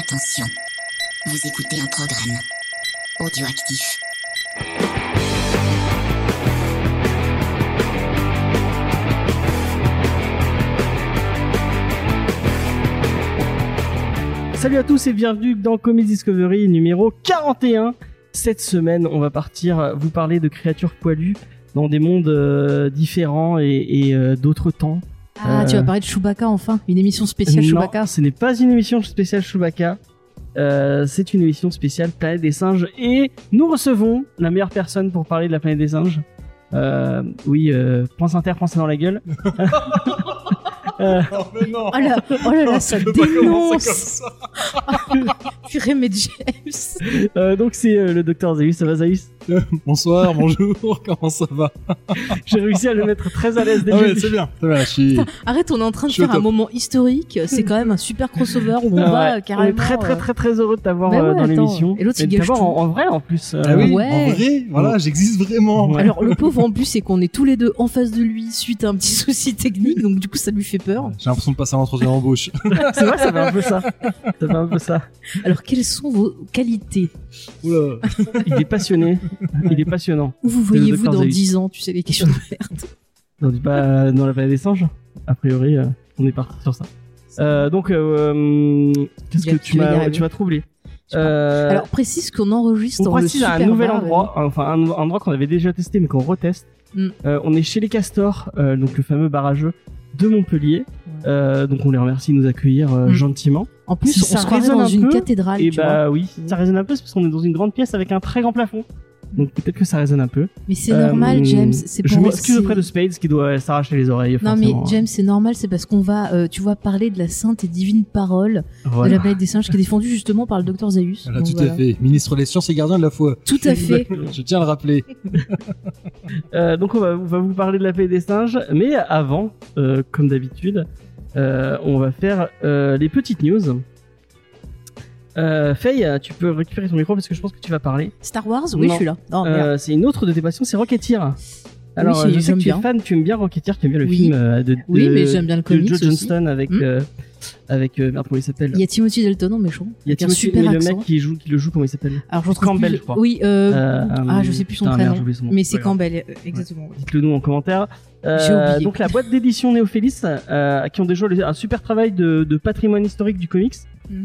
Attention, vous écoutez un programme audioactif. Salut à tous et bienvenue dans Comics Discovery numéro 41. Cette semaine, on va partir vous parler de créatures poilues dans des mondes euh, différents et, euh, d'autres temps. Ah, tu Euh, vas parler de Chewbacca enfin, une émission spéciale non, Chewbacca. ce n'est pas une émission spéciale Chewbacca. Euh, c'est une émission spéciale Planète des singes et nous recevons la meilleure personne pour parler de la planète des singes. Euh, oui, euh, pense inter, pense dans la gueule. Euh, Oh, mais non Oh là, oh là, là ça dénonce comme ça. Purée, mais James euh, donc c'est euh, le docteur Zeus, ça va Zeus Bonsoir, bonjour, comment ça va J'ai réussi à le mettre très à l'aise dès Ah ouais, c'est bien, c'est bien, je suis... Arrête, on est en train de faire un moment historique. C'est quand même un super crossover où on Ouais, va on carrément. est très très euh, très très heureux de t'avoir Bah euh, ouais, dans attends. l'émission. Et l'autre, il gâche en, en vrai en plus. euh, Ah oui, Ouais. en vrai, voilà, j'existe vraiment. Ouais. Alors, le pauvre en plus, c'est qu'on est tous les deux en face de lui suite à un petit souci technique, donc du coup, ça lui fait peur. J'ai l'impression de passer à l'entretien d'embauche. c'est vrai, ça fait un peu ça. Ça fait un peu ça. Alors, quelles sont vos qualités? Oula. Il est passionné. Il est passionnant. Où vous voyez-vous dans Zeus. 10 ans Tu sais, les questions de merde. Pas dans la planète des singes. A priori, euh, on est parti sur ça. Euh, donc, euh, qu'est-ce que tu m'as tu m'as troublé euh, Alors, précise qu'on enregistre on dans le précise à un super nouvel bar, endroit, enfin un, un endroit qu'on avait déjà testé mais qu'on reteste. Mm. Euh, on est chez les Castors, euh, donc le fameux barrageux de Montpellier. Euh, donc on les remercie de nous accueillir euh, Mm. gentiment. En plus, Si on ça se croirait dans un une peu, cathédrale, Et vois. bah oui, ça résonne un peu parce qu'on est dans une grande pièce avec un très grand plafond. Donc peut-être que ça résonne un peu. Mais c'est Euh, normal, James. C'est Je m'excuse auprès de Spades qui doit s'arracher les oreilles. Non mais. James, c'est normal, c'est parce qu'on va, euh, tu vois, parler de la sainte et divine parole Voilà. de la planète des singes qui est défendue justement par le docteur Zaius. Voilà, Donc, tout voilà. à fait. Ministre des Sciences et gardien de la foi. Tout à fait. Je tiens à le rappeler. Euh, donc on va, on va vous parler de la paix des singes, mais avant, euh, comme d'habitude, euh, on va faire euh, les petites news. Euh, Faye, tu peux récupérer ton micro parce que je pense que tu vas parler. Star Wars, oui, Non. je suis là. Oh. Euh, c'est une autre de tes passions, c'est Rocketeer. Alors, c'est- je sais j'aime que tu es fan, tu aimes bien Rocketeer, tu aimes bien le Oui. film euh, de, Oui, de- mais j'aime bien le de comics Joe. Johnston avec Hmm. euh, avec euh, merde comment il s'appelle? Il y a Timothy Dalton en méchant. Il y a Timothy, super mais le mec qui joue qui le joue comment il s'appelle? Alors, je Campbell, plus- je crois. Oui, ah, je sais plus son prénom. mais c'est. Campbell, exactement. Dites-le nous en commentaire. Euh, donc la boîte d'édition Néophélis, euh, qui ont déjà un super travail de, de patrimoine historique du comics,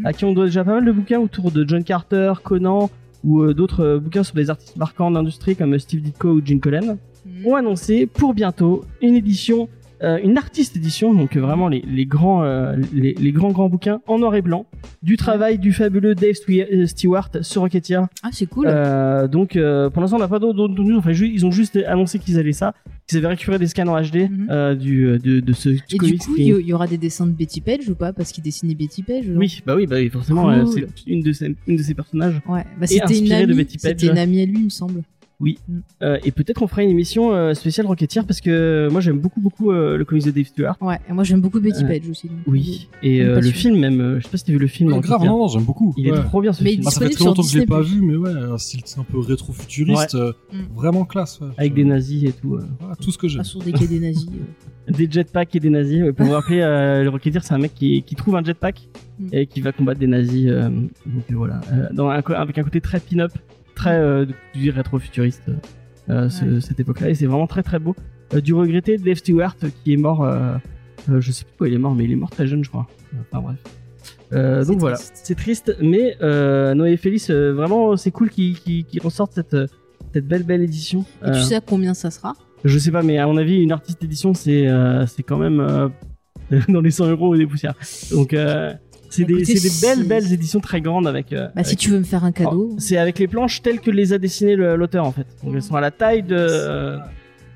À qui on doit déjà pas mal de bouquins autour de John Carter, Conan ou euh, d'autres euh, bouquins sur des artistes marquants d'industrie comme Steve Ditko ou Gene Colan, Mhm. ont annoncé pour bientôt une édition, euh, une artiste édition, donc euh, vraiment les, les grands, euh, les, les grands grands bouquins en noir et blanc, du travail du fabuleux Dave Stewart sur Rocketeer. Ah, c'est cool. Euh, donc pour l'instant on n'a pas d'autres news. Enfin, ils ont juste annoncé qu'ils allaient ça, qu'ils avaient récupéré des scans en HD Mhm. du de, de ce et du comics. coup, qui- il y, aura des dessins de Betty Page ou pas? Parce qu'il dessinait Betty Page. Oui, bah oui, bah forcément, Cool. c'est une de ces une de ces personnages. Ouais, bah Et c'était une inspiré de amie. Betty Page. C'était une amie à lui, il me semble. Euh, et peut-être on fera une émission euh, spéciale Rocketeer parce que moi j'aime beaucoup beaucoup euh, le comics de Dave Stewart. Ouais, et moi j'aime beaucoup Betty Euh, Page aussi. donc, Oui, et euh, le film même, euh, je sais pas si t'as vu le film Ouais, grave, non, non, j'aime beaucoup. Il est trop bien ce Mais film. il Bah, ça fait très longtemps que je l'ai pas vu, mais ouais, un style un peu rétro-futuriste, euh, Mm. vraiment classe. ouais. Avec Je- des nazis et tout. euh. Voilà, tout ce que j'aime. Sur des quais des nazis. euh. Des jetpacks et des nazis. Ouais, pour vous rappeler, euh, le Rocketeer c'est un mec qui, qui trouve un jetpack Mm. et qui va combattre des nazis. euh, donc euh, voilà, Euh, dans un, co- avec un côté très pin-up, très euh, du rétro-futuriste. euh, ce- Ouais. cette époque-là et c'est vraiment très très beau. Euh, du regretté Dave Stewart qui est mort, euh, euh, je sais plus quoi il est mort, mais il est mort très jeune je crois. Enfin bref. Euh, donc voilà, c'est triste, mais euh, Noé et Félix, euh, vraiment c'est cool qu'ils qu'ils- qu'ils ressortent cette, euh, cette belle belle édition. Et tu Euh, sais à combien ça sera? je sais pas, mais à mon avis, une artiste édition, c'est euh, c'est quand même euh, dans les 100 euros des poussières. Donc, euh, c'est des, Écoutez, c'est des belles, belles éditions très grandes avec. euh, Bah, si tu veux me faire un cadeau. Oh, c'est avec les planches telles que les a dessinées l'auteur en fait. Donc, elles sont à la taille de. euh,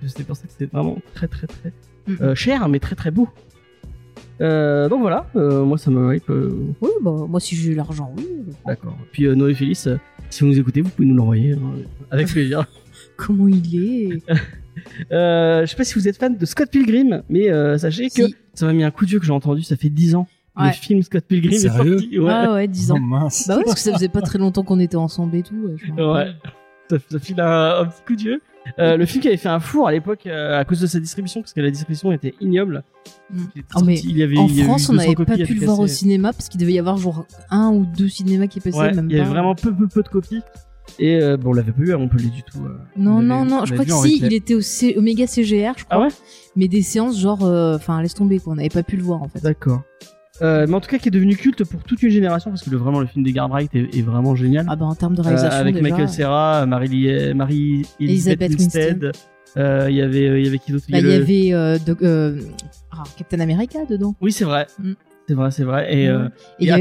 c'est pour ça que c'est vraiment très, très, très Mm. euh, cher, mais très, très beau. Euh, donc voilà, moi ça me hype. Oui, bah, moi si j'ai l'argent, oui. D'accord. Puis Noé Félix, si vous nous écoutez, vous pouvez nous l'envoyer hein, avec plaisir. Comment il est je sais pas si vous êtes fan de Scott Pilgrim, mais sachez que ça m'a mis un coup de vieux que j'ai entendu. Ça fait 10 ans. Ouais. Le film Scott Pilgrim est Sérieux sorti. Ouais. Ah ouais, 10 Oh ans. mince. Bah ouais, parce que ça faisait pas très longtemps qu'on était ensemble et tout. ouais. Ça, ça file un, un petit coup de vieux. Euh, le film qui avait fait un four à l'époque euh, à cause de sa distribution, parce que la distribution était ignoble. Mm. Il était Oh, mais sorti- il y avait, En il y France, on 200 n'avait pas pu le voir au cinéma parce qu'il devait y avoir genre un ou deux cinémas qui passaient, Ouais, même il y avait vraiment peu, peu, peu de copies. Et euh, bon, on l'avait pas eu à Montpellier du tout. euh. Non, On non, non, on je crois que si, il était au C- Omega CGR, je crois. Ah ouais? Mais des séances genre, euh, enfin, laisse tomber, quoi. On n'avait pas pu le voir, en fait. D'accord. Euh, mais en tout cas, qui est devenu culte pour toute une génération, parce que le, vraiment, le film des Garbright est, est vraiment génial. Ah bah, en termes de Euh, réalisation, avec déjà. Michael Serra, Marie, Marie Elizabeth Elisabeth Winstead. Euh, Il y avait, il y avait qui d'autre? Bah, il y le- avait euh, euh, ah, Captain America dedans. Oui, c'est vrai. Mm. C'est vrai, c'est vrai. Et euh, Et il y, et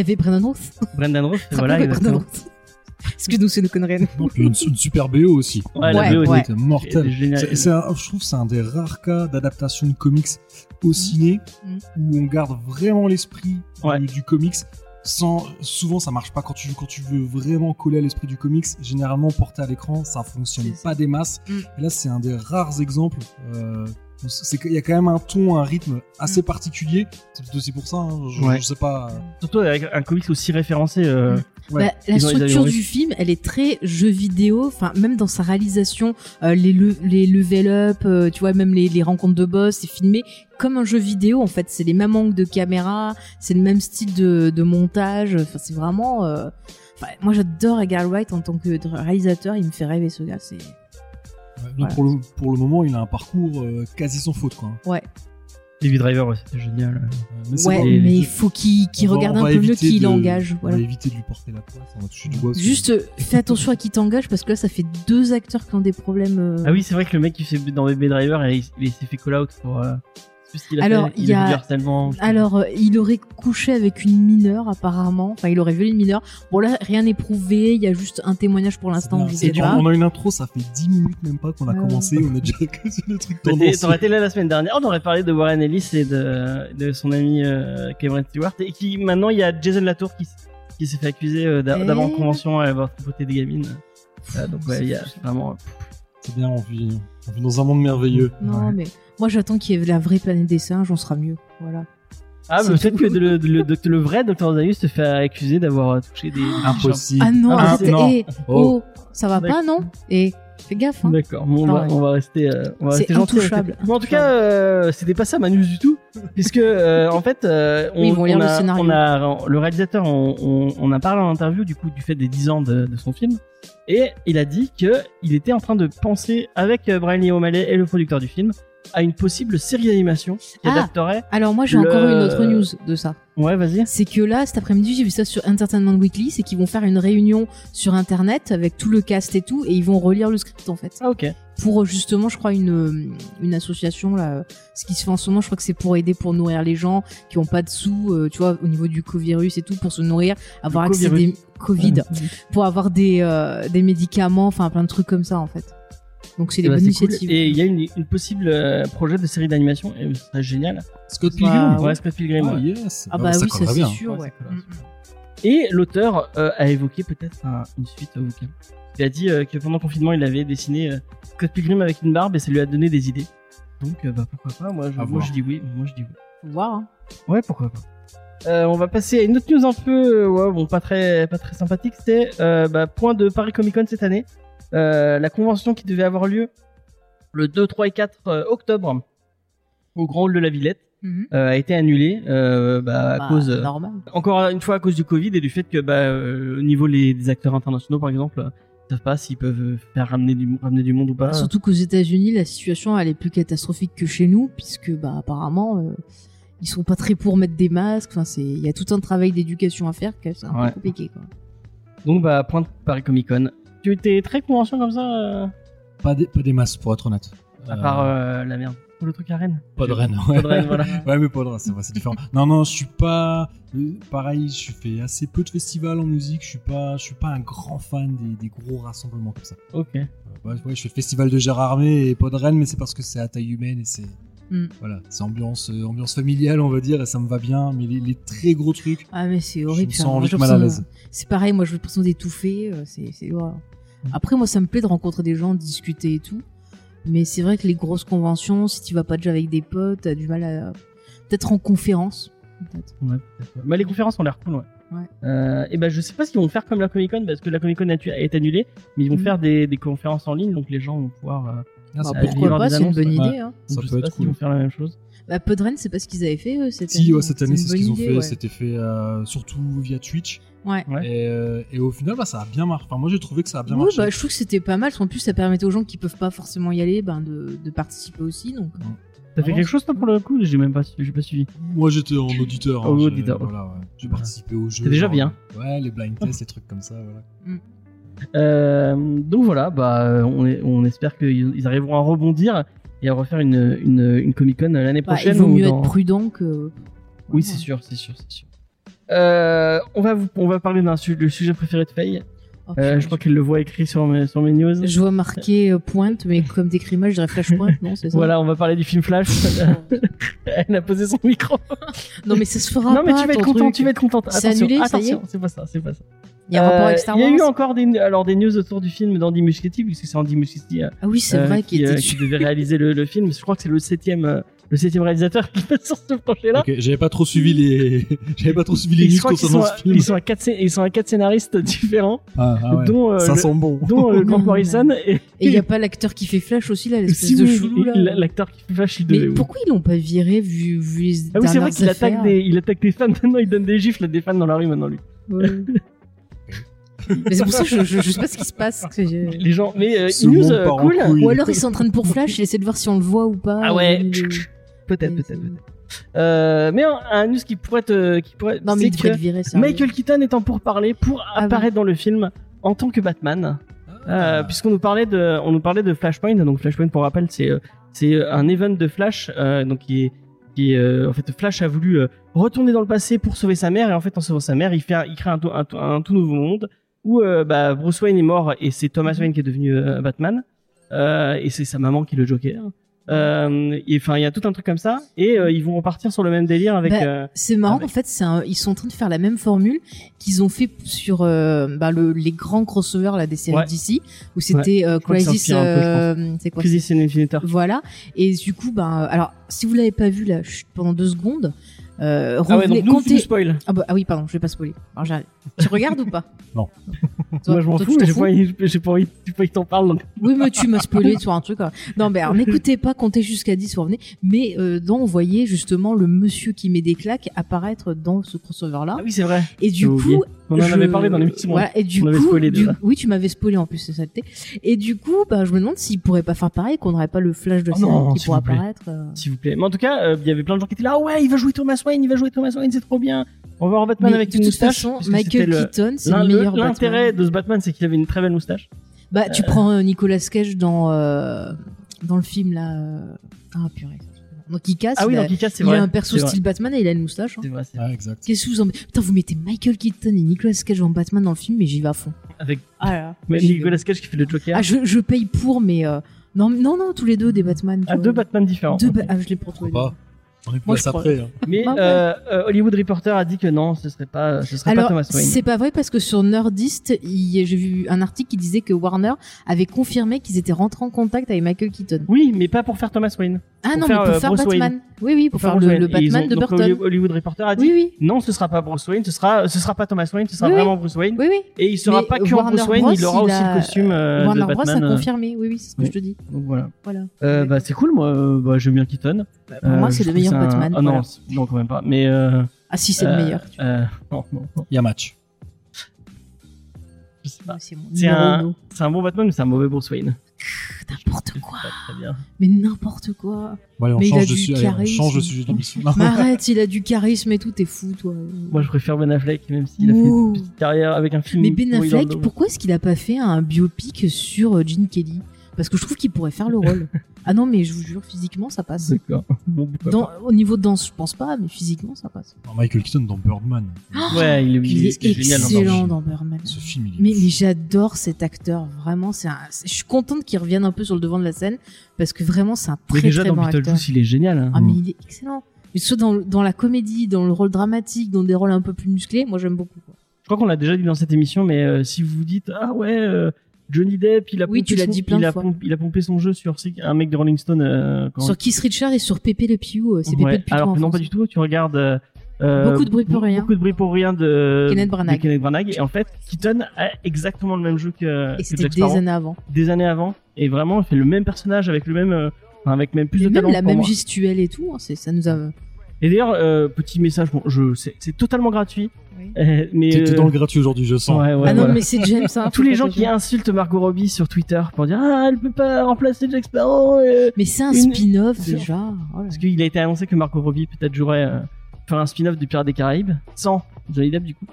avait y Brendan Roth. Brendan Roth, voilà. Brendan Roth. Excuse-nous, c'est nos conneries. Une, une super BO aussi. Ouais, la Ouais, BO ouais. était C'est mortel. était géniale. C'est- c'est un- je trouve que c'est un des rares cas d'adaptation de comics au ciné Mm. où on garde vraiment l'esprit Ouais. du, du comics. Sans, souvent, ça marche pas quand tu, quand tu veux vraiment coller à l'esprit du comics. Généralement, porté à l'écran, ça fonctionne pas des masses. Mm. Et là, c'est un des rares exemples. Euh, c'est qu'il y a quand même un ton, un rythme assez Mm. particulier. C'est aussi pour ça. hein, je, Ouais. je sais pas. Surtout avec un comics aussi référencé. euh, Ouais. Bah, la structure du film, elle est très jeu vidéo. Enfin, même dans sa réalisation, euh, les, le- les level up, euh, tu vois, même les, les rencontres de boss, c'est filmé comme un jeu vidéo. En fait, c'est les mêmes angles de caméra, c'est le même style de, de montage. Enfin, c'est vraiment. euh, Enfin, moi, j'adore Edgar Wright en tant que réalisateur. Il me fait rêver ce gars. C'est Ouais, Voilà. pour, le, pour le moment, il a un parcours euh, quasi sans faute. Quoi. ouais, Baby Driver, ouais, c'était génial. Euh, mais ouais, mais il faut qu'il regarde un peu mieux qui l'engage. On Voilà. va éviter de lui porter la poisse. On va toucher du bois. que- Juste, euh, fais attention à qui t'engage parce que là, ça fait deux acteurs qui ont des problèmes. euh, Ah oui, c'est vrai que le mec qui fait dans Baby Driver, il, il s'est fait call out pour. Euh, ce qu'il a Alors, fait. il y a- du harcèlement. Alors, euh, il aurait couché avec une mineure, apparemment. Enfin, il aurait violé une mineure. Bon, là, rien n'est prouvé. Il y a juste un témoignage pour l'instant. dur. pas. On a une intro, ça fait 10 minutes même pas qu'on a Ouais. commencé. On a déjà que sur des trucs T'aurais tendancieux. t'aurais été là la semaine dernière, on aurait parlé de Warren Ellis et de, de son ami euh, Cameron Stewart. Et qui maintenant, il y a Jason Latour qui, s'est fait accuser euh, Eh d'avoir en convention à avoir tripoté des gamines. Euh, donc ouais, il y a vraiment. C'est bien, on vit, on vit dans un monde merveilleux. Non, Ouais. mais moi, j'attends qu'il y ait la vraie planète des singes. On sera mieux. Voilà. Ah, mais peut-être que le, le, le, le vrai Dr. Zaius se fait accuser d'avoir touché des. Impossible. Ah non, Ah, non. Eh, Oh. oh, ça va pas, non? Et fais gaffe. Hein. D'accord, bon, on, va, Ah ouais. on va rester. euh, on va C'est rester gentil. Bon, en tout cas, euh, c'était pas ça ma news du tout, puisque euh, en fait, euh, on, Oui, ils vont lire on le a, scénario. on a- le réalisateur, on, a parlé en interview du coup du fait des 10 ans de, de son film, et il a dit que il était en train de penser avec Brian Lee O'Malley et le producteur du film à une possible série d'animation qui Ah. adapterait. Alors, moi, j'ai Le- encore une autre news de ça. Ouais, vas-y. C'est que là, cet après-midi, j'ai vu ça sur Entertainment Weekly. C'est qu'ils vont faire une réunion sur Internet avec tout le cast et tout, et ils vont relire le script en fait. Ah ok. pour justement, je crois, une, une association là. Ce qui se fait en ce moment, je crois que c'est pour aider, pour nourrir les gens qui ont pas de sous, euh, tu vois, au niveau du covirus et tout, pour se nourrir, avoir Le accès des Covid, pour avoir des euh, des médicaments, enfin plein de trucs comme ça en fait. Donc c'est des Eh ben, bonnes c'est cool. initiatives. Et il y a une, une possible euh, projet de série d'animation, et ce serait génial. Scott Bah, Pilgrim. Ouais, Scott Pilgrim. Ah, ouais. yes. Ah bah ça oui, ça c'est sûr, Ouais, Et l'auteur euh, a évoqué peut-être un- une suite au bouquin. Il a dit euh, que pendant le confinement, il avait dessiné euh, Scott Pilgrim avec une barbe et ça lui a donné des idées. Donc, euh, bah, pourquoi pas Moi, je, moi, dis oui. Moi, je dis oui. Faut voir. hein. Ouais, pourquoi pas. Euh, on va passer à une autre news un peu, ouais, bon, pas très, pas très sympathique. C'était euh, bah, point de Paris Comic Con cette année. Euh, la convention qui devait avoir lieu le 2, 3 et 4 euh, octobre au Grand Hall de la Villette Mhm. euh, a été annulée euh, bah, à Bah, cause normal. encore une fois à cause du Covid et du fait que bah, euh, au niveau les, des acteurs internationaux par exemple, ils savent pas s'ils peuvent faire ramener du, ramener du monde ou pas. Surtout qu'aux États-Unis, la situation elle est plus catastrophique que chez nous, puisque bah apparemment ils sont pas très pour mettre des masques. Enfin, c'est il y a tout un travail d'éducation à faire, que c'est un Ouais. peu compliqué. Quoi. Donc bah point de Paris Comic Con. Tu étais très convention comme ça, euh, Pas des, pas des masses, pour être honnête. à Euh, part euh, la merde. Le truc à Rennes. Pas de Rennes, Pas ouais. de Rennes, voilà. Ouais, mais pas de Rennes, c'est vrai, c'est différent. non, non, je suis pas. euh, Pareil, je fais assez peu de festivals en musique. Je suis pas, je suis pas un grand fan des, des gros rassemblements comme ça. Ok. Euh, ouais, ouais, je fais le festival de Gérardmer et pas de Rennes, mais c'est parce que c'est à taille humaine et c'est. Mm. Voilà, c'est ambiance, euh, ambiance familiale, on va dire, et ça me va bien. Mais les, les très gros trucs, Ah mais c'est je horrible. me ça. sens vite mal à l'aise. C'est pareil, moi j'ai l'impression d'étouffer. euh, C'est c'est horreur. Mm. Après moi ça me plaît de rencontrer des gens, de discuter et tout. Mais c'est vrai que les grosses conventions, si tu vas pas déjà avec des potes, t'as du mal à peut-être en conférence. peut-être. Ouais. Bah, les conférences ont l'air cool, ouais. Ouais. Euh, et ben je sais pas ce qu'ils vont faire comme la Comic Con parce que la Comic Con été annulée, mais ils vont Mhm. faire des, des conférences en ligne donc les gens vont pouvoir. Euh, Ah, Bah, pourquoi être cool. pas, c'est une bonne ouais. idée. Hein. Ça je peut sais pas être s'ils vont cool. faire la même chose. Bah, Podren, c'est pas ce qu'ils avaient fait eux, cette Si, année. ouais, cette année, c'est ce qu'ils ont idée, fait. ouais. C'était fait euh, surtout via Twitch. Ouais. Ouais. Et, euh, et au final, bah, ça a bien marché. Enfin, moi, j'ai trouvé que ça a bien Oui, marché. bah, je trouve que c'était pas mal. qu'en plus, ça permettait aux gens qui peuvent pas forcément y aller ben, de, de participer aussi. Donc, T'as fait quelque chose toi pour le coup J'ai même pas, su- j'ai pas suivi. Moi, j'étais en auditeur. hein, Oh, j'ai- auditeur. Voilà, ouais. J'ai participé au jeu. C'est déjà genre, bien. Ouais, les blind tests, les trucs comme ça. Voilà. Euh, donc voilà, bah on, est- on espère qu'ils ils arriveront à rebondir et à refaire une, une, une Comic Con l'année bah, il prochaine. vaut ou mieux dans- être prudent que. Oui, c'est sûr, c'est sûr, c'est sûr. Euh, on va vous, on va parler d'un le sujet préféré de Faye. Oh, Euh, je crois qu'elle le voit écrit sur mes, sur mes news. Je vois marqué euh, pointe, mais comme t'écris mal, je dirais flashpoint, non C'est ça Voilà, on va parler du film Flash. Elle a posé son micro. Non, mais ça se fera non mais pas, tu vas être ton content, truc. tu vas être contente. C'est annulé, ça y est attention, c'est pas ça, c'est pas ça. Il y a un rapport Euh, avec Star Il y Wars a eu encore des, alors des news autour du film d'Andy Muschietti, puisque c'est Andy Muschietti euh, Ah oui, c'est euh, vrai qui, qu'il était euh, dessus. qui devait réaliser le, le film. Je crois que c'est le septième, euh, le septième réalisateur qui passe sur ce projet-là. Ok, j'avais pas trop suivi les, j'avais pas trop suivi les news sont, concernant ce film. ils sont à quatre, ils sont à quatre scénaristes différents, Ah, ah ouais. dont, euh, ça le- sent bon. dont euh, Grant Non, Morrison et, il y a pas l'acteur qui fait Flash aussi, là, l'espèce si de oui, chelou, là. l'acteur qui fait Flash, il devait. Mais oui. pourquoi ils l'ont pas viré vu, vu les Ah oui, c'est vrai qu'il attaque des, il attaque des fans. Maintenant, il donne des gifles à des fans dans la rue maintenant lui. Ouais. mais c'est pour ça que je, je, je sais pas ce qui se passe. que Les gens, mais euh, news euh, en cool. Ou alors ils s'entraînent pour Flash et essaient de voir si on le voit ou pas. Ah ouais. Euh, Peut-être, Mais peut-être, c'est- peut-être. Euh, mais un, un news qui pourrait te, qui pourrait, Non, mais que virer, ça. Michael Keaton est en pourparler pour Ah apparaître dans le film en tant que Batman. Euh, puisqu'on nous parlait de, on nous parlait de Flashpoint. Donc Flashpoint, pour rappel, c'est euh, c'est un event de Flash, euh, donc qui est, qui euh, en fait Flash a voulu euh, retourner dans le passé pour sauver sa mère et en fait en sauvant sa mère, il fait, il crée un, tout- un, tout- un tout nouveau monde où euh, bah, Bruce Wayne est mort et c'est Thomas Wayne qui est devenu euh, Batman euh, et c'est sa maman qui est le Joker. Euh, enfin, il y a tout un truc comme ça et euh, ils vont repartir sur le même délire avec. Bah, euh, C'est marrant, Avec- en fait, c'est un- ils sont en train de faire la même formule qu'ils ont fait sur euh, bah, le, les grands crossovers là, des séries Ouais. d'ici, où c'était euh, ça Crisis. euh, c'est quoi Crisis in Infinite Earth. Voilà. Et du coup, ben, euh, alors, si vous l'avez pas vu là, pendant deux secondes, euh, Ah ouais, donc nous, comptez. spoil. Ah, bah, ah oui, pardon, je vais pas spoiler. Alors, tu regardes ou pas? Non. Moi, je m'en fous, tu j'ai pas envie, j'ai pas envie, que t'en parles. Donc. Oui, mais tu m'as spoilé sur un truc. hein. Non, mais n'écoutez pas, comptez jusqu'à 10, revenez. Mais euh, dans, on voyait justement le monsieur qui met des claques apparaître dans ce crossover-là. Ah oui, c'est vrai. Et du oublié. coup, On en je- avait parlé dans l'émission. Voilà, et du On coup, spoilé du- oui, tu m'avais spoilé en plus, c'est ça le thé. Et du coup, bah, je me demande s'il pourrait pas faire pareil, qu'on n'aurait pas le flash de Oh série non, qui pourrait vous apparaître. euh. S'il vous plaît. Mais en tout cas, euh, il y avait plein de gens qui étaient là. Ah ouais, il va jouer Thomas Wayne, il va jouer Thomas Wayne, c'est trop bien. On va voir Batman Mais avec de une toute moustache. façon, puisque Michael c'était le- Keaton, c'est le le- meilleur L'intérêt. De ce Batman, c'est qu'il avait une très belle moustache. Bah, tu prends euh, Nicolas Cage dans, euh, dans le film là. euh, Ah, purée. Donc, il casse. Ah oui, il a, il casse, c'est il vrai. a un perso vrai. style Batman et il a une moustache. hein. C'est vrai, c'est Ah, vrai. exact. Qu'est-ce que vous en Putain, vous mettez Michael Keaton et Nicolas Cage en Batman dans le film, mais j'y vais à fond. Avec Ah là. mais. Nicolas Cage qui fait le Joker. Ah, je, je paye pour, mais euh, non, non, non, tous les deux des Batman. Ah, vois. deux Batman différents. Deux. Ba- Ah, je l'ai pour tous les deux. On est Moi, je après. hein. Mais euh, euh, Hollywood Reporter a dit que non, ce serait pas, ce serait Alors, pas Thomas Wayne. c'est pas vrai parce que sur Nerdist, j'ai vu un article qui disait que Warner avait confirmé qu'ils étaient rentrés en contact avec Michael Keaton. Oui, mais pas pour faire Thomas Wayne. Ah Pour non, faire, mais pour euh, faire Bruce Batman. Oui, oui, pour, faire, le, Batman ont- de donc, Burton. Hollywood Reporter a dit Oui, oui. non, ce sera pas Bruce Wayne, ce sera, ce sera pas Thomas Wayne, ce sera Oui, oui. vraiment Bruce Wayne. Oui, oui. Et il sera Mais pas que Warner Bruce Wayne, Bros, il aura il aussi a- le costume euh, Warner de Bros Batman. a euh, confirmé. Oui, oui, c'est ce que je te dis. donc voilà. Voilà. Bah c'est cool, moi, bah, j'aime bien Keaton. pour moi, c'est le trouve meilleur un- Batman. Ah non, voilà. non quand même pas. Mais euh, Ah si, c'est euh, le meilleur. euh, non, non, non, Il y a match. je sais pas. C'est mon C'est numéro un, c'est un bon Batman, mais c'est un mauvais Bruce Wayne? N'importe quoi. pas très bien. Mais n'importe quoi. Bon, allez, on Mais il a change de du sujet. allez, on charisme. change de sujet. Mais arrête, il a du charisme et tout, t'es fou, toi. Moi, je préfère Ben Affleck, même s'il a fait une petite carrière avec un film. Mais Ben Affleck, pourquoi est-ce qu'il a pas fait un biopic sur euh, Gene Kelly? Parce que je trouve qu'il pourrait faire le rôle. ah non, mais je vous jure, physiquement, ça passe. D'accord. Bon, Dans, au niveau de danse, je pense pas, mais physiquement, ça passe. Non, Michael Keaton dans Birdman. pas. Ouais, il est, Il est il est génial. dans excellent film. dans Birdman. Ce film, il est Mais, mais j'adore cet acteur, vraiment. C'est un... c'est- Je suis contente qu'il revienne un peu sur le devant de la scène parce que vraiment, c'est un Mais très déjà, très dans bon acteur. Beetlejuice, il est génial. hein. Ah, mais il est excellent. Mais soit dans, dans la comédie, dans le rôle dramatique, dans des rôles un peu plus musclés, moi j'aime beaucoup. Quoi. Je crois qu'on l'a déjà dit dans cette émission, mais euh, si vous vous dites ah ouais, euh, Johnny Depp, il a Oui, pompé tu l'as son- dit plein il de a fois. pompé- il a pompé son jeu sur un mec de Rolling Stone. euh, quand- Sur Kiss Richard et sur Pépé le Piou, euh, c'est Ouais, Pépé le Piou Alors que non, pas du tout. Tu regardes, euh, Beaucoup de bruit pour rien. Beaucoup de bruit pour rien de Kenneth Branagh. de Kenneth Branagh. Et en fait, Keaton a exactement le même jeu que, Et c'était des Sparrow, années avant. des années avant. Et vraiment, il fait le même personnage avec le même, euh, avec même plus Et de même talent. la même moi. gestuelle et tout, hein, ça nous a. Et d'ailleurs, euh, petit message, bon, je, c'est, c'est totalement gratuit. Oui. Euh, mais T'es euh, dans le gratuit aujourd'hui, je sens. ouais, ouais, ah non, voilà. mais c'est James. Hein, tous les gens qui insultent Margot Robbie sur Twitter pour dire ah elle peut pas remplacer Jack Sparrow euh, Mais c'est un Une- spin-off c'est- déjà. Oh parce qu'il a été annoncé que Margot Robbie peut-être jouerait euh, faire un spin-off de Pirates des Caraïbes sans Johnny Depp du coup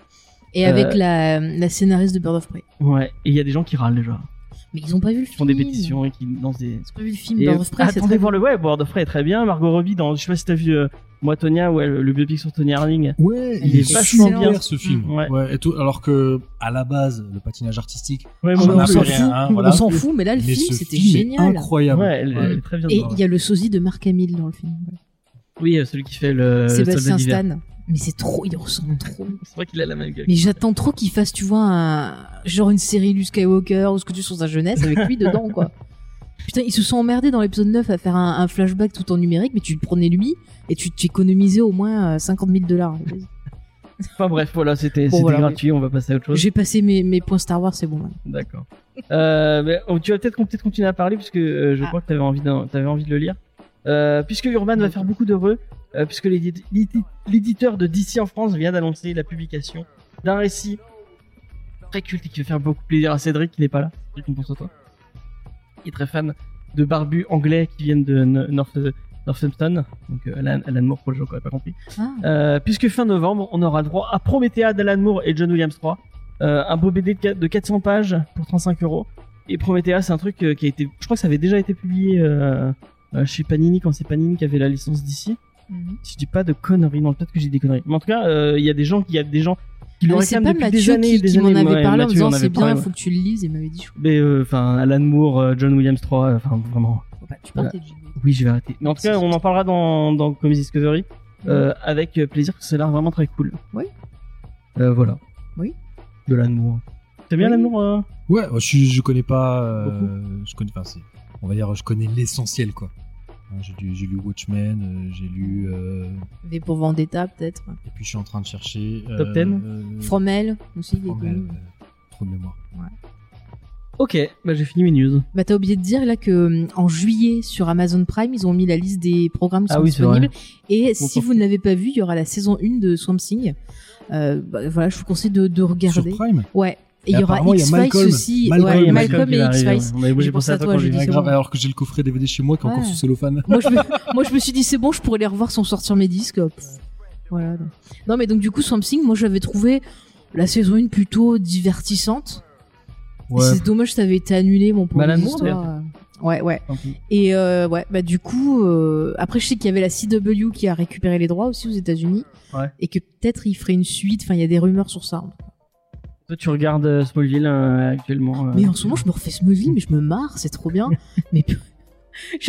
Et avec la, la scénariste de Bird of Prey. ouais et il y a des gens qui râlent déjà Mais ils ont pas vu le qui film. font des pétitions et qui lancent des Ils ont pas vu le film et Bird of Prey. c'est attendez très voir le web World of Prey est très bien Margot Robbie dans je sais pas si t'as vu euh, moi Tonya ouais le, le biopic sur Tony Harding Ouais, Il est vachement super, bien. ce film. Mm, ouais. et tout, alors que à la base, le patinage artistique, ouais, moi mais non on plus. s'en rien, fout, hein, voilà. on s'en fout, mais là le mais film ce c'était film est génial. incroyable. ouais elle, elle est très bien Et dedans, il y a le sosie de Mark Hamill dans le film. oui euh, celui qui fait le Sébastien soldat d'hiver. Stan. Mais c'est trop, il ressemble trop. c'est vrai qu'il a la même gueule Mais j'attends trop qu'il fasse, tu vois, un, genre une série du Skywalker ou ce que tu sur sa jeunesse avec lui dedans, quoi. Putain, ils se sont emmerdés dans l'épisode 9 à faire un, un flashback tout en numérique, mais tu prenais lui et tu t'économisais au moins euh, 50 000 dollars. enfin bref voilà c'était Bon, voilà, gratuit on va passer à autre chose J'ai passé mes, mes points Star Wars, c'est bon. D'accord. Euh, oh, tu vas peut-être peut continuer à parler puisque euh, je Ah. crois que tu avais t'avais envie de le lire. Euh, puisque Urban va faire beaucoup d'heureux, euh, puisque l'édit- l'édit- l'éditeur de DC en France vient d'annoncer la publication d'un récit très culte et qui va faire beaucoup plaisir à Cédric qui n'est pas là. Cédric, on pense à toi. Il est très fan de barbus anglais qui viennent de North, Northampton, donc euh, Alan, Alan Moore pour les gens qui n'auraient pas compris. Ah. Euh, puisque fin novembre, on aura droit à Promethea d'Alan Moore et John Williams 3. Euh, un beau BD de qua- de 400 pages pour 35 euros. Et Promethea, c'est un truc qui a été. Je crois que ça avait déjà été publié euh, chez Panini quand c'est Panini qui avait la licence d'ici. Mhm. Si je dis pas de conneries, non, peut-être que j'ai des conneries. Mais en tout cas, euh, il y a des gens qui, il y a des gens qui le c'est réclament pas depuis Mathieu des années, qui, des qui m'en avait Ouais, parlé en Mathieu disant en c'est bien, il ouais. faut que tu le lises. Il m'avait dit, je euh, enfin, Alan Moore, euh, John Williams 3, euh, enfin vraiment. Bah, tu peux Voilà. jouer. Oui, je vais arrêter. Mais en tout cas, on en parlera dans, dans Comics Discovery euh, avec plaisir, parce que ça a l'air vraiment très cool. Oui. Euh, voilà. Oui. De l'amour. T'aimes bien Oui. l'amour euh Ouais, je, je connais pas. euh, je connais, enfin, c'est, on va dire, je connais l'essentiel, quoi. J'ai lu, Watchmen, euh, j'ai lu. euh, V pour Vendetta, peut-être. et puis je suis en train de chercher. Top euh, 10? euh, Fromel aussi, il est euh, Trop de mémoire. Ok, bah j'ai fini mes news. Bah t'as oublié de dire là que en juillet sur Amazon Prime ils ont mis la liste des programmes qui Ah sont oui, disponibles et si vous ne l'avez pas vu il y aura la saison 1 de Swamp Thing. Euh, bah, voilà je vous conseille de, de Sur regarder. Prime? Ouais. Et il y aura X-Files aussi. Malcolm, ouais, et X-Files. ouais. On avait- J'ai J'ai pensé à toi j'ai dit, grave, bon. alors que j'ai le coffret DVD chez moi qui est encore Ouais. sous cellophane. moi, je me, moi je me suis dit c'est bon je pourrais les revoir sans sortir mes disques. Pff, Voilà. Non mais donc du coup Swamp Thing moi j'avais trouvé la saison 1 plutôt divertissante. C'est dommage que ça avait été annulé mon histoires, euh, Ouais ouais. Et euh, ouais, bah du coup, euh, après je sais qu'il y avait la CW qui a récupéré les droits aussi aux États-Unis, Ouais. et que peut-être il ferait une suite. Enfin, il y a des rumeurs sur ça. Toi, tu regardes euh, Smallville euh, actuellement. euh, Mais en ce moment, je me refais Smallville, mais je me marre, c'est trop bien. mais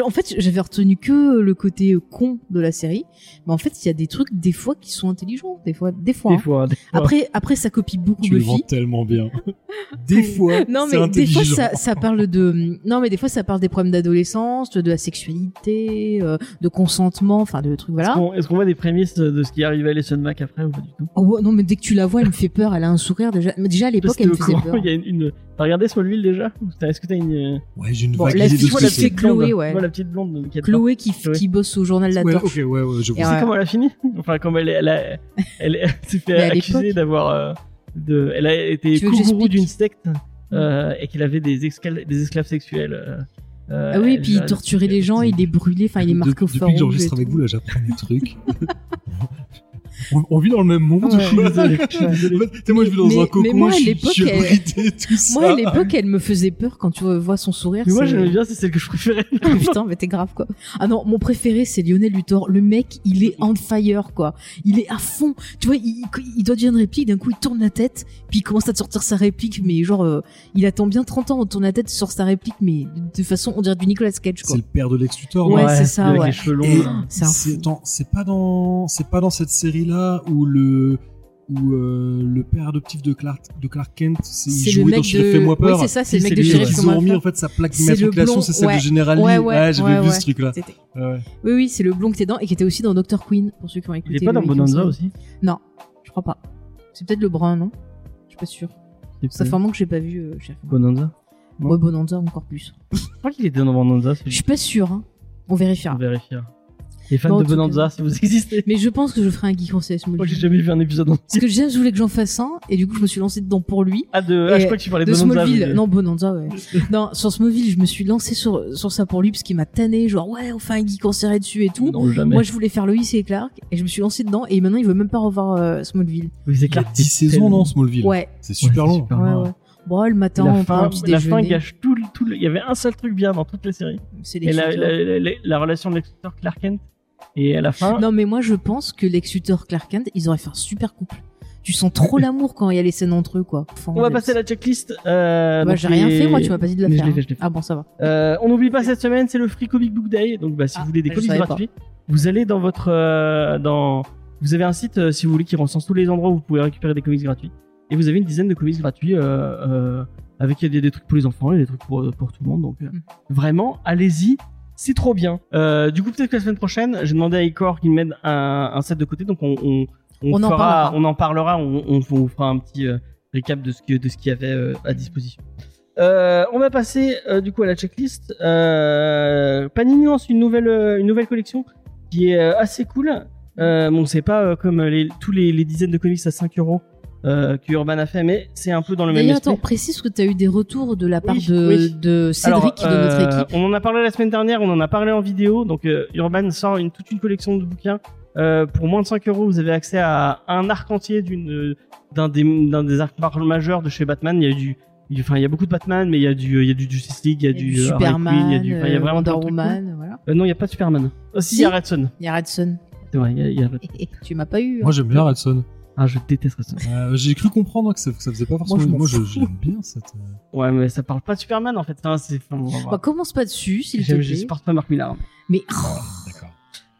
en fait, j'avais retenu que le côté euh, con de la série, mais en fait, il y a des trucs des fois qui sont intelligents, des fois, des fois. Des hein. fois. des fois. Après, après, ça copie beaucoup Tu le vends Buffy. tellement bien. Des fois, Non, mais des fois, intelligent. ça, ça parle de, non, mais des fois, ça parle des problèmes d'adolescence, de la sexualité, euh, de consentement, enfin, de trucs, voilà. Est-ce qu'on- Est-ce qu'on voit des prémices de ce qui arrive à Alison Mack après ou pas du tout? Oh, non, mais dès que tu la vois, elle me fait peur. Elle a un sourire déjà. Mais déjà à l'époque, elle me faisait peur. y a une, une- T'as regardé Smallville déjà? Est-ce que t'as une. Ouais, j'ai une Bon, vague la idée de fille, ce que la c'est. fille Chloé, ouais. Moi, la petite blonde qui est Chloé qui, Chloé. qui bosse au journal la Ouais, torche. ok, ouais, ouais, je Et vois. Tu ouais. sais comment elle a fini Enfin, comment elle, est- elle, a, elle, elle s'est fait accuser d'avoir. euh, de, elle a été j'explique d'une secte euh, et qu'elle avait des, esclaves des esclaves sexuels. euh, euh, Ah oui, elle puis il torturait des- les gens, il les brûlait, enfin il est marqué au Depuis fer que j'enregistre et avec vous, là, j'apprends des trucs. On, on vit dans le même monde. Ouais. Désolé, je suis désolé. En fait, moi, je vis dans Mais- un mais cocon, moi, à je suis- l'époque, je elle- abrité, tout ça. Moi, à l'époque, elle me faisait peur quand tu vois son sourire. Mais moi, j'aimais bien, c'est celle que je préférais. Ah, putain, mais t'es grave quoi. Ah non, mon préféré c'est Lionel Luthor. Le mec, il est on fire quoi. Il est à fond. Tu vois, il, il doit dire une réplique, d'un coup il tourne la tête, puis il commence à te sortir sa réplique, mais genre, euh, il attend bien 30 ans, on tourne la tête, il sort sa réplique, mais de façon, on dirait du Nicolas Cage quoi. C'est le père de Lex Luthor, Ouais, non c'est ça, ouais. les cheveux longs. Et là. C'est pas dans c'est pas dans cette série là où le où euh, le père adoptif de Clark, de Clark Kent, c'est il jouait mec dans Sheriff de- Fais-moi peur. Oui, c'est ça, c'est le mec de Sheriff ouais. Ils ont remis en fait sa plaque d'immatriculation, blond, c'est celle ouais. de General Ouais, Lee. ouais, Ah, j'avais ouais, vu ouais. ce truc-là. C'était- Ouais. Oui, oui, c'est le blond qui était dedans et qui était aussi dans Doctor Queen, pour ceux qui ont écouté. Il est pas dans Bonanza aussi Non, je crois pas. C'est peut-être le brun, non? Je suis pas sûr. Ça fait un moment que j'ai pas vu euh, Sheriff Bonanza? Peur. Ouais, Bonanza encore plus. Je crois qu'il était dans Bonanza. Je suis pas sûr, hein. On vérifiera. On vérifiera. Les fans Bon, de Bonanza, si vous existez. Mais je pense que je ferai un geek en CS Moi, j'ai jamais vu un épisode entier. Parce que James voulait que j'en fasse un, et du coup, je me suis lancé dedans pour lui. Ah, de... ah, Et je crois que tu parlais de, de Bonanza. Smallville. mais- Non, Bonanza, ouais. non, sur Smallville, je me suis lancé sur, sur ça pour lui, parce qu'il m'a tanné, genre, ouais, on fait un geek en série dessus et tout. Non, jamais. Moi, je voulais faire Lois et Clark, et je me suis lancé dedans, et maintenant, il veut même pas revoir euh, Smallville. Y a clair. 10 saisons, non, Smallville Ouais, C'est super Ouais, long. super ouais, ouais. Bon, le matin, la on prend fin, un petit la fin déjeuner. gâche tout, le- tout le- Il y avait un seul truc bien dans toute la série. C'est Et la, l'écriture. la, la, la- la relation de Luthor Clark Kent. Et à la fin, Non, mais moi, je pense que Lex Luthor Clark Kent, ils auraient fait un super couple. Tu sens trop l'amour quand il y a les scènes entre eux, quoi. Enfin, on va passer à la checklist. Euh, Bah, j'ai rien fait, moi, tu m'as pas dit de la Mais je faire. l'ai fait, hein. je l'ai fait. Ah bon, ça va. Euh, on n'oublie pas cette semaine, c'est le Free Comic Book Day. Donc, bah, si Ah, vous voulez des comics pas. gratuits, vous allez dans votre, euh, dans, vous avez un site, euh, si vous voulez, qui recense tous les endroits où vous pouvez récupérer des comics gratuits. Et vous avez une dizaine de comics gratuits, euh, euh, avec il y a des, des trucs pour les enfants et des trucs pour, pour tout le monde. Donc, euh, Mm. vraiment, allez-y. C'est trop bien. Euh, du coup, peut-être que la semaine prochaine, j'ai demandé à Icor qu'il m'aide un, un set de côté. Donc, on, on, On en fera, parlera. on en parlera. On, on, on fera un petit euh, récap de ce que de ce qu'il y avait euh, à disposition. Euh, on va passer euh, du coup à la checklist. Euh, Panini lance une nouvelle une nouvelle collection qui est euh, assez cool. Euh, bon, c'est pas euh, comme les, tous les, les dizaines de comics à 5 euros euh, que Urban a fait, mais c'est un peu dans le même esprit. attends, précise que tu as eu des retours de la part Oui, de, oui. de Cédric Alors, de notre euh, équipe. On en a parlé la semaine dernière, on en a parlé en vidéo. Donc euh, Urban sort une, toute une collection de bouquins. Euh, pour moins de 5 euros, vous avez accès à un arc entier d'une euh, d'un des arcs majeurs de chez Batman. Il y a du il- Enfin, il y a beaucoup de Batman, mais il y a du, il y a du Justice League, il y a, Il y a du, euh, Superman, il y a du, enfin, il y a euh, vraiment Wonder Woman, voilà. Euh, non, il y a pas de Superman. Aussi, il Si. y a Redson. Il y a Redson. C'est vrai, il y a, il y a- tu m'as pas eu. hein. Moi, j'aime bien Redson. Ah, je déteste Redson. Euh, J'ai cru comprendre que ça, que ça faisait pas forcément. je m'en Moi, je- fous. j'aime bien cette. euh, Ouais, mais ça parle pas de Superman en fait. C'est, enfin. Bah, commence pas dessus, s'il te J'aime- je plaît. supporte pas Mark Millar. Mais voilà, D'accord.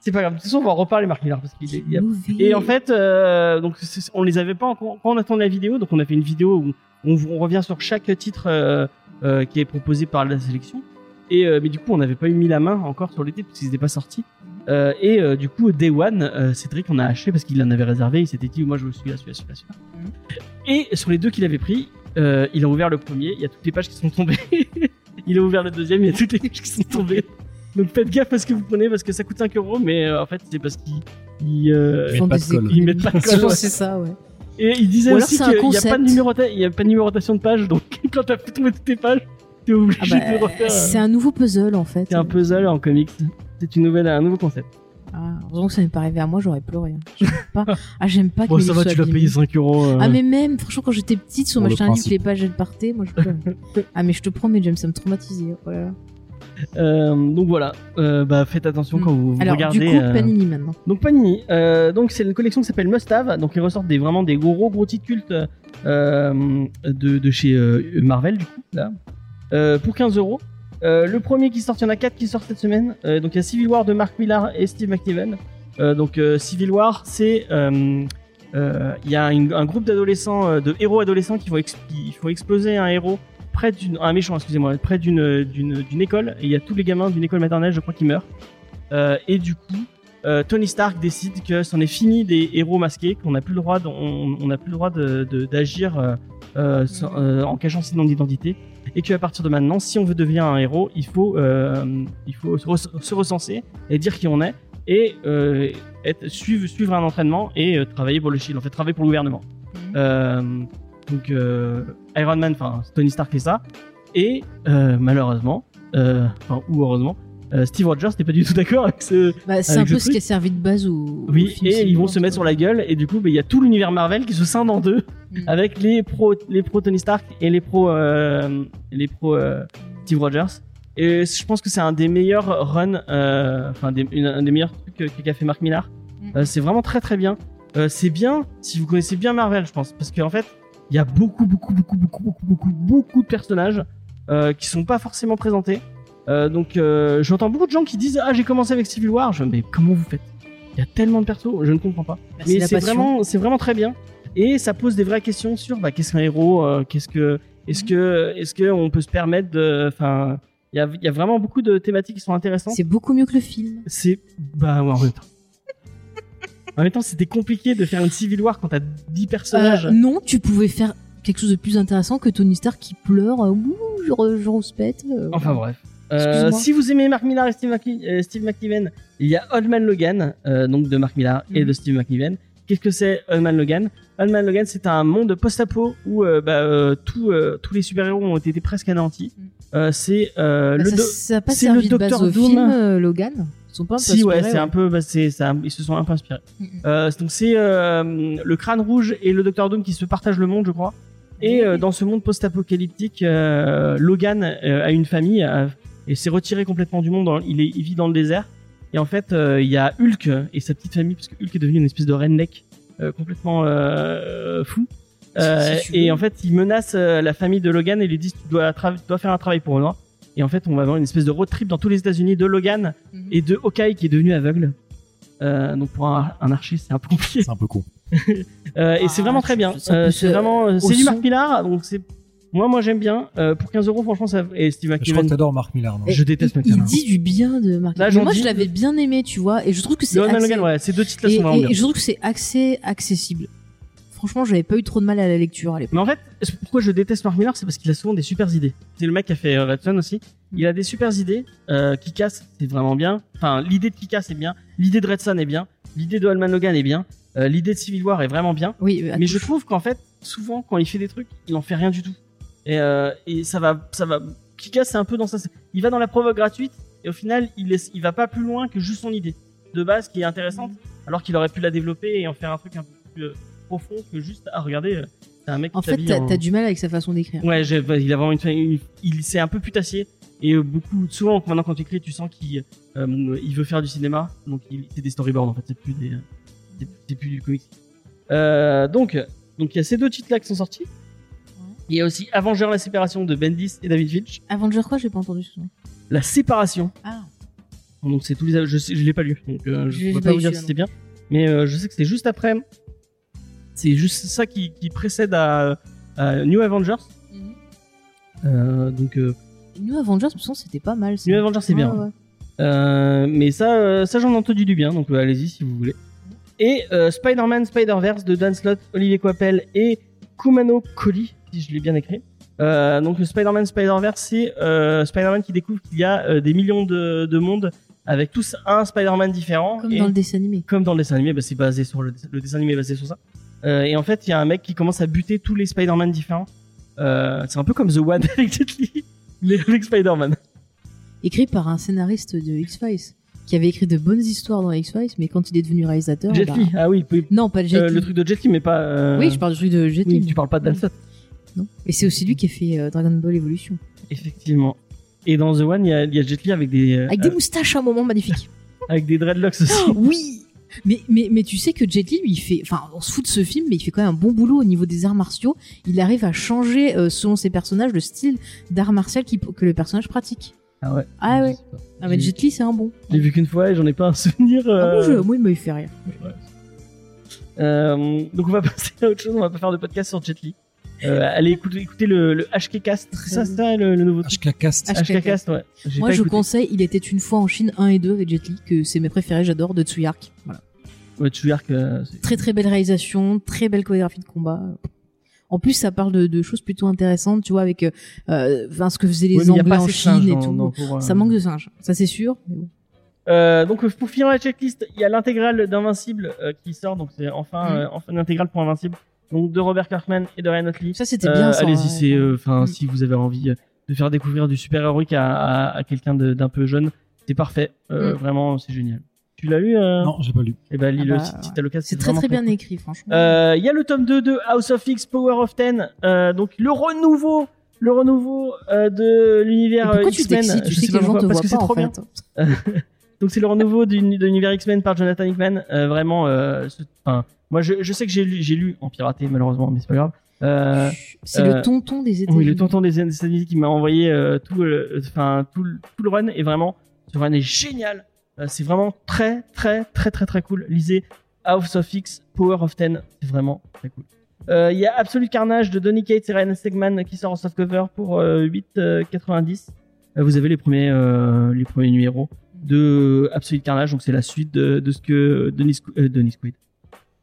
C'est pas grave. De toute façon, on va en reparler Mark Millar parce qu'il est, il a. Et en fait, euh, donc on les avait pas encore quand on attend la vidéo, donc on a fait une vidéo où on, on revient sur chaque titre euh, euh, qui est proposé par la sélection. Et euh, mais du coup, on n'avait pas eu mis la main encore sur les titres parce qu'ils n'étaient pas sortis. Euh, et euh, du coup, Day One, euh, Cédric on a acheté parce qu'il en avait réservé. Il s'était dit, moi je veux celui-là, celui-là, celui-là, celui-là. Et sur les deux qu'il avait pris, euh, il a ouvert le premier. Il y a toutes les pages qui sont tombées. il a ouvert le deuxième. Il y a toutes les pages qui sont tombées. Donc faites gaffe à ce que vous prenez parce que ça coûte 5 euros, mais euh, en fait c'est parce qu'il il, euh, Ils colle. mettent pas de colle, c'est ça, ouais. Et il disait Ou aussi qu'il n'y a pas de numérotation de page, donc quand t'as fait tomber toutes tes pages, t'es Ah bah, de refaire. c'est euh, un nouveau puzzle en fait. C'est un puzzle en comics. C'est une nouvelle, un nouveau concept. Ah, heureusement que ça n'est pas arrivé à moi, j'aurais pleuré. hein. J'aime pas. Ah, j'aime pas que Bon, ça va, tu l'as payé 5 euros. euh. Ah mais même, franchement quand j'étais petite, si on Pour le m'achetait un livre, les pages elles partaient, moi je pleurais. ah mais je te promets, James, ça me traumatisait. Oh là là. Euh, donc voilà, Euh, bah, faites attention quand vous, vous. Alors regardez. du coup, euh, Panini maintenant. Donc Panini, euh, donc c'est une collection qui s'appelle Must Have, donc ils ressortent des vraiment des gros gros titres cultes euh, de, de chez euh, Marvel du coup là, euh, pour 15 euros. Euh, Le premier qui sort, il y en a 4 qui sortent cette semaine. Euh, donc il y a Civil War de Mark Millar et Steve McNiven. Euh, donc euh, Civil War, c'est euh, euh, il y a un groupe d'adolescents, euh, de héros adolescents qui vont il faut exploser un héros près d'une un méchant excusez-moi près d'une école et il y a tous les gamins d'une école maternelle je crois qui meurent. Euh, et du coup euh, Tony Stark décide que c'en est fini des héros masqués, qu'on n'a plus le droit, de- on on plus le droit d'agir euh, euh, en cachant ses noms d'identité, et qu'à partir de maintenant, si on veut devenir un héros, il faut, il faut se, rec- se recenser et dire qui on est, et être, suivre, suivre un entraînement et travailler pour le Shield, en fait, travailler pour le gouvernement. Euh, donc Iron Man, enfin Tony Stark fait ça, et malheureusement, enfin ou heureusement, euh, Steve Rogers n'est pas du tout d'accord avec ce, Bah, c'est un ce peu ce qui a servi de base au. au oui, film et ils vont se mettre sur la gueule, et du coup, bah, il y a tout l'univers Marvel qui se scinde en deux, Mm. avec les pros, les pros Tony Stark et les pros, euh, les pros euh, Steve Rogers. Et je pense que c'est un des meilleurs runs, euh, enfin, un des meilleurs trucs qu'a fait Mark Millar. Mm. C'est vraiment très très bien. C'est bien si vous connaissez bien Marvel, je pense, parce qu'en fait, il y a beaucoup, beaucoup, beaucoup, beaucoup, beaucoup, beaucoup, beaucoup de personnages qui sont pas forcément présentés. Euh, donc, euh, j'entends beaucoup de gens qui disent Ah, j'ai commencé avec Civil War. Je, mais comment vous faites? Il y a tellement de persos, je ne comprends pas. Bah, Mais c'est vraiment, c'est vraiment très bien. et ça pose des vraies questions sur bah, qu'est-ce qu'un héros, euh, qu'est-ce que, est-ce que, est-ce que on peut se permettre de, enfin, il y a, il y a vraiment beaucoup de thématiques qui sont intéressantes. C'est beaucoup mieux que le film. C'est, bah, ouais, en même temps. En même temps, c'était compliqué de faire une Civil War quand t'as 10 personnages. Non, tu pouvais faire quelque chose de plus intéressant que Tony Stark qui pleure. Ouh, je, je rouspète. Enfin bref. Euh, si vous aimez Mark Millar et Steve, McNi- euh, Steve McNiven, il y a Old Man Logan, euh, donc de Mark Millar et Mhm. de Steve McNiven. Qu'est-ce que c'est Old Man Logan? Old Man Logan, c'est un monde post-apo où bah, tout, tous les super-héros ont été presque anéantis. Mhm. Euh, c'est bah, le ça, ça c'est le Docteur Doom. film Logan? Ils sont pas un peu Si ouais, inspirés, c'est un peu, bah, c'est ça, ils se sont un peu inspirés. Mhm. Donc c'est le Crâne Rouge et le Docteur Doom qui se partagent le monde, je crois. Et dans ce monde post-apocalyptique, Logan a une famille et s'est retiré complètement du monde. dans- il, est, il vit dans le désert. Et en fait, euh, il y a Hulk et sa petite famille, parce que Hulk est devenu une espèce de redneck euh, complètement euh, fou. Euh, Si et en fait, il menace euh, la famille de Logan et lui dit tu dois, tra- tu dois faire un travail pour moi. Et en fait, on va avoir une espèce de road trip dans tous les États-Unis de Logan Mhm. et de Hawkeye qui est devenu aveugle. Euh, donc pour un, un archer, c'est un peu compliqué. C'est un peu con. Euh, et Ah, c'est vraiment très je- bien. c'est euh, vraiment, c'est du. Marc Millar, donc c'est moi, moi j'aime bien. Euh, pour 15 euros, franchement, ça et Steve Je crois que McNiven. t'adores Mark Millar, non Je déteste il, McKenna. il dit du bien de Mark. Là, Mais j'en moi, je l'avais bien aimé, tu vois, et je trouve que c'est accès- Logan, ouais, ces deux titres-là sont vraiment et- bien. et je trouve que c'est accès accessible. Franchement, j'avais pas eu trop de mal à la lecture à l'époque. Mais en fait, c'est- pourquoi je déteste Mark Millar, c'est parce qu'il a souvent des super idées. C'est le mec qui a fait euh, Red Son aussi. Il a des super idées. Euh, Kick-Ass, c'est vraiment bien. Enfin, l'idée de Kick-Ass est bien. L'idée de Red Son est bien. L'idée de Allman Logan est bien. Euh, l'idée de Civil War est vraiment bien. Oui, euh, Mais je trouve qu'en fait, souvent, quand il fait des trucs, il en fait rien du tout. Et, euh, et ça va, ça va. Kick-Ass, c'est un peu dans ça. Il va dans la provoque gratuite et au final, il, va pas plus loin que juste son idée de base qui est intéressante, alors qu'il aurait pu la développer et en faire un truc un peu plus euh, profond que juste à regarder. euh, c'est un mec qui En fait, t'as en- du mal avec sa façon d'écrire. Ouais, j'ai- bah, il a vraiment une, une- il c'est un peu putassier et beaucoup souvent maintenant quand tu écris, tu sens qu'il euh, il veut faire du cinéma, donc il c'est des storyboards en fait, c'est plus des c'est- c'est plus du comics. Euh, donc donc il y a ces deux titres là qui sont sortis. Il y a aussi Avenger la séparation de Bendis et David Finch. Avenger quoi J'ai pas entendu ce nom. La séparation. Ah. Donc c'est tous les je sais, je l'ai pas lu donc euh, Je je peux pas vous dire si c'était bien mais euh, je sais que c'est juste après c'est juste ça qui, qui précède à, à New Avengers. Euh, donc New Avengers, toute façon, c'était pas mal. ça. New Avengers c'est bien. Ouais. Mais ça, ça j'en ai entendu du bien, donc allez-y si vous voulez. Et Spider-Man Spider-Verse de Dan Slott, Olivier Coipel et Kumano Koli, si je l'ai bien écrit. Euh, donc le Spider-Man Spider-Verse, c'est euh, Spider-Man qui découvre qu'il y a euh, des millions de, de mondes avec tous un Spider-Man différent. Comme et dans le dessin animé. comme dans le dessin animé, bah, c'est basé sur le, le dessin animé est basé sur ça. Euh, et en fait, il y a un mec qui commence à buter tous les Spider-Man différents. C'est un peu comme The One avec Jet Li, mais avec Spider-Man. Écrit par un scénariste de X-Files, qui avait écrit de bonnes histoires dans X-Files, mais quand il est devenu réalisateur. Jet bah- Li, ah oui, oui. Non, pas le Jet Li. le truc de Jet Li, mais pas. Oui, je parle du truc de Jet Oui, Li. tu parles pas de Dan. Non. Et c'est aussi lui qui a fait euh, Dragon Ball Evolution. Effectivement. Et dans The One, il y a, il y a Jet Li avec des, euh, Avec des moustaches à un moment magnifique. avec des dreadlocks aussi. Oh, oui mais, mais, mais tu sais que Jet Li, lui, il fait, enfin, on se fout de ce film, mais il fait quand même un bon boulot au niveau des arts martiaux. Il arrive à changer, euh, selon ses personnages, le style d'art martial que le personnage pratique. Ah ouais. Ah ouais. Ah, mais J'ai- Jet Li, c'est un bon. J'ai vu qu'une fois et j'en ai pas un souvenir. Ah euh, bon, je- moi, il m'a fait rire. euh, donc on va passer à autre chose, on va pas faire de podcast sur Jet Li. Euh, allez écouter, écouter le, le HKcast, c'est ça, c'est ça le, le nouveau truc HKcast. HKcast, ouais. J'ai Moi, pas je écouté. conseille Il était une fois en Chine 1 et 2 avec Jet Li, que c'est mes préférés, j'adore, de Tsuyark. Voilà. Ouais, Tsuyark, euh, c'est- Très très belle réalisation, très belle chorégraphie de combat. En plus, ça parle de, de choses plutôt intéressantes, tu vois, avec euh, euh, enfin, ce que faisaient les Ouais, mais il y a Anglais pas en assez de singes Chine et dans- tout. dans- pour, euh, Ça manque de singes, ça c'est sûr. mais bon. Euh, donc pour finir la checklist, il y a l'intégrale d'Invincible euh, qui sort, donc c'est enfin, Mm. euh, enfin une intégrale pour Invincible, donc de Robert Kirkman et de Ryan Otley. Ça c'était Euh, bien. ça, Allez-y, ouais. c'est euh, enfin Mm. si vous avez envie euh, de faire découvrir du super héroïque à, à, à quelqu'un d'un peu jeune, c'est parfait. Euh, Mm. Vraiment, c'est génial. Tu l'as lu euh? Non, j'ai pas lu. Eh ben lis-le Ah bah, si, si t'as l'occasion. C'est très très bien cool. écrit, franchement. Euh, Il y a le tome 2 de House of X Power of Ten, euh, donc le renouveau, le renouveau euh, de l'univers euh, pourquoi tu t'excites? Tu sais que les gens te parce voient que c'est pas en trop bien. fait. Donc c'est le renouveau de l'univers X-Men par Jonathan Hickman. Euh, vraiment, euh, ce- enfin, moi je, je sais que j'ai lu, j'ai lu en piraté malheureusement, mais c'est pas grave. Euh, C'est le tonton des États-Unis. oui, le tonton des États-Unis qui m'a envoyé tout, le- enfin tout, le- tout le run et vraiment, ce run est génial. C'est vraiment très très très très très cool. Lisez House of X Power of Ten, c'est vraiment très cool. Il y a Absolute Carnage de Donny Cates et Ryan Stegman qui sort en softcover pour euh, 8,90. Euh, vous avez les premiers, les premiers numéros de Absolute Carnage, donc c'est la suite de, de ce que Denis, Squ- euh, Denis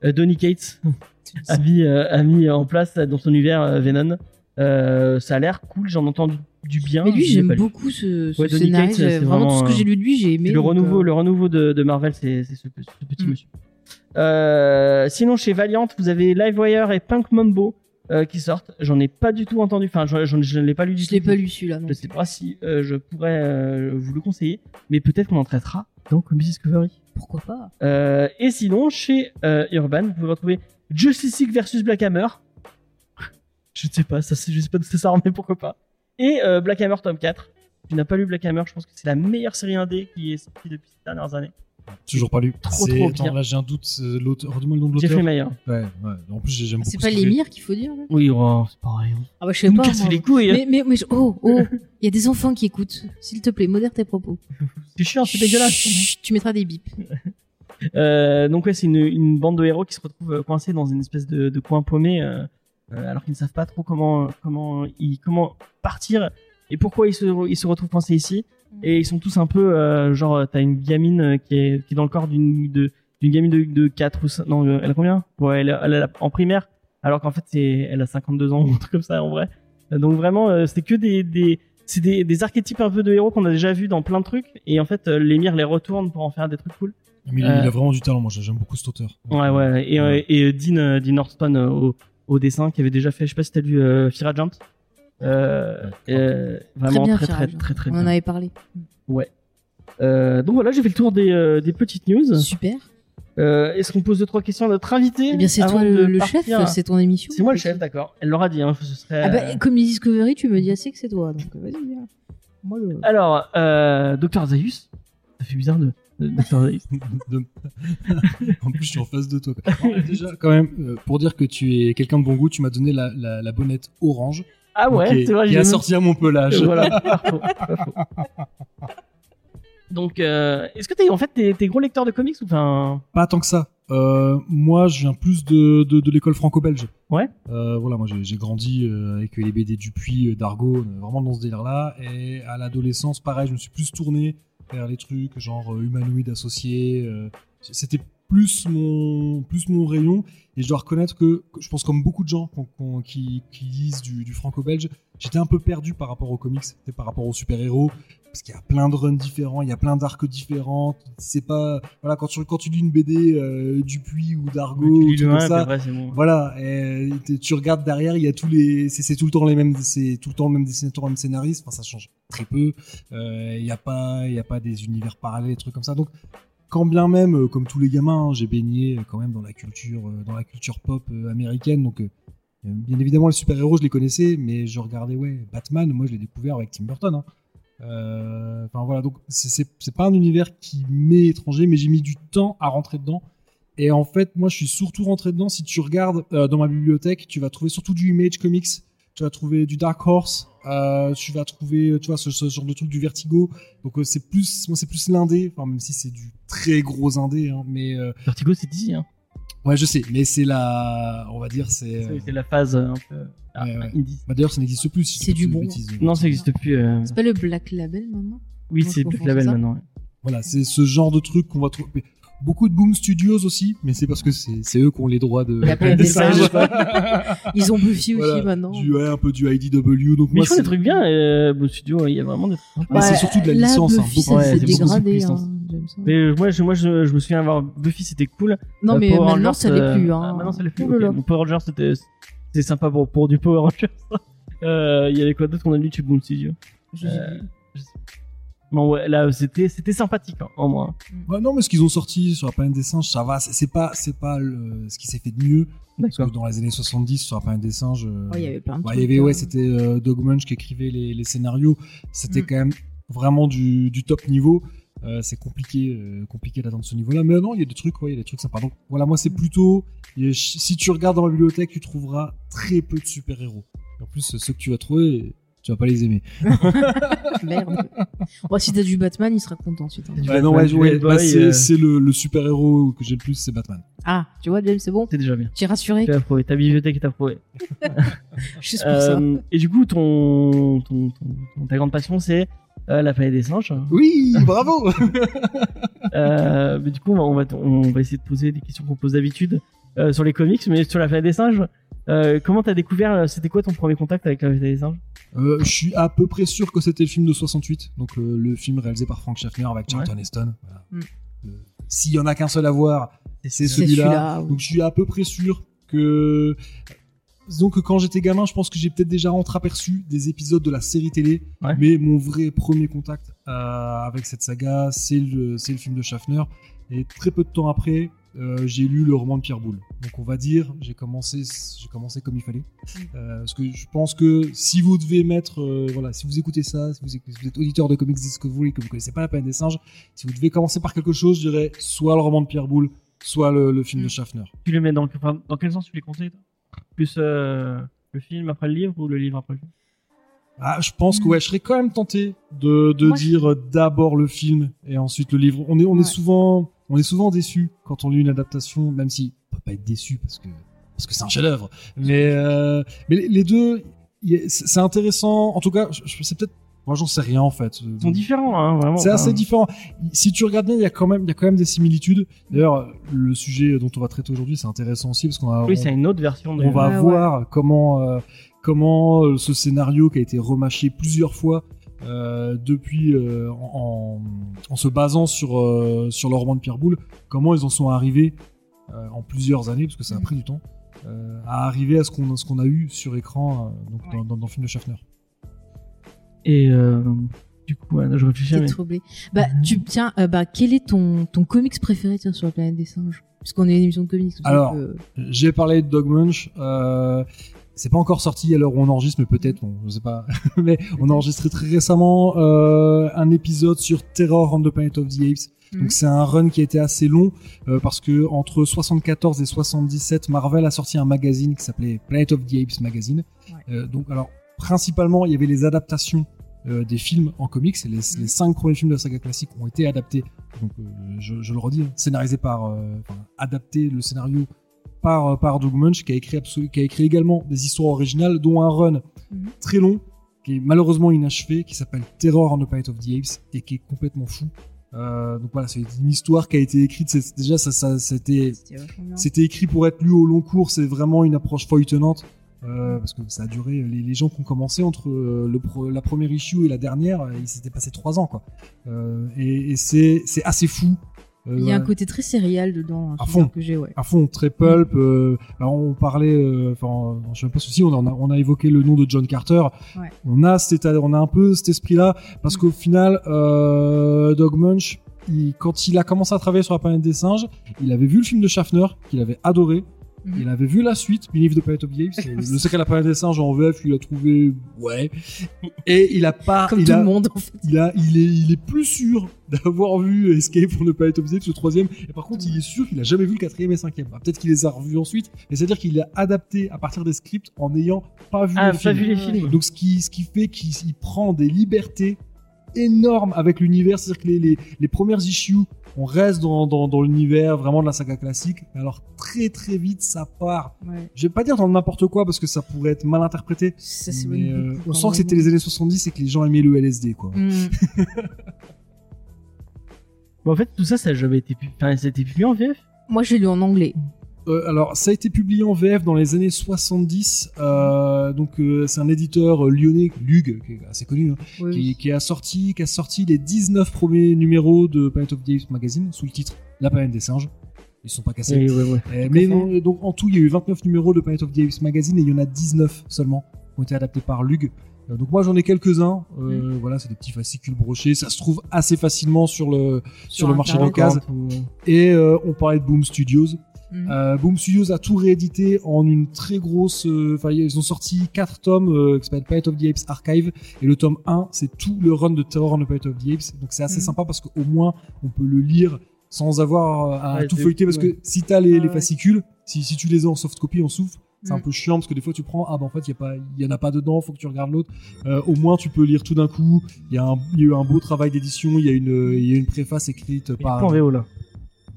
euh, Donny Cates a mis, euh, a mis en place dans son univers Venom. Ça a l'air cool, j'en entends du, du bien. Mais lui, j'aime beaucoup ce, ce Ouais. Cates, Vraiment, tout ce que j'ai lu de lui, j'ai aimé. le renouveau, le renouveau de, de Marvel, c'est ce, ce petit Mm. monsieur. Sinon, chez Valiant, vous avez Livewire et Punk Mambo euh, qui sortent. J'en ai pas du tout entendu. Enfin, je ne l'ai pas lu du Je tout. l'ai pas lu celui-là. Je sais pas si euh, je pourrais euh, vous le conseiller, mais peut-être qu'on en traitera dans Comics Discovery. Pourquoi pas et sinon, chez Urban, vous pouvez retrouver Justice League versus Black Hammer. je ne sais pas, ça, je sais pas d'où ça sort, mais pourquoi pas. Et Black Hammer tome 4. Tu n'as pas lu Black Hammer, je pense que c'est la meilleure série indé qui est sortie depuis ces dernières années. Toujours pas lu. Trop, C'est- trop attends, bien. Là, j'ai un doute. L'auteur. Redis-moi le nom de l'auteur. Jeffrey Mayer. Ouais, ouais. En plus, j'ai- j'aime beaucoup. C'est ce pas qu'il fait. l'émir qu'il faut dire là? Oui, oh, c'est pareil. Ah bah je sais Il me pas. casse moi. les couilles. hein. Mais, mais, mais je- oh, oh, il y a des enfants qui écoutent. S'il te plaît, modère tes propos. C'est chiant, c'est dégueulasse. Chut, Tu mettras des bips. Euh, donc ouais, c'est une, une bande de héros qui se retrouvent euh, coincés dans une espèce de, de coin paumé, euh, euh, alors qu'ils ne savent pas trop comment comment ils comment partir et pourquoi ils se ils se retrouvent coincés ici. Et ils sont tous un peu euh, genre euh, t'as une gamine euh, qui est qui est dans le corps d'une de d'une gamine de, de 4 ou 5, non elle a combien? Ouais elle, a- elle en primaire alors qu'en fait c'est elle a 52 ans ou un truc comme ça en vrai donc vraiment euh, c'était que des des c'est des, des archétypes un peu de héros qu'on a déjà vu dans plein de trucs et en fait euh, l'émir les retourne pour en faire des trucs cool Mais il, il a vraiment du talent. Moi, j'aime beaucoup cet auteur. Ouais, ouais. Et, et Dean, Dean Norton au, au dessin, qui avait déjà fait, je sais pas si t'as lu Fear Agent. Euh, euh, vraiment bien, très, Fear très, Agent. très, très, On en bien. avait parlé. Ouais. Euh, donc voilà, j'ai fait le tour des, euh, des petites news. Super. Euh, Est-ce qu'on pose deux trois questions à notre invité Eh bien, c'est toi le, chef, c'est ton émission. C'est moi le chef, d'accord. Elle l'aura dit, hein, ce serait. Ah bah, euh, comme les Discovery, tu me dis assez que c'est toi. Donc vas-y, viens. Moi, le... Alors, euh, Dr Zaius. Ça fait bizarre de. en plus, je suis en face de toi. Alors, déjà, quand même, pour dire que tu es quelqu'un de bon goût, tu m'as donné la, la, la bonnette orange. Ah ouais, c'est vrai, j'ai a sorti à mon pelage. Euh, voilà, pas faux, pas faux. Donc, euh, est-ce que t'es en fait t'es, gros lecteur de comics ou enfin? Pas tant que ça. Euh, moi, je viens plus de, de, de l'école franco-belge. Ouais. Euh, voilà, moi j'ai grandi avec les BD Dupuis, d'Argo, vraiment dans ce délire-là. Et à l'adolescence, pareil, je me suis plus tourné vers les trucs genre humanoïdes associés. C'était plus mon, plus mon rayon. Et je dois reconnaître que, je pense comme beaucoup de gens qui, qui lisent du, du franco-belge, j'étais un peu perdu par rapport aux comics, par rapport aux super-héros. Parce qu'il y a plein de runs différents, il y a plein d'arcs différents. C'est pas, voilà, quand tu, quand tu lis une BD euh, Dupuis ou d'Argo, ou comme ça, bon. voilà, et tu regardes derrière, il y a tous les, c'est tout le temps les mêmes, c'est tout le temps le même dessinateur, le même scénariste. Enfin, ça change très peu. Euh, Il y a pas, il y a pas des univers parallèles, des trucs comme ça. Donc, quand bien même, euh, comme tous les gamins, hein, j'ai baigné euh, quand même dans la culture, euh, dans la culture pop américaine. Donc, bien évidemment, les super héros, je les connaissais, mais je regardais, ouais, Batman. Moi, je l'ai découvert avec Tim Burton. hein. Enfin voilà, donc c'est- pas un univers qui m'est étranger, mais j'ai mis du temps à rentrer dedans. Et en fait, moi, je suis surtout rentré dedans. Si tu regardes dans ma bibliothèque, tu vas trouver surtout du Image Comics, tu vas trouver du Dark Horse, euh, tu vas trouver, tu vois, ce, ce genre de truc du Vertigo. Donc euh, c'est plus, moi, c'est plus l'indé, enfin même si c'est du très gros indé, hein, mais euh, Vertigo, c'est d'ici. Hein. ouais, je sais, mais c'est la, on va dire, c'est. C'est, la phase un peu ah, Ouais, ouais. indie. bah, D'ailleurs, ça n'existe plus. si C'est du bon. bêtises. Non, ça n'existe plus. euh, C'est pas le Black Label maintenant? Oui, Non, c'est confonds, label maintenant. ouais. Voilà, c'est ce genre de truc qu'on va trouver. Beaucoup de Boom Studios aussi, mais c'est parce que c'est eux qui ont les droits de. La planète des singes. Ils ont Buffy aussi Voilà, maintenant. Du, ouais, un peu du IDW. Donc Mais moi, ils font c'est- des trucs bien, euh, Beau Studio, il y a vraiment des. Mais c'est surtout de la là, licence, hein, Buffy, ça Ouais, s'est c'est dégradé. hein, ça. Mais euh, moi, je, moi je, je me souviens avoir Buffy, c'était cool. Non, Euh, mais Power maintenant, Rangers, ça l'est euh, plus. Hein. ah, maintenant, ça l'est plus. Oh là ok. là. Bon, Power Rangers, c'était, sympa pour, pour du Power Rangers. Euh, Il y avait quoi d'autre qu'on a lu chez Boom Studio Euh. Non, ouais, là, c'était, c'était sympathique, hein, en moins. Bah non, mais ce qu'ils ont sorti sur la planète des singes, ça va. C'est c'est pas, c'est pas le- ce qui s'est fait de mieux. Parce que dans les années 70, sur la planète des singes, euh, Ouais, il y avait plein de bah, trucs. y avait, ouais, hein. c'était euh, Doug Munch qui écrivait les, les scénarios. C'était Mm. quand même vraiment du, du top niveau. Euh, c'est compliqué, euh, compliqué d'atteindre ce niveau-là. Mais non, il y a des trucs, ouais, il y a des trucs sympas. Donc voilà, moi, c'est Mm. plutôt. si tu regardes dans ma bibliothèque, tu trouveras très peu de super-héros. En plus, ceux que tu vas trouver, tu vas pas les aimer. Merde. Bon, si t'as du Batman, il sera content ensuite. hein. Du non, ouais, ouais, bah, c'est euh, c'est le, le super héros que j'ai le plus, c'est Batman. Ah, tu vois, James, c'est bon C'est déjà bien. Tu es rassuré Tu as approuvé. Ta bibliothèque est approuvée. Juste pour ça. Euh, et du coup, ton, ton, ton- ton- ta grande passion, c'est euh, la planète des singes. Oui, bravo. Euh, mais du coup, on va, on va essayer de poser des questions qu'on pose d'habitude euh, sur les comics, mais sur la planète des singes. Euh, comment t'as découvert euh, C'était quoi ton premier contact avec la planète des singes? Euh, je suis à peu près sûr que c'était le film de 68, donc le, le film réalisé par Frank Schaffner avec Charlton Heston. Voilà. Mm. S'il y en a qu'un seul à voir, c'est C'est celui-là. Donc je suis à peu près sûr que que quand j'étais gamin, je pense que j'ai peut-être déjà entreaperçu des épisodes de la série télé, Ouais. mais mon vrai premier contact euh, avec cette saga, c'est le c'est le film de Schaffner. Et très peu de temps après, euh, j'ai lu le roman de Pierre Boulle. Donc on va dire, j'ai commencé j'ai commencé comme il fallait. Euh, parce que je pense que si vous devez mettre, euh, voilà, si vous écoutez ça, si vous, éc- si vous êtes auditeur de Comics Discovery, que vous connaissez pas la peine des singes, si vous devez commencer par quelque chose, je dirais soit le roman de Pierre Boulle, soit le, le film Mm. de Schaffner. Tu les mets dans, enfin, dans quel sens tu les conseilles Plus le film après le livre ou le livre après le film? Ah, je pense que ouais, je serais quand même tenté de, de Moi, je- dire d'abord le film et ensuite le livre. On est, on Ouais. est souvent, on est souvent déçu quand on lit une adaptation, même si on peut pas être déçu parce que parce que c'est un chef-d'œuvre. Mais euh, mais les- deux, c'est intéressant. En tout cas, c'est peut-être, moi j'en sais rien en fait. Ils sont différents, hein, vraiment. C'est assez différent. Si tu regardes bien, il y a quand même, il y a quand même des similitudes. D'ailleurs, le sujet dont on va traiter aujourd'hui, c'est intéressant aussi parce qu'on va, Oui, c'est une autre version de. on va Ouais, voir comment euh, comment euh, ce scénario qui a été remâché plusieurs fois euh, depuis euh, en, en- en se basant sur euh, sur le roman de Pierre Boulle, comment ils en sont arrivés euh, en plusieurs années parce que ça a Mm. pris du temps euh, à arriver à ce qu'on ce qu'on a eu sur écran euh, donc Ouais. dans, dans, dans le film de Schaffner. Et euh, du coup, ouais, je réfléchis. Mais... troublé. Bah, tu, tiens, euh, bah, quel est ton, ton comics préféré, tiens, sur la planète des singes? Puisqu'on est une émission de comics. Alors, J'ai parlé de Dog Munch. C'est pas encore sorti à l'heure où on enregistre, mais peut-être, bon, je sais pas. mais on a enregistré très récemment euh, un épisode sur Terror on the Planet of the Apes. Mhm. Donc c'est un run qui a été assez long euh, parce que entre 74 et 77, Marvel a sorti un magazine qui s'appelait Planet of the Apes Magazine. Ouais. Euh, donc alors principalement il y avait les adaptations euh, des films en comics. Les, Mhm. les cinq premiers films de la saga classique ont été adaptés. Donc euh, je, je le redis, hein, scénarisé par, euh, enfin, adapté le scénario par euh, par Doug Munch qui a écrit qui a écrit également des histoires originales, dont un run Mhm. très long qui est malheureusement inachevé, qui s'appelle Terror on the Planet of the Apes et qui est complètement fou. Euh, donc voilà, c'est une histoire qui a été écrite. Déjà, ça, ça, c'était, écrit pour être lu au long cours. C'est vraiment une approche feuilletonnante. Euh, parce que ça a duré, les, les gens qui ont commencé entre euh, le la première issue et la dernière, euh, il s'était passé trois ans, quoi. Euh, et c'est assez fou. Euh, Il y a un côté très céréal dedans, À fond. que j'ai, ouais. à fond, très pulp. euh, alors on parlait, euh, enfin, euh, je sais pas si on a, on a évoqué le nom de John Carter. Ouais. On a cet on a un peu cet esprit-là parce qu'au final, euh, Dog Munch, il- quand il a commencé à travailler sur la planète des singes, il avait vu le film de Schaffner qu'il avait adoré. Mhm. Il avait vu la suite, Beneath the Planet of the Apes. le secret de la planète des singes en VF, il a trouvé ouais. Et il a pas, Comme il tout a, le monde, en fait. il a, il est, il est plus sûr d'avoir vu Escape from the Planet of the Apes, le troisième. Et par contre, il est sûr qu'il a jamais vu le quatrième et cinquième. Ah, Peut-être qu'il les a revus ensuite, mais c'est-à-dire qu'il a adapté à partir des scripts en n'ayant pas vu Ah, les pas films. vu les films. Donc ce qui, ce qui fait qu'il il prend des libertés énormes avec l'univers, c'est-à-dire que les, les, les premières issues, on reste dans, dans, dans l'univers vraiment de la saga classique, mais alors très très vite ça part. Ouais. Je vais pas dire dans n'importe quoi parce que ça pourrait être mal interprété, Ça, mais euh, on sent que c'était les années 70 et que les gens aimaient le LSD quoi. Mm. Mais en fait, tout ça, ça a jamais été, pu- enfin, ça a été publié en VF. Moi, j'ai lu en anglais. Euh, alors, ça a été publié en VF dans les années 70. Euh, donc, euh, c'est un éditeur euh, lyonnais, Lug, qui est assez connu, hein, Oui, qui, a sorti, qui a sorti les 19 premiers numéros de Planet of the Apes magazine sous le titre La planète des singes. Ils sont pas cassés. Oui, mais non, donc en tout, il y a eu 29 numéros de Planet of the Apes magazine et il y en a 19 seulement qui ont été adaptés par Lug. Donc moi j'en ai quelques-uns. Euh, Voilà, c'est des petits fascicules brochés. Ça se trouve assez facilement sur le sur, le marché d'occasion. Ou- Et euh, on parlait de Boom Studios. Mm. Euh, Boom Studios a tout réédité en une très grosse. euh, Enfin, ils ont sorti quatre tomes euh, qui s'appellent Planet of the Apes Archive et le tome 1 c'est tout le run de Terror on the Planet of the Apes. Donc c'est assez Mhm. sympa parce qu'au moins on peut le lire sans avoir à Ouais, tout feuilleter parce ouais. que si t'as les, les fascicules, si, si tu les as en soft copy en souffle, C'est un Mm. peu chiant parce que des fois tu prends, ah bah en fait il y, a pas- il y en a pas dedans, faut que tu regardes l'autre. Euh, au moins tu peux lire tout d'un coup. Il y, a un- il y a eu un beau travail d'édition, il y, a une- il y a une préface écrite Il par, pas en VO là.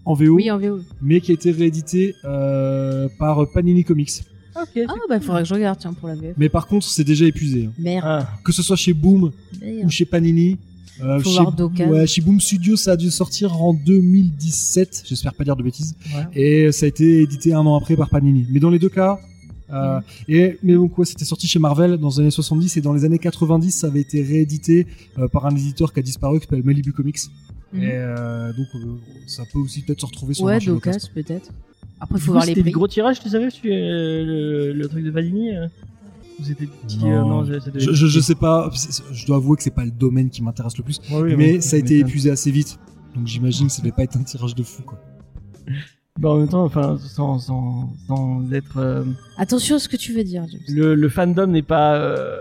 En VO, Oui, en VO. mais qui a été réédité euh, par Panini Comics. Ok. Ah, bah, faudrait que je regarde, tiens, pour la VF. Mais par contre c'est déjà épuisé. hein. Merde. Ah, Que ce soit chez Boom Merde. ou chez Panini. euh, Faut chez, voir d'occasion. ouais, chez Boom Studio, ça a dû sortir en 2017. J'espère pas dire de bêtises. ouais. Et ça a été édité un an après par Panini. Mais dans les deux cas, euh, et mais donc ouais, c'était sorti chez Marvel dans les années 70 et dans les années 90, ça avait été réédité euh, par un éditeur qui a disparu, qui s'appelle Malibu Comics. Mhm. Et euh, donc euh, ça peut aussi peut-être se retrouver sur le Ouais, marché local. d'occasion, peut-être. Après, Du faut coup, voir les c'était prix. des gros tirages, tu savais, euh, le, le truc de Panini euh Ou c'était. Non. euh, non, je- Je, je, je sais pas, je dois avouer que c'est pas le domaine qui m'intéresse le plus, Ouais, oui, mais ouais, ça a été épuisé assez vite. Donc j'imagine que ça devait pas être un tirage de fou quoi. Bah, en même temps, enfin, sans, sans, sans être. euh, Attention à ce que tu veux dire, James. le, le fandom n'est pas. euh,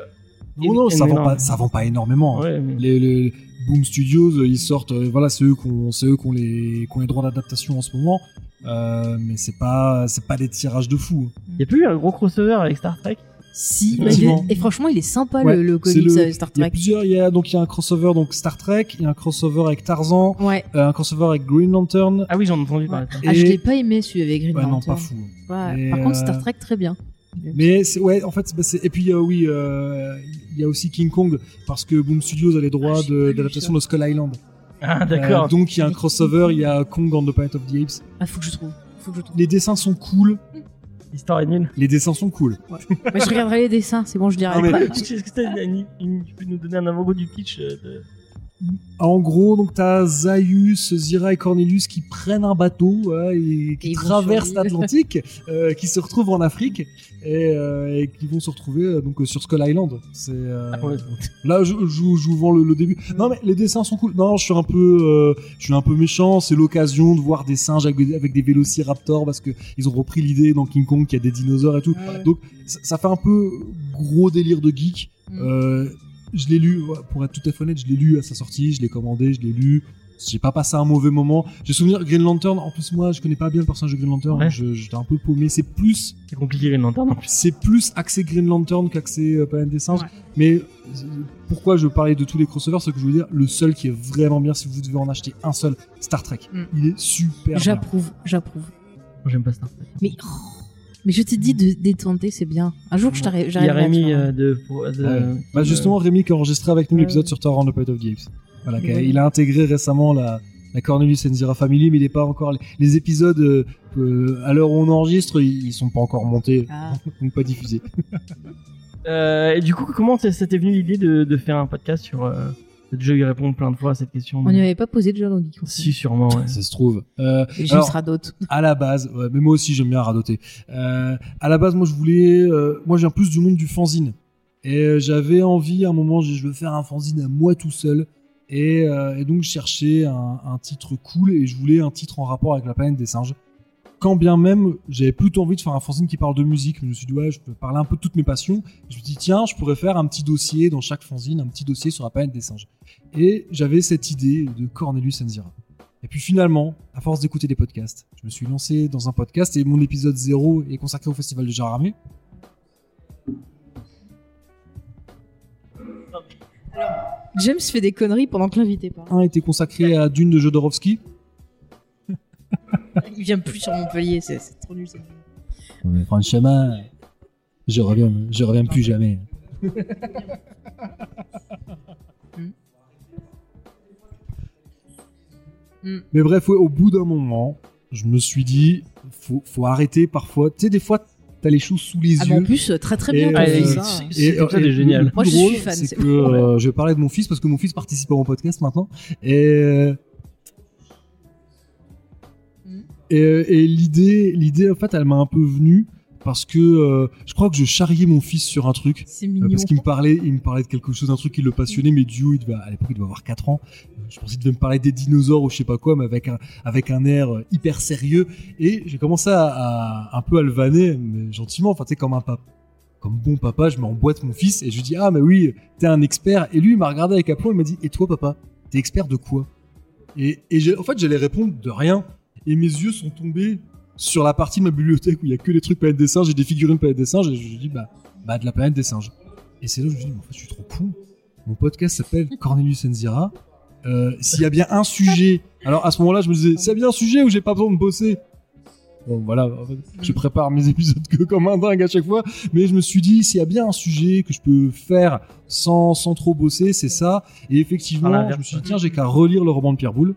Non, non, ça vend pas, ça vend pas énormément. hein. Ouais, mais- les, les Boom Studios, ils sortent, euh, voilà, c'est eux qui ont, c'est eux qui ont les, les droits d'adaptation en ce moment. Euh, mais c'est pas, c'est pas des tirages de fou. Il y a plus eu un gros crossover avec Star Trek Si, bah, et franchement, il est sympa Ouais, le, le comics le- Star Il y a Trek. plusieurs, il y a donc il y a un crossover donc Star Trek, il y a un crossover avec Tarzan, Ouais. euh, un crossover avec Green Lantern. Ah oui, j'en ai entendu parler. Ah, je l'ai pas aimé celui avec Green Ouais, non, Lantern. pas fou. Et, Par contre, Star Trek, très bien. Mais c'est ouais, en fait, bah, c'est- et puis euh, oui, euh, il y a aussi King Kong parce que Boom Studios a les droits Ah, de- de Skull Island. Ah, d'accord. Euh, donc il y a un crossover, il y a Kong and the Planet of the Apes. Ah, faut que je trouve. Faut que je trouve. Les dessins sont cool. L'histoire est nulle. Les dessins sont cool. Mais je regarderai les dessins, c'est bon, je dirai Non, mais- pas. Est-ce que t'as une- une- tu peux nous donner un avant-goût du pitch euh, de... En gros, donc t'as Zaius, Zira et Cornelius qui prennent un bateau ouais, et qui Et traversent l'Atlantique, euh, qui se retrouvent en Afrique et, euh, et qui vont se retrouver euh, donc sur Skull Island. C'est Ah, ouais. là je, je, vous- je vous vends le, le début. Non mais les dessins sont cool. Non, je suis un peu, je suis un peu méchant. C'est l'occasion de voir des singes avec, avec des vélociraptors parce que ils ont repris l'idée dans King Kong qu'il y a des dinosaures et tout. Ouais. Donc ça, ça fait un peu gros délire de geek. Mm. Je l'ai lu, pour être tout à fait honnête, je l'ai lu à sa sortie, je l'ai commandé, je l'ai lu. J'ai pas passé un mauvais moment. J'ai souvenir Green Lantern. En plus, moi, je connais pas bien le personnage de Green Lantern. Ouais. Je- J'étais un peu paumé. C'est plus, C'est compliqué Green Lantern en plus. c'est plus axé Green Lantern qu'axé euh, Planète des singes. Ouais. Mais euh, pourquoi je parlais de tous les crossovers, c'est que je veux dire, le seul qui est vraiment bien, si vous devez en acheter un seul, Star Trek. Mm. Il est super. bien. J'approuve, j'approuve. Moi, j'aime pas Star Trek. Mais, oh, mais je t'ai dit de détenter, c'est bien. Un jour, je t'arrive. Il y a Rémi euh, de. pour- de- Ouais. Bah, euh, justement, Rémi qui a enregistré avec nous l'épisode ouais. sur Thor and the of Apes. Voilà, a- il a intégré récemment la, la Cornelius and Zira Family, mais il est pas encore les, les épisodes euh, euh, à l'heure où on enregistre, ils, ils sont pas encore montés, Ah. donc pas diffusés. euh, et du coup, comment t'est venu l'idée de, de faire un podcast sur. Répondre plein de fois à cette question. On n'y avait pas posé déjà dans Geek en fait. Si, sûrement, ouais. Ça se trouve. Euh, Et alors, radote. à la base, ouais, mais moi aussi j'aime bien radoter. Euh, à la base, moi je voulais, euh, moi je viens plus du monde du fanzine. Et euh, j'avais envie à un moment, j'ai je veux faire un fanzine à moi tout seul. Et, euh, et donc je cherchais un, un titre cool et je voulais un titre en rapport avec la planète des singes. Quand bien même, j'avais plutôt envie de faire un fanzine qui parle de musique. Je me suis dit, ouais, je peux parler un peu de toutes mes passions. Je me suis dit, tiens, je pourrais faire un petit dossier dans chaque fanzine, un petit dossier sur la planète des singes. Et j'avais cette idée de Cornelius Enzira. Et puis finalement, à force d'écouter des podcasts, je me suis lancé dans un podcast et mon épisode 0 est consacré au festival de Jaramé. James fait des conneries pendant que l'invité parle. Un était consacré à Dune de Jodorowsky. Il vient plus sur Montpellier, c'est c'est trop nul. ça. Mais franchement, je reviens, je reviens plus jamais. Hmm. Mais bref, ouais, au bout d'un moment, je me suis dit, faut, faut arrêter parfois. Tu sais, des fois, t'as les choses sous les Ah, yeux. en plus, très très Et, bien. euh, c'est- c'est et génial. le plus Moi, je suis fan, c'est que euh, je vais parler de mon fils parce que mon fils participe à mon podcast maintenant. Et et, euh, et l'idée, l'idée en fait, elle m'a un peu venue parce que euh, je crois que je charriais mon fils sur un truc. C'est Euh, mignon. parce qu'il me parlait, il me parlait de quelque chose, d'un truc qui le passionnait, mais Dio, il devait, à l'époque, il devait avoir 4 ans. Euh, Je pensais qu'il devait me parler des dinosaures ou je sais pas quoi, mais avec un, avec un air euh, hyper sérieux. Et j'ai commencé à, à- un peu à le vanner, mais gentiment, enfin, tu sais, comme un papa. Comme bon papa, je m'emboîte mon fils et je lui dis, ah, mais oui, t'es un expert. Et lui, il m'a regardé avec aplomb, il m'a dit, et toi, papa, t'es expert de quoi? Et, en fait, j'allais répondre de rien. Et mes yeux sont tombés sur la partie de ma bibliothèque où il y a que des trucs planète des singes et des figurines planète des singes et je me dis bah bah de la planète des singes. Et c'est là où je me dis mais en fait je suis trop con. Mon podcast s'appelle Cornelius Enzira. Euh, S'il y a bien un sujet, alors à ce moment-là je me disais s'il y a bien un sujet où j'ai pas besoin de bosser. Bon voilà, en fait, je prépare mes épisodes que comme un dingue à chaque fois, mais je me suis dit s'il y a bien un sujet que je peux faire sans, sans trop bosser, c'est ça. Et effectivement, l'inverse. je me suis dit tiens j'ai qu'à relire le roman de Pierre Boulle.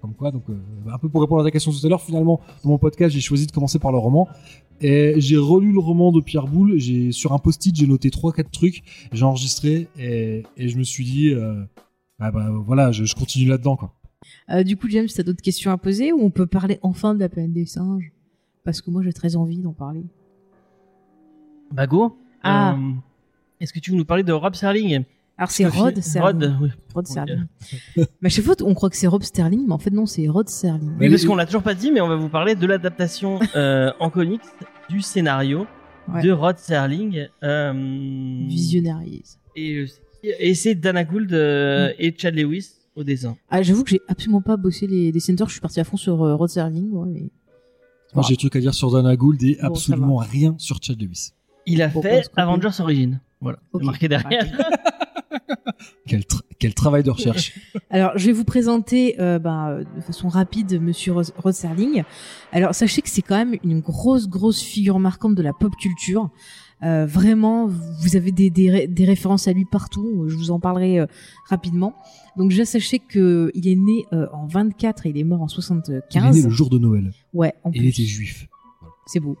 Comme quoi, donc euh, un peu pour répondre à ta question tout à l'heure, finalement dans mon podcast j'ai choisi de commencer par le roman. Et j'ai relu le roman de Pierre Boulle. J'ai sur un post-it j'ai noté trois quatre trucs. J'ai enregistré et, et je me suis dit euh, ah bah voilà je, je continue là-dedans quoi. Euh, du coup, James, t'as d'autres questions à poser ou on peut parler enfin de la planète des singes? Parce que moi, j'ai très envie d'en parler. Bago Ah. euh, Est-ce que tu veux nous parler de Rob Serling? Alors, c'est Rod Serling. Rod, oui. Rod Serling. mais à chaque fois, on croit que c'est Rob Sterling, mais en fait, non, c'est Rod Serling. Oui, parce qu'on l'a toujours pas dit, mais on va vous parler de l'adaptation euh, en comics du scénario Ouais. de Rod Serling. Euh, Visionnaries. Et, et c'est Dana Gould euh, et Chad Lewis au dessin. Ah, j'avoue que j'ai absolument pas bossé les dessinateurs. Je suis parti à fond sur euh, Rod Serling. Ouais, mais... Moi j'ai des trucs à dire sur Dana Gould et Bon, absolument rien sur Chad Lewis. Il a Bon, fait Avengers Origin. Voilà, c'est Ok. marqué derrière. Quel, tra- quel travail de recherche. Alors, je vais vous présenter euh, ben, euh, de façon rapide Monsieur Rod Serling. Alors, sachez que c'est quand même une grosse, grosse figure marquante de la pop culture. Euh, vraiment, vous avez des, des, ré- des références à lui partout. Je vous en parlerai euh, rapidement. Donc, déjà, sachez que il est né euh, en 24 et il est mort en Il est 75. né le jour de Noël. Ouais, en il était juif. C'est beau.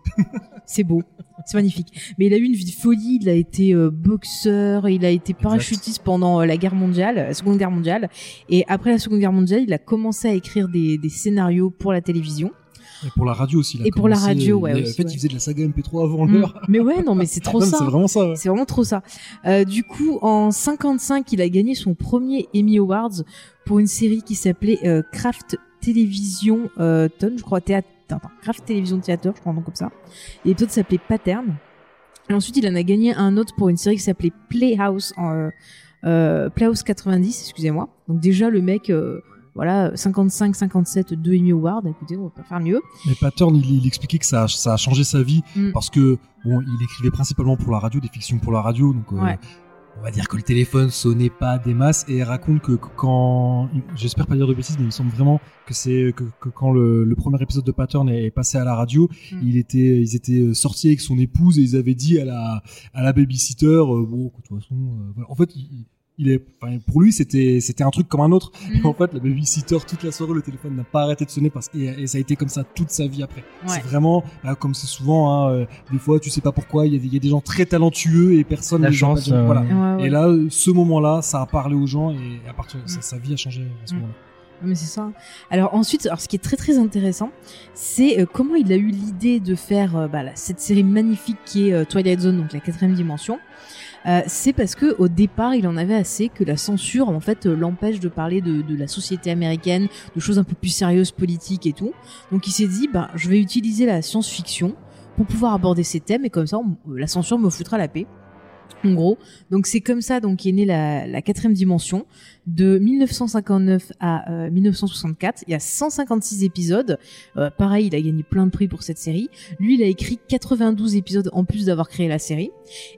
c'est beau. C'est magnifique. Mais il a eu une vie de folie. Il a été euh, boxeur. Il a été parachutiste pendant euh, la guerre mondiale, la seconde guerre mondiale. Et après la seconde guerre mondiale, il a commencé à écrire des, des scénarios pour la télévision. Et pour la radio aussi. il a Et pour la radio, il ouais, a- En fait, ouais. il faisait de la saga MP3 avant Mm. l'heure. Mais ouais, non, mais c'est trop Non, ça. C'est vraiment ça. ouais. C'est vraiment trop ça. Euh, du coup, en 55, il a gagné son premier Emmy Awards pour une série qui s'appelait Craft Television Ton, je crois, théâtre, attends, Craft Television Theater, je crois un nom comme ça. Et l'épisode s'appelait Pattern. Et ensuite, il en a gagné un autre pour une série qui s'appelait Playhouse, en, euh, euh, Playhouse 90, excusez-moi. Donc déjà, le mec, euh, voilà, 55, 57, deux Emmy Awards. Écoutez, on va pas faire mieux. Mais Pattern, il, il expliquait que ça a, ça a changé sa vie Mm. parce que bon, il écrivait principalement pour la radio, des fictions pour la radio, donc euh, Ouais. On va dire que le téléphone sonnait pas des masses et raconte que quand, j'espère pas dire de bêtises, mais il me semble vraiment que c'est que, que quand le, le premier épisode de Pattern est passé à la radio, Mm. il était, ils étaient sortis avec son épouse et ils avaient dit à la à la babysitter, euh, bon, de toute façon, euh, voilà. en fait. Il, il est, enfin, pour lui, c'était, c'était un truc comme un autre. Mhm. Et en fait, la babysitter, toute la soirée, le téléphone n'a pas arrêté de sonner parce et, et ça a été comme ça toute sa vie après. Ouais. C'est vraiment, bah, comme c'est souvent, hein, euh, des fois, tu sais pas pourquoi, il y, a des- il y a des gens très talentueux et personne La ne les a pas chance, euh, Voilà. Ouais, ouais. Et là, euh, ce moment-là, ça a parlé aux gens et à partir de ça, sa vie a changé à ce Mm. moment-là. Mais c'est ça. Alors ensuite, alors ce qui est très très intéressant, c'est euh, comment il a eu l'idée de faire euh, bah, cette série magnifique qui est euh, Twilight Zone, donc la quatrième dimension. Euh, c'est parce que au départ, il en avait assez que la censure en fait euh, l'empêche de parler de, de la société américaine, de choses un peu plus sérieuses, politiques et tout. Donc il s'est dit, bah je vais utiliser la science-fiction pour pouvoir aborder ces thèmes et comme ça, on- la censure me foutra la paix. En gros, donc c'est comme ça donc est née la, quatrième dimension de 1959 à euh, 1964. Il y a 156 épisodes. Euh, pareil, il a gagné plein de prix pour cette série. Lui, il a écrit 92 épisodes en plus d'avoir créé la série.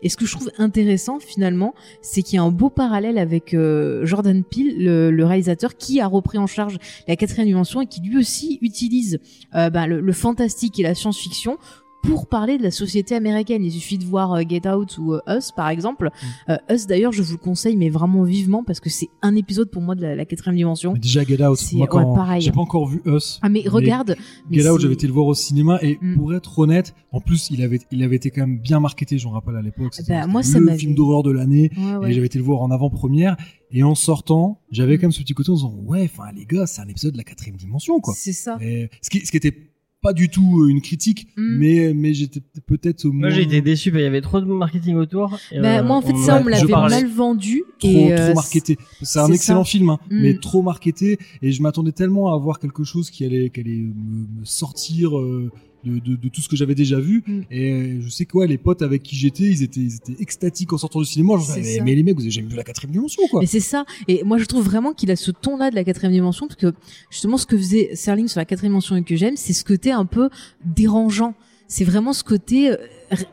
Et ce que je trouve intéressant finalement, c'est qu'il y a un beau parallèle avec euh, Jordan Peele, le, réalisateur, qui a repris en charge la quatrième dimension et qui lui aussi utilise euh, bah, le fantastique et la science-fiction pour parler de la société américaine. Il suffit de voir euh, Get Out ou euh, Us, par exemple. Euh, Us, d'ailleurs, je vous le conseille, mais vraiment vivement, parce que c'est un épisode pour moi de la, quatrième dimension. Mais déjà, Get Out, C'est- moi, quand ouais, pareil. j'ai pas encore vu Us. Ah, mais regarde. mais Get Out, j'avais été le voir au cinéma et Mm. pour être honnête, en plus, il avait, il avait été quand même bien marketé, je me rappelle à l'époque. C'était Bah, moi, ça le film d'horreur de l'année. Ouais, ouais. Et j'avais été le voir en avant-première. Et en sortant, j'avais Mm. quand même ce petit côté en disant, ouais, enfin, les gars, c'est un épisode de la quatrième dimension, quoi. C'est ça. Et ce qui, ce qui était pas du tout euh, une critique, Mm. mais, mais j'étais peut-être Moi, moins- j'ai été déçu, bah, il y avait trop de marketing autour. Bah, euh, moi, en fait, on ça, on me l'avait mal vendu. trop, et, trop euh, marketé. C'est un excellent ça. film, hein, Mm. mais trop marketé. Et je m'attendais tellement à voir quelque chose qui allait, qui allait me, me sortir, euh, de, de, de tout ce que j'avais déjà vu. Mm. Et je sais quoi, les potes avec qui j'étais, ils étaient, ils étaient extatiques en sortant du cinéma. Je disais, mais, mais les mecs, vous avez jamais vu la quatrième dimension, quoi. Mais c'est ça. Et moi, je trouve vraiment qu'il a ce ton-là de la quatrième dimension, parce que justement, ce que faisait Serling sur la quatrième dimension et que j'aime, c'est ce côté un peu dérangeant. C'est vraiment ce côté, euh,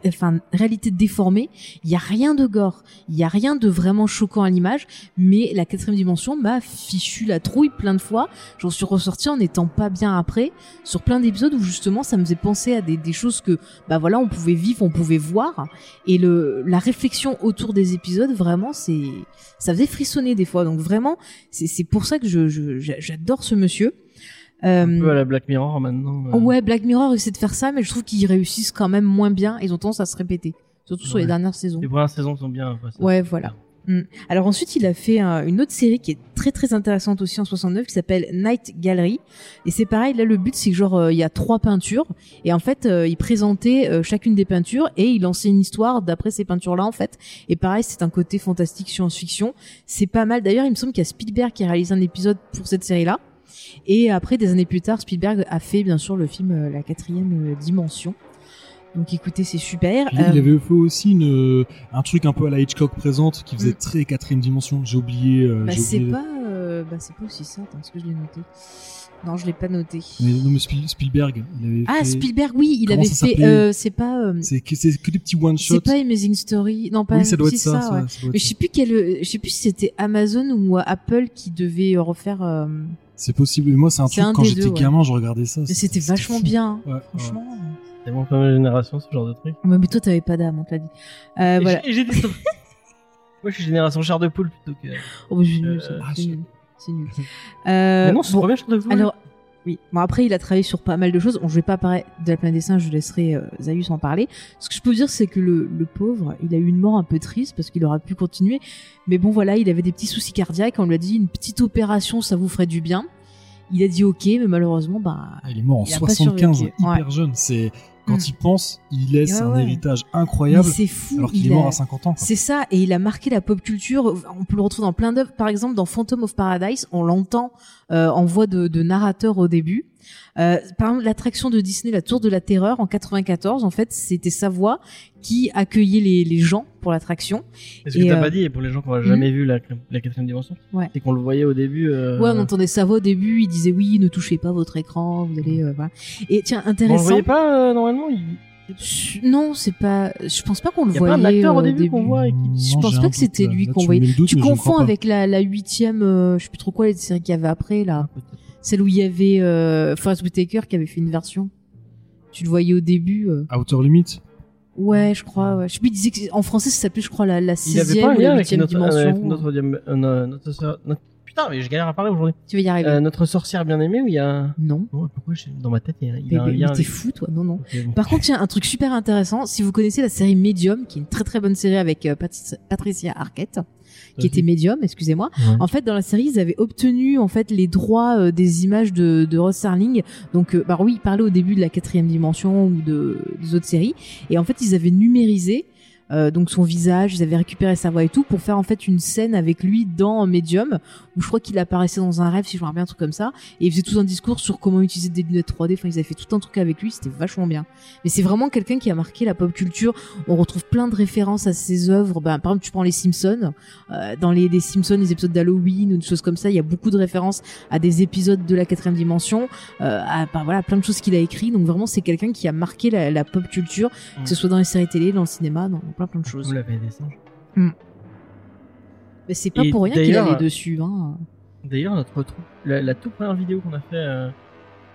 enfin, réalité déformée. Il y a rien de gore, il y a rien de vraiment choquant à l'image, mais la quatrième dimension m'a fichu la trouille plein de fois. J'en suis ressorti en n'étant pas bien après, sur plein d'épisodes où justement, ça me faisait penser à des, des choses que, bah voilà, on pouvait vivre, on pouvait voir, et le, la réflexion autour des épisodes, vraiment, c'est, ça faisait frissonner des fois. Donc vraiment, c'est pour ça que je je- j'a- j'adore ce monsieur. Un Euh, peu à la Black Mirror maintenant. euh. Ouais, Black Mirror essaie de faire ça, mais je trouve qu'ils réussissent quand même moins bien. Ils ont tendance à se répéter, surtout sur les dernières saisons. Les premières saisons sont bien. après. Ouais, voilà. Mm. Alors ensuite, il a fait euh, une autre série qui est très très intéressante aussi en 69 qui s'appelle Night Gallery. Et c'est pareil, là le but c'est que genre euh, il y a trois peintures et en fait euh, il présentait chacune des peintures et il lançait une histoire d'après ces peintures là en fait. Et pareil, c'est un côté fantastique science-fiction. C'est pas mal. D'ailleurs, il me semble qu'il y a Spielberg qui a réalisé un épisode pour cette série là. Et après, des années plus tard, Spielberg a fait bien sûr le film euh, La quatrième euh, dimension. Donc écoutez, c'est super. Puis, Euh, Il avait fait aussi une, un truc un peu à la Hitchcock présente qui faisait Mm. très quatrième dimension. J'ai oublié. euh, Bah, j'ai c'est oublié- pas, euh, bah, c'est pas aussi ça. Attends, est-ce que je l'ai noté Non, je l'ai pas noté. Mais, non, mais Spiel- Spielberg, il avait Ah, fait- Spielberg, oui, il Comment avait fait. Euh, c'est pas. euh, C'est que, des petits one shots. c'est pas Amazing Story. Non, pas. oui, ça doit être ça. ouais. ça, ça doit être Mais je ça. sais plus quel. euh, Je sais plus si c'était Amazon ou euh, Apple qui devait euh, refaire. Euh, C'est possible. Mais moi, c'est un truc un quand j'étais ouais. gamin, je regardais ça. Mais c'était vachement fou. bien. Ouais, ouais. Franchement. C'est vraiment pas ma génération ce genre de truc. Ouais, mais toi, t'avais pas d'âme, on te l'a dit. Euh, Et voilà. Moi, je suis génération chair de poule plutôt que. Oh, mais c'est nul, Euh, ça. ah, C'est nul. C'est nul. Euh, Mais non, c'est bon, trop bien chair de poule. Alors, oui. Bon, après, il a travaillé sur pas mal de choses. Bon, je vais pas parler de la planète des singes, je laisserai euh, Zayus en parler. Ce que je peux vous dire, c'est que le, le pauvre, il a eu une mort un peu triste parce qu'il aurait pu continuer. Mais bon, voilà, il avait des petits soucis cardiaques. On lui a dit une petite opération, ça vous ferait du bien. Il a dit ok, mais malheureusement, bah, Ah, il est mort en Il a pas 75, survécu. hyper jeune. C'est quand Mm. il pense, il laisse Ouais, un héritage incroyable, c'est fou. alors qu'il il est mort a- à 50 ans. C'est ça, et il a marqué la pop culture. On peut le retrouver dans plein d'œuvres. Par exemple, dans Phantom of Paradise, on l'entend euh, en voix de, de narrateur au début. Euh, par exemple, l'attraction de Disney, la Tour de la Terreur, en 94, en fait, c'était sa voix qui accueillait les, les gens pour l'attraction. Et ce que t'as euh, pas dit, et pour les gens qui n'ont jamais vu la, la quatrième dimension, Ouais. c'est qu'on le voyait au début. euh, Ouais, on entendait sa voix au début. Il disait oui, ne touchez pas votre écran, vous allez. euh, voilà. Et tiens, On le intéressant. voyait pas euh, normalement il... Non, c'est pas. Je pense pas qu'on le Y a voyait. pas un acteur au début qu'on voit et qui- Je Non, pense pas que c'était lui qu'on voyait. Tu confonds avec la, la huitième, euh, je sais plus trop quoi, les séries qu'il y avait après là. Celle où il y avait euh, Forrest Whitaker qui avait fait une version. Tu le voyais au début. euh. Outer Limit. Ouais, je crois. Ouais. Je sais plus, il disait que en français ça s'appelait, je crois, la, la Il avait sixième pas un ou lien la avec huitième notre, dimension. notre, euh, no- notre, sor- notre- Putain, mais je galère à parler aujourd'hui. Tu vas y arriver. Euh, notre sorcière bien aimée où il y a. Non. Oh, pourquoi dans ma tête il y a, il y Mais, a un lien. t'es fou, toi. Non, non. Bon. Par contre, tiens, un truc super intéressant. Si vous connaissez la série Medium, qui est une très très bonne série avec euh, Patricia Arquette, qui était Medium, excusez-moi. Ouais. En fait, dans la série, ils avaient obtenu en fait les droits euh, des images de, de Ross Serling. Donc, euh, bah oui, ils parlaient au début de la quatrième dimension ou de des autres séries, et en fait, ils avaient numérisé. Euh, donc son visage, ils avaient récupéré sa voix et tout pour faire en fait une scène avec lui dans Medium où je crois qu'il apparaissait dans un rêve si je me rappelle un truc comme ça et il faisait tout un discours sur comment utiliser des lunettes 3D. Enfin, ils avaient fait tout un truc avec lui, c'était vachement bien. Mais c'est vraiment quelqu'un qui a marqué la pop culture. On retrouve plein de références à ses œuvres. Ben, par exemple, tu prends les Simpsons. Euh, dans les, les Simpsons, les épisodes d'Halloween ou des choses comme ça, il y a beaucoup de références à des épisodes de la quatrième dimension, euh, à ben, voilà plein de choses qu'il a écrit. Donc vraiment, c'est quelqu'un qui a marqué la, la pop culture, que ce soit dans les séries télé, dans le cinéma, dans plein plein de choses. Vous l'avez des singes. Mais c'est pas Et pour rien qu'il allait dessus. Hein. D'ailleurs, notre la, la toute première vidéo qu'on a fait euh,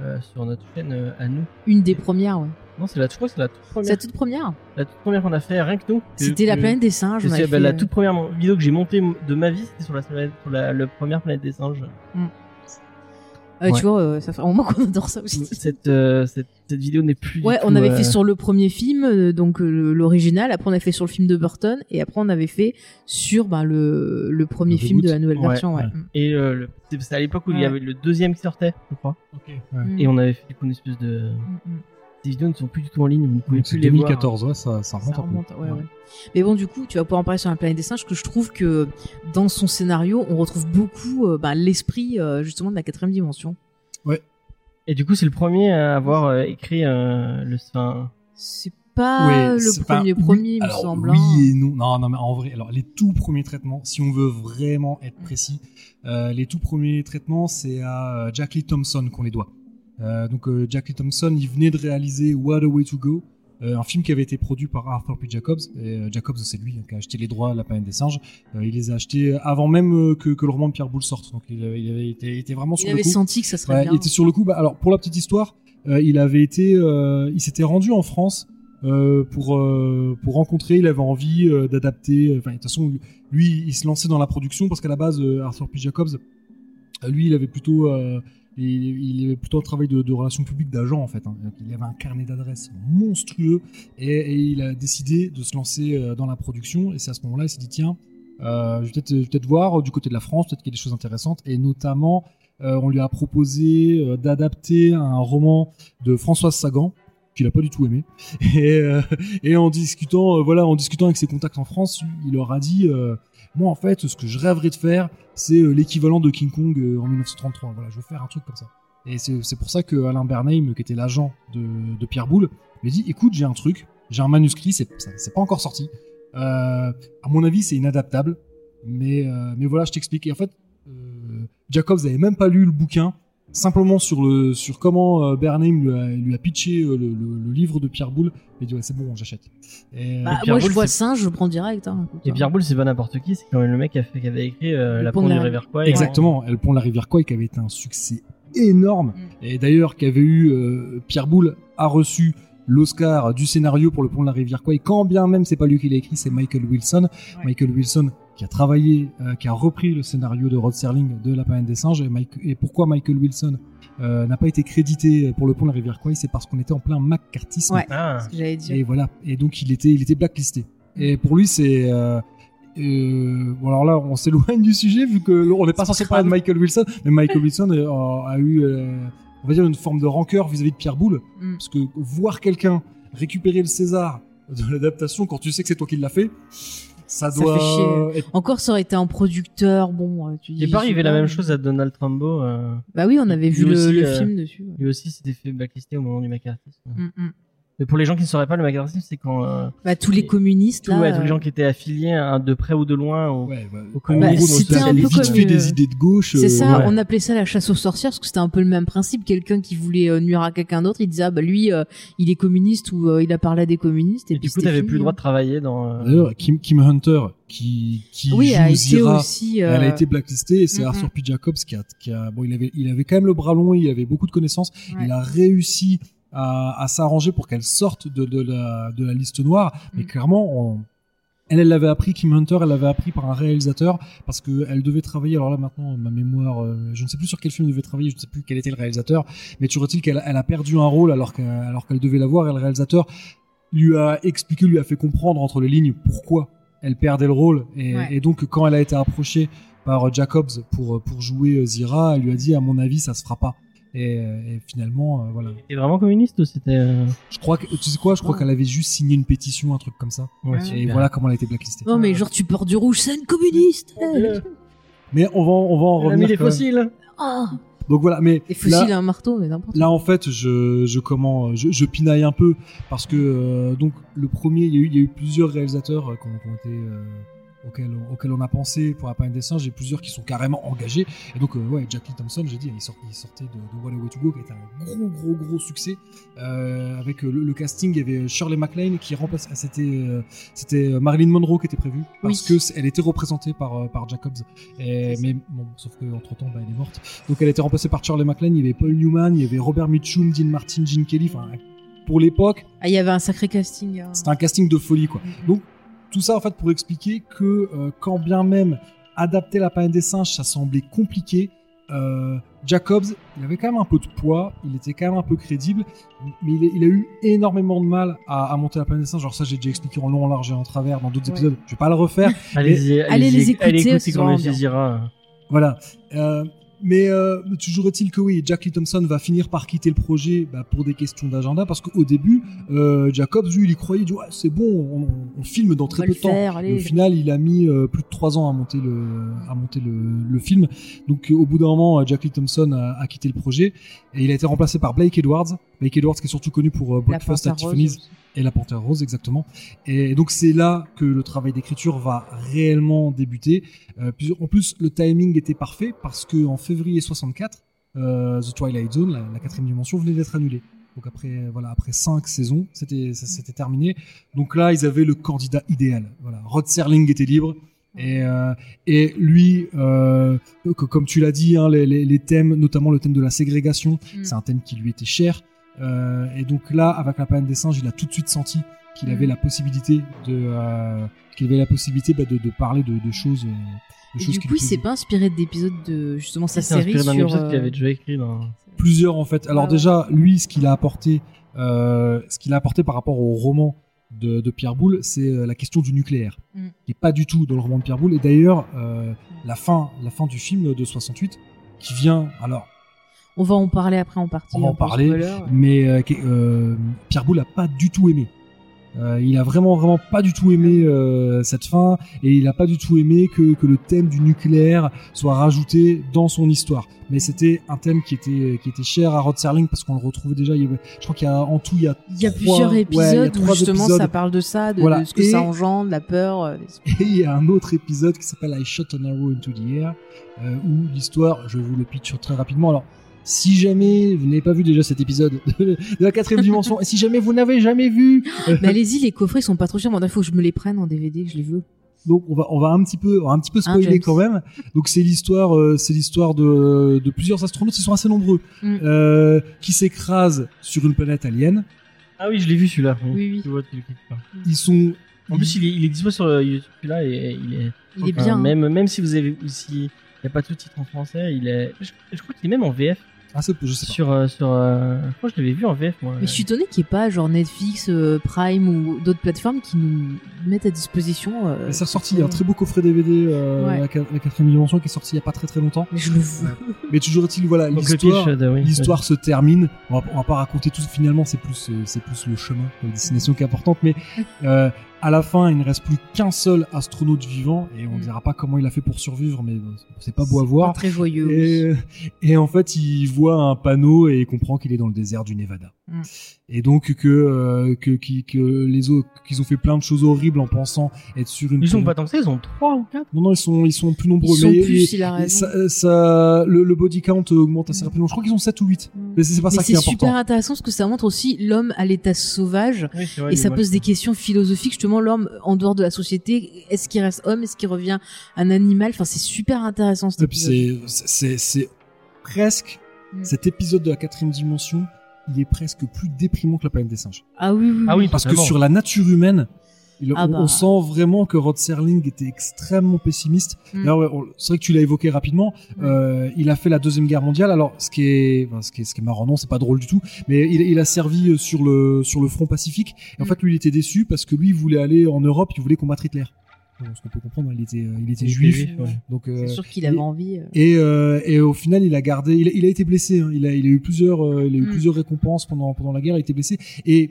euh, sur notre chaîne euh, à nous. Une des premières, ouais. Non, c'est la, je crois que c'est la toute C'est première. la toute première. La toute première qu'on a fait, rien que nous. C'était la planète des singes. on bah, la toute première vidéo que j'ai montée de ma vie, c'était sur la, sur la, la première planète des singes. Euh, ouais. Tu vois, euh, ça fait un moment qu'on adore ça aussi. Cette, euh, cette, cette vidéo n'est plus. du Ouais, tout, on avait euh, fait sur le premier film, euh, donc euh, l'original. Après, on a fait sur le film de Burton, et après, on avait fait sur ben, le, le premier Le film de la nouvelle Ouais, version. Ouais. ouais. Et euh, le- c'est- à l'époque où il y avait le deuxième qui sortait, je crois. Mm. Et on avait fait du coup une espèce de. Mm, mm. Ces vidéos ne sont plus du tout en ligne, vous ne pouvez Donc, plus C'est les voir. 2014, ouais, ça, ça remonte Ça un peu. ouais, ouais. Mais bon, du coup, tu vas pouvoir en parler sur la planète des singes, que je trouve que dans son scénario, on retrouve beaucoup euh, ben, l'esprit euh, justement de la quatrième dimension. Et du coup, c'est le premier à avoir euh, écrit euh, le. Enfin, C'est pas Ouais, le pas- premier oui, premier, il me alors, semble. Oui hein. et non. Non, non, mais en vrai, alors les tout premiers traitements, si on veut vraiment être précis, euh, les tout premiers traitements, c'est à Jack Lee Thompson qu'on les doit. Euh, donc euh, Jack Lee Thompson, il venait de réaliser What a Way to Go, euh, un film qui avait été produit par Arthur P. Jacobs. Et, euh, Jacobs, c'est lui hein, qui a acheté les droits à La planète des singes. Euh, il les a achetés avant même que, que le roman de Pierre Boulle sorte. Donc il, avait- il avait été, était vraiment sur Il le avait coup. senti que ça serait Ouais, bien. il était sur le coup. Bah, alors pour la petite histoire, il avait été, il s'était rendu en France pour pour rencontrer. Il avait envie d'adapter. Enfin de toute façon, lui, il se lançait dans la production parce qu'à la base, Arthur P. Jacobs, lui, il avait plutôt il, avait plutôt un travail de, relations publiques d'agent en fait. hein. Il avait un carnet d'adresses monstrueux et, il a décidé de se lancer euh, dans la production. Et c'est à ce moment-là, il s'est dit tiens, euh, je vais peut-être voir du côté de la France, peut-être qu'il y a des choses intéressantes. Et notamment, euh, on lui a proposé d'adapter un roman de Françoise Sagan qu'il a pas du tout aimé et, et en discutant voilà en discutant avec ses contacts en France il leur a dit moi en fait ce que je rêverais de faire c'est euh, l'équivalent de King Kong euh, en 1933 voilà je veux faire un truc comme ça. Et c'est pour ça que Alain Bernheim qui était l'agent de, Pierre Boulle lui a dit écoute j'ai un truc j'ai un manuscrit c'est pas encore sorti. Euh, à mon avis c'est inadaptable. Mais mais voilà je t'explique. Et en fait euh, Jacobs avait même pas lu le bouquin simplement sur le sur comment euh, Bernheim lui a, lui a pitché euh, le, le- le livre de Pierre Boulle il a dit ouais c'est bon j'achète et, euh, Bah, Pierre moi, je vois c'est- singe, je prends direct. Hein, écoute, et hein. Pierre Boulle, c'est pas n'importe qui, c'est quand même le mec qui, a fait, qui avait écrit euh, Le La pont de la- River Kwai. Exactement, et le pont de la rivière Kwai qui avait été un succès énorme Mm. et d'ailleurs qui avait eu euh, Pierre Boulle a reçu l'Oscar du scénario pour le pont de la rivière Kwai quand bien même c'est pas lui qui l'a écrit c'est Michael Wilson Ouais. Michael Wilson qui a travaillé euh, qui a repris le scénario de Rod Serling de La planète des singes et, Mike- et pourquoi Michael Wilson euh, n'a pas été crédité pour le pont de la rivière Kwai? C'est parce qu'on était en plein McCarthyisme Ouais. Ah, Ce que j'allais dire. et voilà. Et donc il était, il était blacklisté. Et pour lui, c'est. Euh, euh, bon alors là, on s'éloigne du sujet vu que on n'est pas censé parler de Michael Wilson, mais Michael Wilson a, a eu, euh, on va dire, une forme de rancœur vis-à-vis de Pierre Boulle, Mm. parce que voir quelqu'un récupérer le César de l'adaptation quand tu sais que c'est toi qui l'as fait, ça Ça doit fait chier. être Encore, ça aurait été un producteur. Bon, euh, tu dis. il est pas arrivé la même chose à Donald Trumbo. euh, Bah oui, on avait Lui vu le, aussi, le euh, film dessus. ouais. lui aussi s'était fait blacklister au moment du McCarthyisme. Mm, mm. Mais pour les gens qui ne sauraient pas, le McCarthyisme, c'est quand euh, Bah, tous les communistes, là. ouais, tous les euh, gens qui étaient affiliés hein, de près ou de loin au, Ouais, bah, au en communisme. gros, c'était un peu vite comme, fait euh, des idées de gauche. C'est euh, ça, ouais. on appelait ça la chasse aux sorcières parce que c'était un peu le même principe. Quelqu'un qui voulait euh, nuire à quelqu'un d'autre, il disait ah bah lui euh, il est communiste ou euh, il a parlé à des communistes et, Et puis du coup, t'avais plus le droit hein. de travailler dans. euh, D'ailleurs, Kim, Kim Hunter, qui, qui Oui, joue a été Zira, aussi. euh, Elle a été blacklistée et c'est Mhm. Arthur P. Jacobs qui a, qui a bon, il avait, il avait quand même le bras long, il avait beaucoup de connaissances. Ouais. Il a réussi à, à s'arranger pour qu'elle sorte de, de, la, de la liste noire. Mais Mhm. clairement, on- elle, elle l'avait appris, Kim Hunter, elle l'avait appris par un réalisateur parce que elle devait travailler. Alors là, maintenant, ma mémoire, euh, je ne sais plus sur quel film elle devait travailler, je ne sais plus quel était le réalisateur. Mais toujours est-il qu'elle elle a perdu un rôle alors qu'elle, alors qu'elle devait l'avoir et le réalisateur lui a expliqué, lui a fait comprendre entre les lignes pourquoi elle perdait le rôle. Et, Ouais. et donc, quand elle a été approchée par euh, Jacobs pour, pour jouer euh, Zira, elle lui a dit, à mon avis, ça se fera pas. Et, euh, et finalement, euh, voilà. T'es vraiment communiste ou c'était. euh, Je crois que, tu sais quoi, je crois qu'elle avait juste signé une pétition, un truc comme ça. ouais, super. Et voilà comment elle a été blacklistée. Non mais genre tu portes du rouge, c'est une communiste. Mais on va, on va en Elle a mis revenir. des quand même. fossiles. Ah, Donc voilà, mais des fossiles là, à un marteau, mais n'importe. là en fait, je, je comment, je, je pinaille un peu parce que euh, donc le premier, il y a eu, il y a eu plusieurs réalisateurs euh, qui ont, qui ont été euh, auxquels, auxquels on a pensé pour planète des singes, et plusieurs qui sont carrément engagés. Et donc euh, ouais, Jack Lee Thompson, j'ai dit, il, sort- il sortait de, de What a Way to Go, qui était un gros gros gros succès. Euh, avec euh, le, le casting, il y avait Shirley MacLaine qui remplaçait, c'était euh, c'était euh, Marilyn Monroe qui était prévue parce Oui. que elle était représentée par euh, par Jacobs. Et, mais bon, sauf que entre temps, bah, elle est morte. Donc elle été remplacée par Shirley MacLaine. Il y avait Paul Newman, il y avait Robert Mitchum, Dean Martin, Gene Kelly. Enfin, pour l'époque, Ah, il y avait un sacré casting. hein. c'était un casting de folie, quoi. Donc tout ça en fait pour expliquer que euh, quand bien même adapter la planète des singes, ça semblait compliqué. Euh, Jacobs, il avait quand même un peu de poids, il était quand même un peu crédible, mais il a, il a eu énormément de mal à, à monter la planète des singes. Genre ça, j'ai déjà expliqué en long, en large et en travers dans d'autres Ouais. épisodes. Je vais pas le refaire. Allez-y, Allez les écouter, Allez écouter quand. Zira. Voilà. Euh, Mais euh, toujours est-il que oui, Jack Lee Thompson va finir par quitter le projet bah, pour des questions d'agenda parce qu'au début, euh, Jacobs, lui, il y croyait, il dit ouais, c'est bon, on, on filme dans très peu de temps. faire, Et au final, il a mis euh, plus de trois ans à monter le, à monter le, le film. Donc, euh, au bout d'un moment, euh, Jack Lee Thompson a, a quitté le projet et il a été remplacé par Blake Edwards. Blake Edwards, qui est surtout connu pour euh, Breakfast at Tiffany's aussi. Et La Panthère Rose, exactement. Et donc, c'est là que le travail d'écriture va réellement débuter. Euh, en plus, le timing était parfait parce que en février 64, euh, The Twilight Zone, la, la quatrième dimension, venait d'être annulée. Donc après, voilà, après cinq saisons, c'était, ça s'était terminé. Donc là, ils avaient le candidat idéal. Voilà, Rod Serling était libre. Et, euh, et lui, euh, que- comme tu l'as dit, hein, les, les- les thèmes, notamment le thème de la ségrégation, Mm. c'est un thème qui lui était cher. Euh, et donc là, avec la planète des singes, il a tout de suite senti qu'il Mm. avait la possibilité de, euh, qu'il avait la possibilité bah, de, de parler de, de choses. euh, de Et choses du coup, il s'est pas inspiré d'épisodes de justement sa série inspiré d'un sur. épisode qu'il avait déjà écrit dans. plusieurs en fait. Alors ouais. déjà, lui, ce qu'il a apporté, euh, ce qu'il a apporté par rapport au roman de, de Pierre Boulle, c'est la question du nucléaire, Mm. qui est pas du tout dans le roman de Pierre Boulle. Et d'ailleurs, euh, la fin, la fin du film de 68, qui vient, alors, On va en parler après en partie. On va en peu parler, spoiler. mais euh, euh, Pierre Boulle a pas du tout aimé. Euh, il a vraiment vraiment pas du tout aimé euh, cette fin et il a pas du tout aimé que, que le thème du nucléaire soit rajouté dans son histoire. Mais c'était un thème qui était qui était cher à Rod Serling parce qu'on le retrouvait déjà. Il y avait, je crois qu'il y a en tout il y a Il y a trois- plusieurs ouais, a épisodes où justement épisodes. ça parle de ça, de, Voilà. de ce que Et- ça engendre, la peur. euh, les- Et il y a un autre épisode qui s'appelle I Shot an Arrow into the Air, où l'histoire, je vous le pitch très rapidement. Alors, si jamais vous n'avez pas vu déjà cet épisode de, la quatrième dimension, et si jamais vous n'avez jamais vu, euh, Mais allez-y, les coffrets sont pas trop chers. Moi, il faut que je me les prenne en DVD, je les veux. donc on va on va un petit peu on va un petit peu spoiler quand même. Donc c'est l'histoire euh, c'est l'histoire de, de plusieurs astronautes, ils sont assez nombreux, Mm. euh, qui s'écrasent sur une planète alien. Ah oui, je l'ai vu celui-là. Oui, oui. Ils sont En plus, il est, il est dispo sur euh, YouTube celui-là et il est. Il est bien. hein. Même, même si vous avez, si il n'y a pas tout titre en français, il est. Je, je crois qu'il est même en VF. Ah c'est je sais pas. Sur, euh, sur, euh, je crois que je l'avais vu en VF moi. Mais je suis étonné qu'il n'y ait pas genre Netflix, euh, Prime ou d'autres plateformes qui nous mettent à disposition. euh, c'est ressorti, il y a un très beau coffret DVD, euh, Ouais. la, qua- la quatrième dimension qui est sorti il y a pas très très longtemps. Mais je le. Mais toujours est-il, voilà, Donc l'histoire, pitch, euh, oui, l'histoire se termine. On va, on va pas raconter tout. Finalement, c'est plus, euh, c'est plus le chemin, la destination qui est importante. Mais euh, à la fin, il ne reste plus qu'un seul astronaute vivant, et on ne Mm. dira pas comment il a fait pour survivre, mais c'est pas beau à voir. Pas très joyeux. Et, et en fait, il voit un panneau et il comprend qu'il est dans le désert du Nevada. Mm. Et donc que euh, que, qui- que les autres qu'ils ont fait plein de choses horribles en pensant être sur une Ils sont pas tant que ça, ils ont trois ou quatre. non non ils sont ils sont plus nombreux Ils sont mais plus, et- il a et raison. ça, ça- le, le body count augmente assez Mm. rapidement je crois qu'ils ont 7 ou 8 Mm. mais c'est c'est pas Mais ça qui est c'est important super intéressant parce que ça montre aussi l'homme à l'état sauvage Oui, c'est vrai, et ça pose des questions philosophiques justement l'homme en dehors de la société est-ce qu'il reste homme? Est-ce qu'il revient un animal? Enfin c'est super intéressant cet et puis épisode c'est c'est c'est presque cet épisode de la quatrième dimension il est presque plus déprimant que la planète des singes ah oui oui, Ah oui, parce que sur la nature humaine il- Ah on, bah. on sent vraiment que Rod Serling était extrêmement pessimiste. Mm. Ouais, on- c'est vrai que tu l'as évoqué rapidement. Mm. Euh, il a fait la deuxième guerre mondiale. Alors, ce qui est, enfin, ce qui est, ce qui est marrant, non, c'est pas drôle du tout. Mais il, il a servi euh, sur le sur le front Pacifique. Et en Mm. fait, lui, il était déçu parce que lui, il voulait aller en Europe. Il voulait combattre Hitler. Bon, ce qu'on peut comprendre, il était, euh, il était Il était juif. ouais. Donc, euh, c'est sûr qu'il avait envie euh. et, euh, et au final, il a gardé. Il a, il a été blessé. hein. Il a, il a eu plusieurs, euh, il a eu Mm. plusieurs récompenses pendant pendant la guerre. Il a été blessé. Et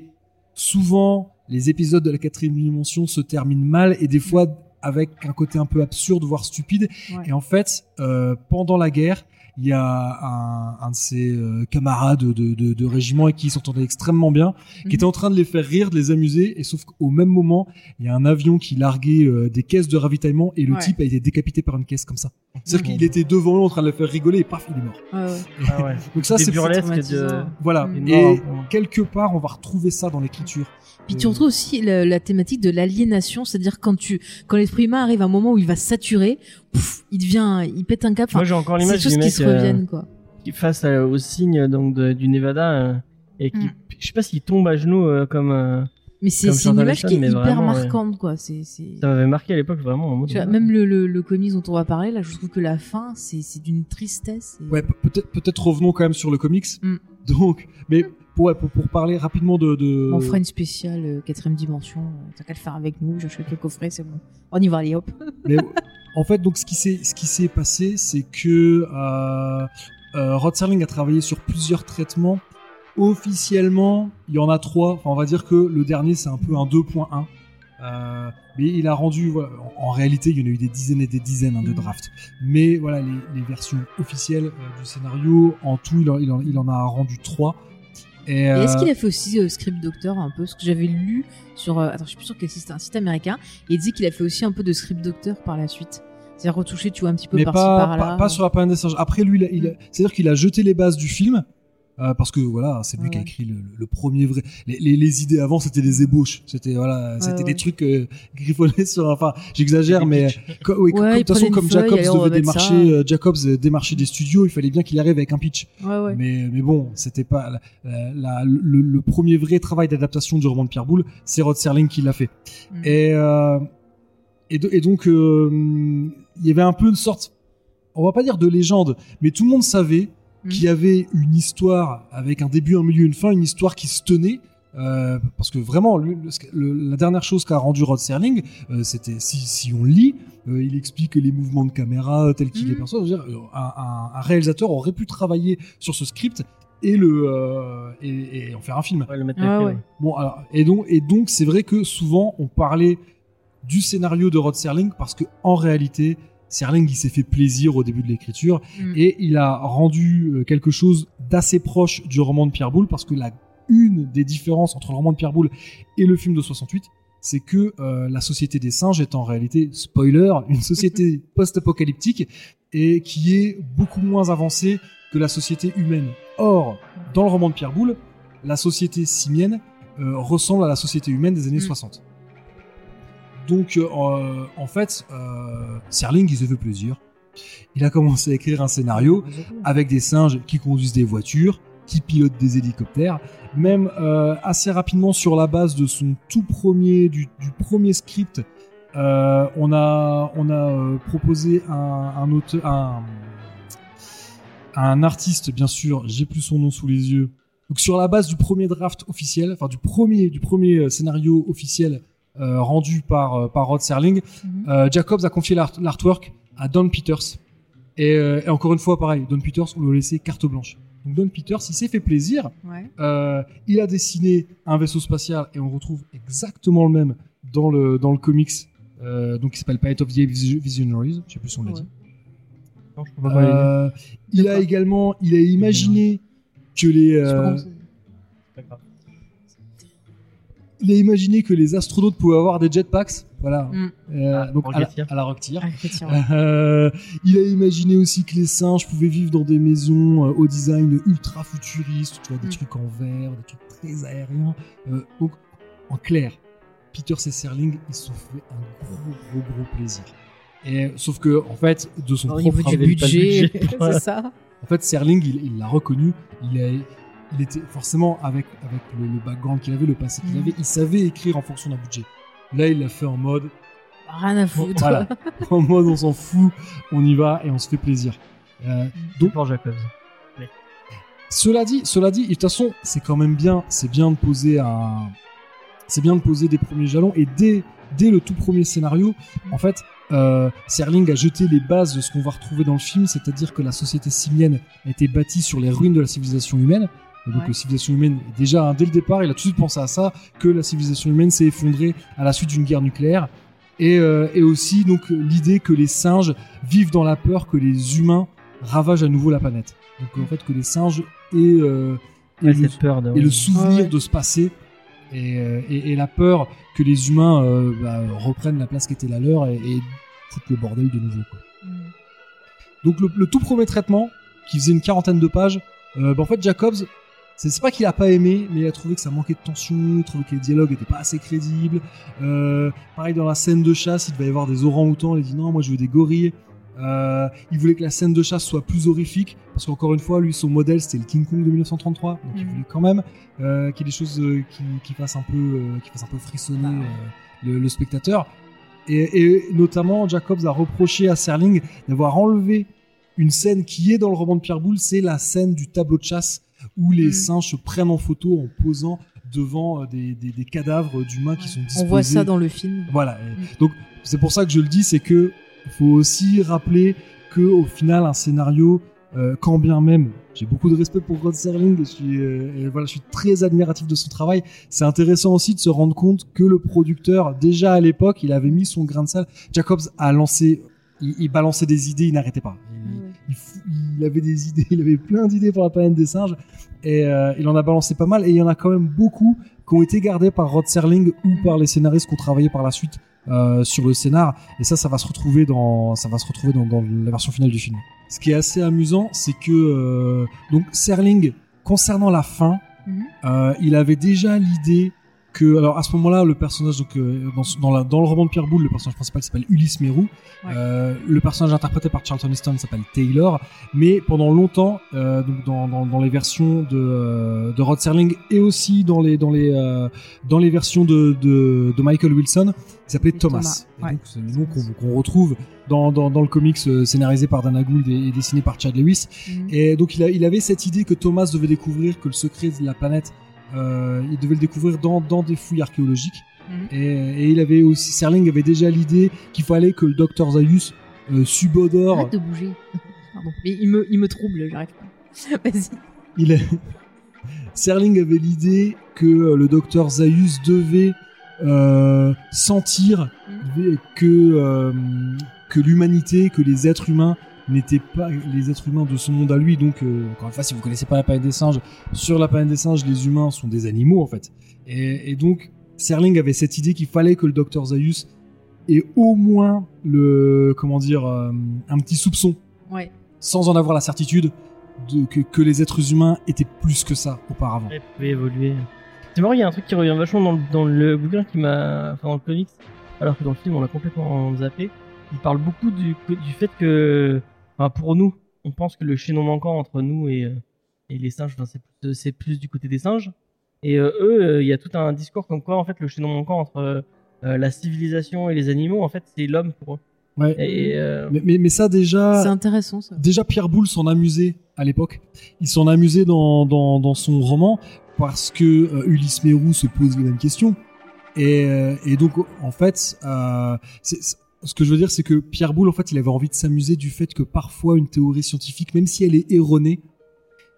souvent, les épisodes de la quatrième dimension se terminent mal et des fois avec un côté un peu absurde, voire stupide. Ouais. Et en fait, euh, pendant la guerre, il y a un, un de ses euh, camarades de, de, de régiment et qui s'entendait extrêmement bien, qui Mhm. était en train de les faire rire, de les amuser. Et sauf qu'au même moment, il y a un avion qui larguait euh, des caisses de ravitaillement et le Ouais. type a été décapité par une caisse comme ça. C'est-à-dire Mhm. qu'il était devant eux en train de le faire rigoler et paf, il est mort. Ouais. Ah ouais. Donc ça, c'est burlesques de. traumatisant. voilà. Mhm. Et quelque part, on va retrouver ça dans l'écriture. Puis tu Euh, retrouves aussi la, la thématique de l'aliénation, c'est-à-dire quand tu, quand l'esprit humain arrive à un moment où il va saturer, pouf, il devient, il pète un cap. Moi, j'ai encore l'image du qui mec se euh, reviennent, quoi. qui face à- au signe donc de- du Nevada euh, et qui, Mm. je sais pas s'il tombe à genoux euh, comme euh, Mais c'est une image qui est hyper vraiment, ouais. marquante, quoi. C'est, ça m'avait marqué à l'époque vraiment. Mode, Tu vois, même le, le, le comics dont on va parler, là, je trouve que la fin, c'est, d'une tristesse. et- Ouais, pe- peut-être peut-être revenons quand même sur le comics. Mm. Donc, mais pour, ouais, pour, pour parler rapidement de, de... On fera une spéciale euh, quatrième dimension. euh, T'as qu'à le faire avec nous. J'achète le coffret, c'est bon. On y va, allez, hop. mais En fait, donc ce qui s'est ce qui s'est passé, c'est que euh, euh, Rod Serling a travaillé sur plusieurs traitements. Officiellement, il y en a trois. Enfin, on va dire que le dernier c'est un peu un 2.1. Euh, mais il a rendu, voilà, en, en réalité, il y en a eu des dizaines et des dizaines hein, de Mhm. drafts. Mais voilà, les, les versions officielles euh, du scénario, en tout, il en, il en- il en a rendu trois. Et, Et est-ce euh, qu'il a fait aussi euh, Script Doctor un peu? Ce que j'avais lu sur. euh, attends, je suis plus sûr que c'était un site américain. Et il disait qu'il a fait aussi un peu de Script Doctor par la suite. C'est-à-dire retouché, tu vois, un petit peu par-ci pas, par-là. pas, pas sur la planète des singes. Après, lui, il a- il a- c'est-à-dire qu'il a jeté les bases du film. Euh, parce que voilà, c'est lui Ouais, qui a écrit le, le premier vrai. Les, les, les idées avant, c'était des ébauches. C'était voilà, c'était ouais. des trucs euh, griffonnés sur. Enfin, j'exagère, mais co- oui, Ouais, comme- de toute façon, comme feuille, Jacobs allez, devait démarcher, euh, Jacobs euh, démarcher des studios, il fallait bien qu'il arrive avec un pitch. Ouais, ouais. Mais, mais bon, c'était pas la- la- la- le, le premier vrai travail d'adaptation du roman de Pierre Boulle, c'est Rod Serling qui l'a fait. Mm. Et, euh, et, do- et donc, euh, il y avait un peu une sorte, on va pas dire de légende, mais tout le monde savait Mm. qu'il y avait une histoire avec un début, un milieu, une fin, une histoire qui se tenait. euh, parce que vraiment, lui, le- le- la dernière chose qu'a rendu Rod Serling, euh, c'était si, si on lit, euh, il explique les mouvements de caméra tels qu'il Mhm. les perçoit. Dire, euh, un, un- un réalisateur aurait pu travailler sur ce script et le euh, et, et en faire un film. Ouais, le mettre Ah ouais. Bon, alors, et donc, et donc, c'est vrai que souvent, on parlait du scénario de Rod Serling parce que, en réalité, Serling, il s'est fait plaisir au début de l'écriture Mm. et il a rendu euh, quelque chose d'assez proche du roman de Pierre Boulle parce que la, une des différences entre le roman de Pierre Boulle et le film de 68, c'est que euh, la société des singes est en réalité, spoiler, une société post-apocalyptique et qui est beaucoup moins avancée que la société humaine. Or, dans le roman de Pierre Boulle, la société simienne euh, ressemble à la société humaine des années Mm. 60. Donc, euh, en fait, euh, Serling, il se fait plaisir. Il a commencé à écrire un scénario avec des singes qui conduisent des voitures, qui pilotent des hélicoptères. Même euh, assez rapidement sur la base de son tout premier, du, premier script, on a, on a proposé un, un auteur, un, artiste, bien sûr, j'ai plus son nom sous les yeux. Sur la base du premier draft officiel, enfin du premier, du premier scénario officiel rendu par, euh, par Rod Serling, euh, Jacobs a confié l'art- l'artwork à Don Peters. Et, euh, et encore une fois, pareil, Don Peters, on lui a laissé carte blanche. Donc Don Peters, il s'est fait plaisir. Ouais. Euh, il a dessiné un vaisseau spatial et on retrouve exactement le même dans le, dans le comics. Euh, donc il s'appelle Planet of the Vis- Visionaries. Je sais plus si on l'a Ouais. dit. Non, je. Euh, il a également, il a imaginé que les, euh, il a imaginé que les astronautes pouvaient avoir des jetpacks. Voilà. Mm. Euh, Ah, donc à la, à la. Ah. Euh, il a imaginé aussi que les singes pouvaient vivre dans des maisons euh, au design ultra futuriste, tu vois, des Mm. trucs en verre, des trucs très aériens. Euh, donc, en clair, Peter C. Serling, ils se sont fait un gros, gros, gros plaisir. Et, sauf que, en fait, de son propre budget, budget. C'est ça. en fait, Serling, il il l'a reconnu. Il, a, il était forcément avec, avec le, le background qu'il avait, le passé qu'il Mhm. avait, il savait écrire en fonction d'un budget. Là, il l'a fait en mode, Rien à foutre. voilà, en mode on s'en fout, on y va et on se fait plaisir. Euh, Donc pour Jacobs. cela dit, cela dit, et de toute façon, c'est quand même bien, c'est bien de poser un, c'est bien de poser des premiers jalons et dès, dès le tout premier scénario, en fait, euh, Serling a jeté les bases de ce qu'on va retrouver dans le film, c'est-à-dire que la société simienne a été bâtie sur les ruines de la civilisation humaine. Et donc, Ouais. la civilisation humaine, déjà, hein, dès le départ, il a tout de suite pensé à ça, que la civilisation humaine s'est effondrée à la suite d'une guerre nucléaire. Et, euh, et aussi, donc, l'idée que les singes vivent dans la peur que les humains ravagent à nouveau la planète. Donc, en fait, que les singes aient, euh, aient Ouais, le, peur de. et le souvenir ouais. de se passer et, euh, et, et la peur que les humains euh, bah, reprennent la place qui était la leur et, et foutent le bordel de nouveau. Quoi. Mm. Donc le, le tout premier traitement, qui faisait une quarantaine de pages, euh, bah, en fait Jacobs, c'est pas qu'il a pas aimé, mais il a trouvé que ça manquait de tension, il trouvait que les dialogues étaient pas assez crédibles. Euh, pareil dans la scène de chasse, il devait y avoir des orangs-outans, il a dit non, moi je veux des gorilles. Euh, il voulait que la scène de chasse soit plus horrifique, parce qu'encore une fois, lui, son modèle, c'était le King Kong de 1933, donc il Mhm. voulait quand même euh, qu'il y ait des choses qui, qui fassent un peu, qui fassent un peu frissonner le spectateur. Et, et notamment, Jacobs a reproché à Serling d'avoir enlevé une scène qui est dans le roman de Pierre Boulle, c'est la scène du tableau de chasse où les Mhm. singes se prennent en photo en posant devant euh, des, des- des cadavres d'humains qui sont disposés. On voit ça dans le film. Voilà. Et Donc c'est pour ça que je le dis, c'est que faut aussi rappeler que au final, un scénario, euh, quand bien même, j'ai beaucoup de respect pour Rod Serling je suis, euh, et voilà, je suis très admiratif de son travail. C'est intéressant aussi de se rendre compte que le producteur, déjà à l'époque, il avait mis son grain de sel. Jacobs a lancé, il, il balançait des idées, il n'arrêtait pas. Il, il avait des idées, il avait plein d'idées pour la planète des singes et euh, il en a balancé pas mal. Et il y en a quand même beaucoup qui ont été gardés par Rod Serling ou par les scénaristes qui ont travaillé par la suite euh, sur le scénar. Et ça ça va se retrouver dans ça va se retrouver dans, dans la version finale du film. Ce qui est assez amusant c'est que euh, donc Serling concernant la fin euh, il avait déjà l'idée que alors à ce moment-là le personnage donc euh, dans, dans, la, dans le roman de Pierre Boulle le personnage principal s'appelle Ulysse Mérou Ouais. Euh, le personnage interprété par Charlton Heston s'appelle Taylor mais pendant longtemps euh, donc dans, dans, les versions de, de Rod Serling et aussi dans les dans les dans les versions de, de, de Michael Wilson il s'appelait Thomas, Thomas, ouais. Et donc c'est le nom qu'on retrouve dans, dans, dans le comics scénarisé par Dana Gould et, et dessiné par Chad Lewis Mhm. et donc il, a, il avait cette idée que Thomas devait découvrir que le secret de la planète, euh, il devait le découvrir dans, dans des fouilles archéologiques. Mhm. Et, et il avait aussi, Serling avait déjà l'idée qu'il fallait que le docteur Zaius euh, subodore. Arrête de bouger. Pardon. Mais il me, il me trouble, j'arrive pas. Vas-y. Il est... Serling avait l'idée que euh, le docteur Zaius devait euh, sentir devait- que euh, que l'humanité, que les êtres humains n'étaient pas les êtres humains de ce monde à lui. Donc, euh, encore une fois, si vous connaissez pas la planète des singes, sur la planète des singes, les humains sont des animaux en fait. Et, et donc, Serling avait cette idée qu'il fallait que le docteur Zaius ait au moins le comment dire euh, un petit soupçon Ouais. sans en avoir la certitude de, que, que les êtres humains étaient plus que ça auparavant. Elle pouvait évoluer. C'est marrant, il y a un truc qui revient vachement dans le, dans le bouquin qui m'a, enfin dans le comics, alors que dans le film on l'a complètement zappé. Il parle beaucoup du, du fait que, enfin, pour nous, on pense que le chaînon manquant entre nous et, euh, et les singes, enfin, c'est plus, c'est plus du côté des singes. Et euh, eux, euh, il y a tout un discours comme quoi en fait le chaînon manquant entre la civilisation et les animaux, en fait, c'est l'homme pour eux. Ouais. Et euh, Mais, mais, mais ça déjà, C'est intéressant ça. déjà Pierre Boulle s'en amusait à l'époque. Il s'en amusait dans, dans, dans son roman parce que euh, Ulysse Mérou se pose les mêmes questions. Et, et donc en fait, euh, c'est- ce que je veux dire, c'est que Pierre Boulle, en fait, il avait envie de s'amuser du fait que parfois une théorie scientifique, même si elle est erronée,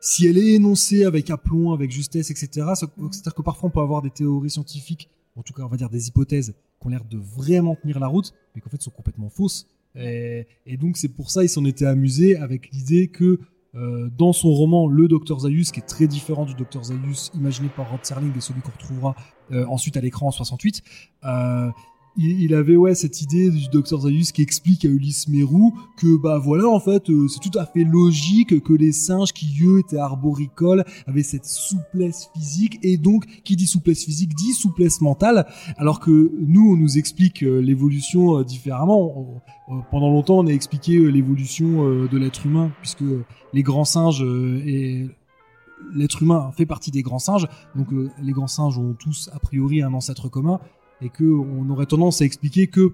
si elle est énoncée avec aplomb, avec justesse, etc., c'est-à-dire que parfois on peut avoir des théories scientifiques, en tout cas on va dire des hypothèses, qui ont l'air de vraiment tenir la route, mais qu'en fait sont complètement fausses. Et, donc c'est pour ça il s'en était amusé avec l'idée que euh, dans son roman Le Docteur Zaius, qui est très différent du Docteur Zaius imaginé par Rod Serling et celui qu'on retrouvera euh, ensuite à l'écran en 68, euh, il, avait ouais cette idée du Docteur Zaius qui explique à Ulysse Mérou que bah voilà en fait euh, c'est tout à fait logique que les singes qui eux étaient arboricoles avaient cette souplesse physique et donc qui dit souplesse physique dit souplesse mentale. Alors que nous on nous explique euh, l'évolution euh, différemment. Pendant longtemps on a expliqué l'évolution de l'être humain puisque les grands singes et l'être humain fait partie des grands singes. Donc les grands singes ont tous a priori un ancêtre commun et que on aurait tendance à expliquer que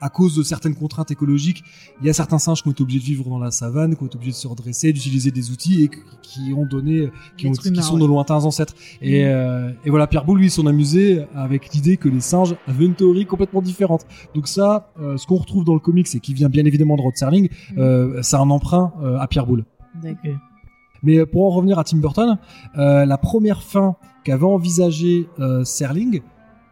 à cause de certaines contraintes écologiques, il y a certains singes qui ont été obligés de vivre dans la savane, qui ont été obligés de se redresser, d'utiliser des outils et qui- ont donné, qui, ont, sont nos lointains ancêtres. Et, euh, et voilà, Pierre Boulle, lui, s'en amusait avec l'idée que les singes avaient une théorie complètement différente. Donc ça, euh, ce qu'on retrouve dans le comics et qui vient bien évidemment de Rod Serling, Mhm. euh, c'est un emprunt à Pierre Boulle. D'accord. Mais pour en revenir à Tim Burton, la première fin qu'avait envisagée Serling,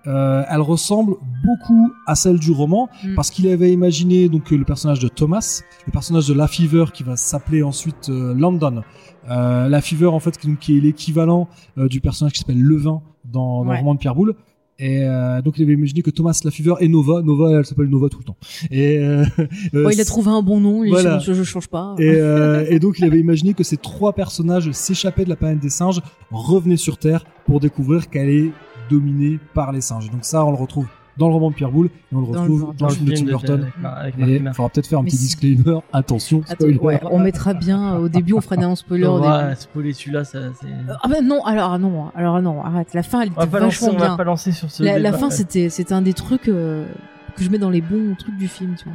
euh, elle ressemble beaucoup à celle du roman Mm. parce qu'il avait imaginé donc le personnage de Thomas, le personnage de La Fever qui va s'appeler ensuite euh, London. Euh, La Fever en fait qui, donc, qui est l'équivalent du personnage qui s'appelle Levin dans, dans le roman de Pierre Boulle. Et euh, donc il avait imaginé que Thomas La Fever et Nova, Nova elle s'appelle Nova tout le temps. Et euh, il a trouvé un bon nom, il Voilà. je, je change pas. et, euh, et donc il avait imaginé que ces trois personnages s'échappaient de la planète des singes, revenaient sur Terre pour découvrir qu'elle est dominée par les singes. Donc ça, on le retrouve dans le roman de Pierre Boulle et on le retrouve dans, le film de Tim Burton. il faudra peut-être faire un Mais petit si- disclaimer. Attention, Attends, spoiler. ouais, on mettra bien au début, on fera des spoilers au On va spoiler celui-là, ça. Ah bah non, alors non, alors non, arrête. La fin, elle était vachement on va bien. pas lancer sur ce. La, fin, c'était, c'était un des trucs euh, que je mets dans les bons trucs du film, tu vois.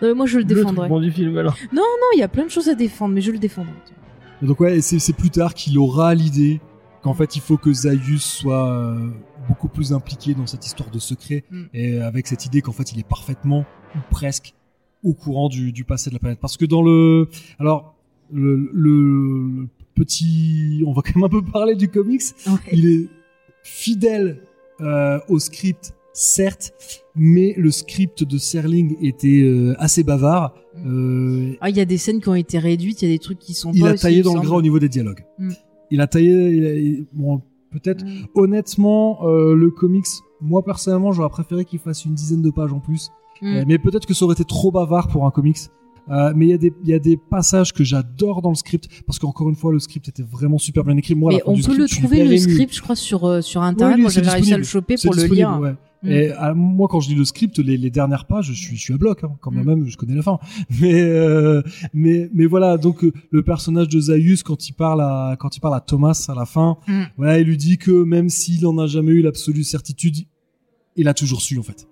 Non, mais moi, je le le truc défendrai. bon du film alors. Non, il y a plein de choses à défendre, mais je le défendrai. tu vois. Et donc ouais, c'est plus tard qu'il aura l'idée qu'en fait il faut que Zaius soit euh, beaucoup plus impliqué dans cette histoire de secret Mm. et avec cette idée qu'en fait il est parfaitement ou presque au courant du, du passé de la planète. Parce que dans le, alors le, le petit, on va quand même un peu parler du comics. Ouais. Il est fidèle euh, au script, certes, mais le script de Serling était euh, assez bavard. Euh, Ah, il y a des scènes qui ont été réduites, il y a des trucs qui sont il pas a aussi, taillé il dans le gras au niveau des dialogues. Mm. Il a taillé, il a- il- bon, peut-être. Mm. Honnêtement, euh, le comics, moi personnellement, j'aurais préféré qu'il fasse une dizaine de pages en plus. Mm. Euh, mais peut-être que ça aurait été trop bavard pour un comics. Euh, mais il y, a des- il y a des passages que j'adore dans le script parce qu'encore une fois le script était vraiment super bien écrit. Moi, Mais on peut script, le trouver le script, je crois, sur, euh, sur internet. Moi, j'avais réussi à le choper pour le lire. ouais. Mm. Et à- moi, quand je lis le script, les, les dernières pages, je suis, je suis à bloc, hein, quand même, Mm. même, je connais la fin. Mais, euh, mais, mais voilà, donc euh, le personnage de Zaius, quand il parle à, quand il parle à Thomas à la fin, Mm. voilà, il lui dit que même s'il en a jamais eu l'absolue certitude, il a toujours su en fait.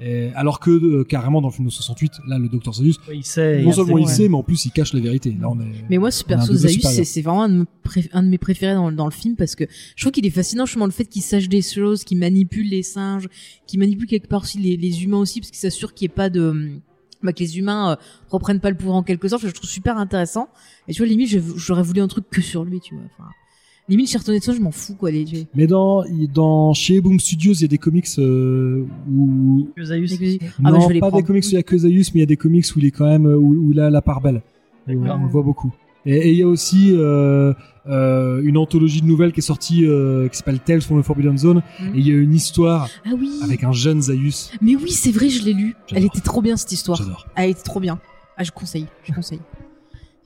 Et alors que euh, carrément dans le film de 68, là, le docteur Zaius, Oui, il sait. non il seulement il ouais. sait, mais en plus il cache la vérité. Là, on est. Mais moi, ce perso Zaius, c'est vraiment un de, mes pré- un de mes préférés dans, dans le film parce que je trouve qu'il est fascinant, justement, le fait qu'il sache des choses, qu'il manipule les singes, qu'il manipule quelque part aussi les, les humains aussi, parce qu'il s'assure qu'il n'y ait pas de, bah, que les humains euh, reprennent pas le pouvoir en quelque sorte. Je trouve super intéressant. Et tu vois, limite, j'aurais voulu un truc que sur lui, tu vois. Enfin, limite, Sherton Edson, je m'en fous, quoi. Les, Mais dans, dans chez Boom Studios, il y a des comics euh, où Que Zaius, les- aussi. Ah, bah, non, je vais les pas des comics où il y a que Zaius, mais il y a des comics où il est quand même où, où il a la part belle. On le voit beaucoup. Et il y a aussi euh, euh, une anthologie de nouvelles qui est sortie euh, qui s'appelle Tales from the Forbidden Zone. Mm. Et il y a une histoire Ah oui. avec un jeune Zaius. Mais oui, c'est vrai, je l'ai lu. Elle était trop bien, cette histoire. J'adore. Elle était trop bien. Ah, je conseille, je conseille.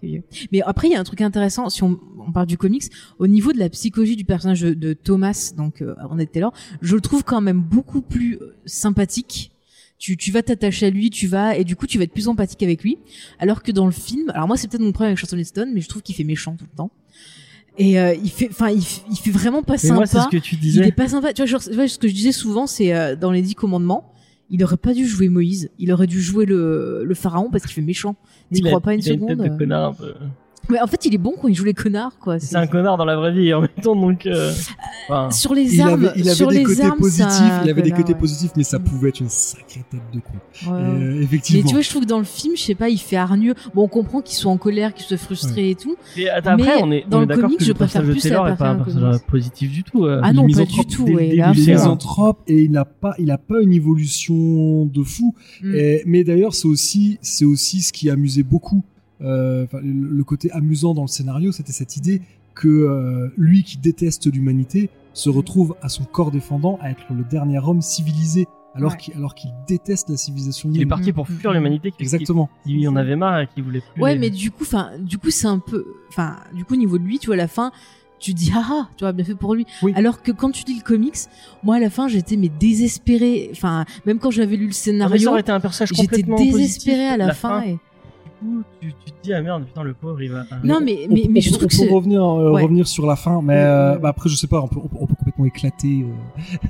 C'est vieux. Mais après, il y a un truc intéressant, si on, on parle du comics, au niveau de la psychologie du personnage de, Thomas, donc euh, Arnett Taylor, je le trouve quand même beaucoup plus euh, sympathique. Tu, tu vas t'attacher à lui, tu vas, et du coup, tu vas être plus empathique avec lui. Alors que dans le film, alors moi, c'est peut-être mon problème avec Charlton Heston, mais je trouve qu'il fait méchant tout le temps. Et euh, il fait, enfin, il, il fait vraiment pas Mais sympa. moi, c'est ce que tu Il disais. est pas sympa. Tu vois, genre, tu vois, ce que je disais souvent, c'est euh, dans les Dix Commandements, il aurait pas dû jouer Moïse. Il aurait dû jouer le, le pharaon parce qu'il fait méchant. T'y crois pas une seconde tête de euh. connard un peu. Mais en fait, il est bon quand il joue les connards, quoi. C'est un connard dans la vraie vie en même temps, donc. euh, enfin, Sur les Il armes, avait, il avait sur des les côtés armes, positifs, ça- il avait des côtés ouais. positifs, mais ça pouvait être une sacrée tête de con. Ouais, euh, Mais effectivement. tu vois, je trouve que dans le film, je sais pas, il fait hargneux. Bon, on comprend qu'il soit en colère, qu'il soit frustré et tout. Et attends, Mais après, on est, dans on le est comics, que je le préfère plus Taylor est pas un personnage positif du tout. euh. Ah Il non, est pas du tout. il est misanthrope et il n'a pas, il a pas une évolution de fou. Mm. Mais d'ailleurs, c'est aussi, c'est aussi ce qui amusait beaucoup. Euh, le, côté amusant dans le scénario, c'était cette idée que euh, lui qui déteste l'humanité se Mm. retrouve à son corps défendant à être le dernier homme civilisé, alors Ouais. qu'il qu'il déteste la civilisation Il est humaine. parti pour Mm, fuir mm, l'humanité. qui- Exactement. qui- qui en avait marre et qui voulait plus. Ouais, les- mais du coup, enfin, du coup, c'est un peu, enfin, du coup, au niveau de lui, tu vois, à la fin, tu dis, ah, ah, tu vois, bien fait pour lui. Oui. Alors que quand tu dis le comics, moi, à la fin, j'étais, mais désespérée. Enfin, même quand j'avais lu le scénario, ça aurait été un personnage j'étais désespérée positif. à la, fin. et- coup, tu, tu te dis, ah merde, putain, le pauvre, il va. Non, mais, On mais, peut- mais on je peut- trouve que on c'est, revenir, euh, Ouais. revenir sur la fin, mais Ouais, euh, ouais. bah, après je sais pas, on peut, on peut, on peut complètement éclater.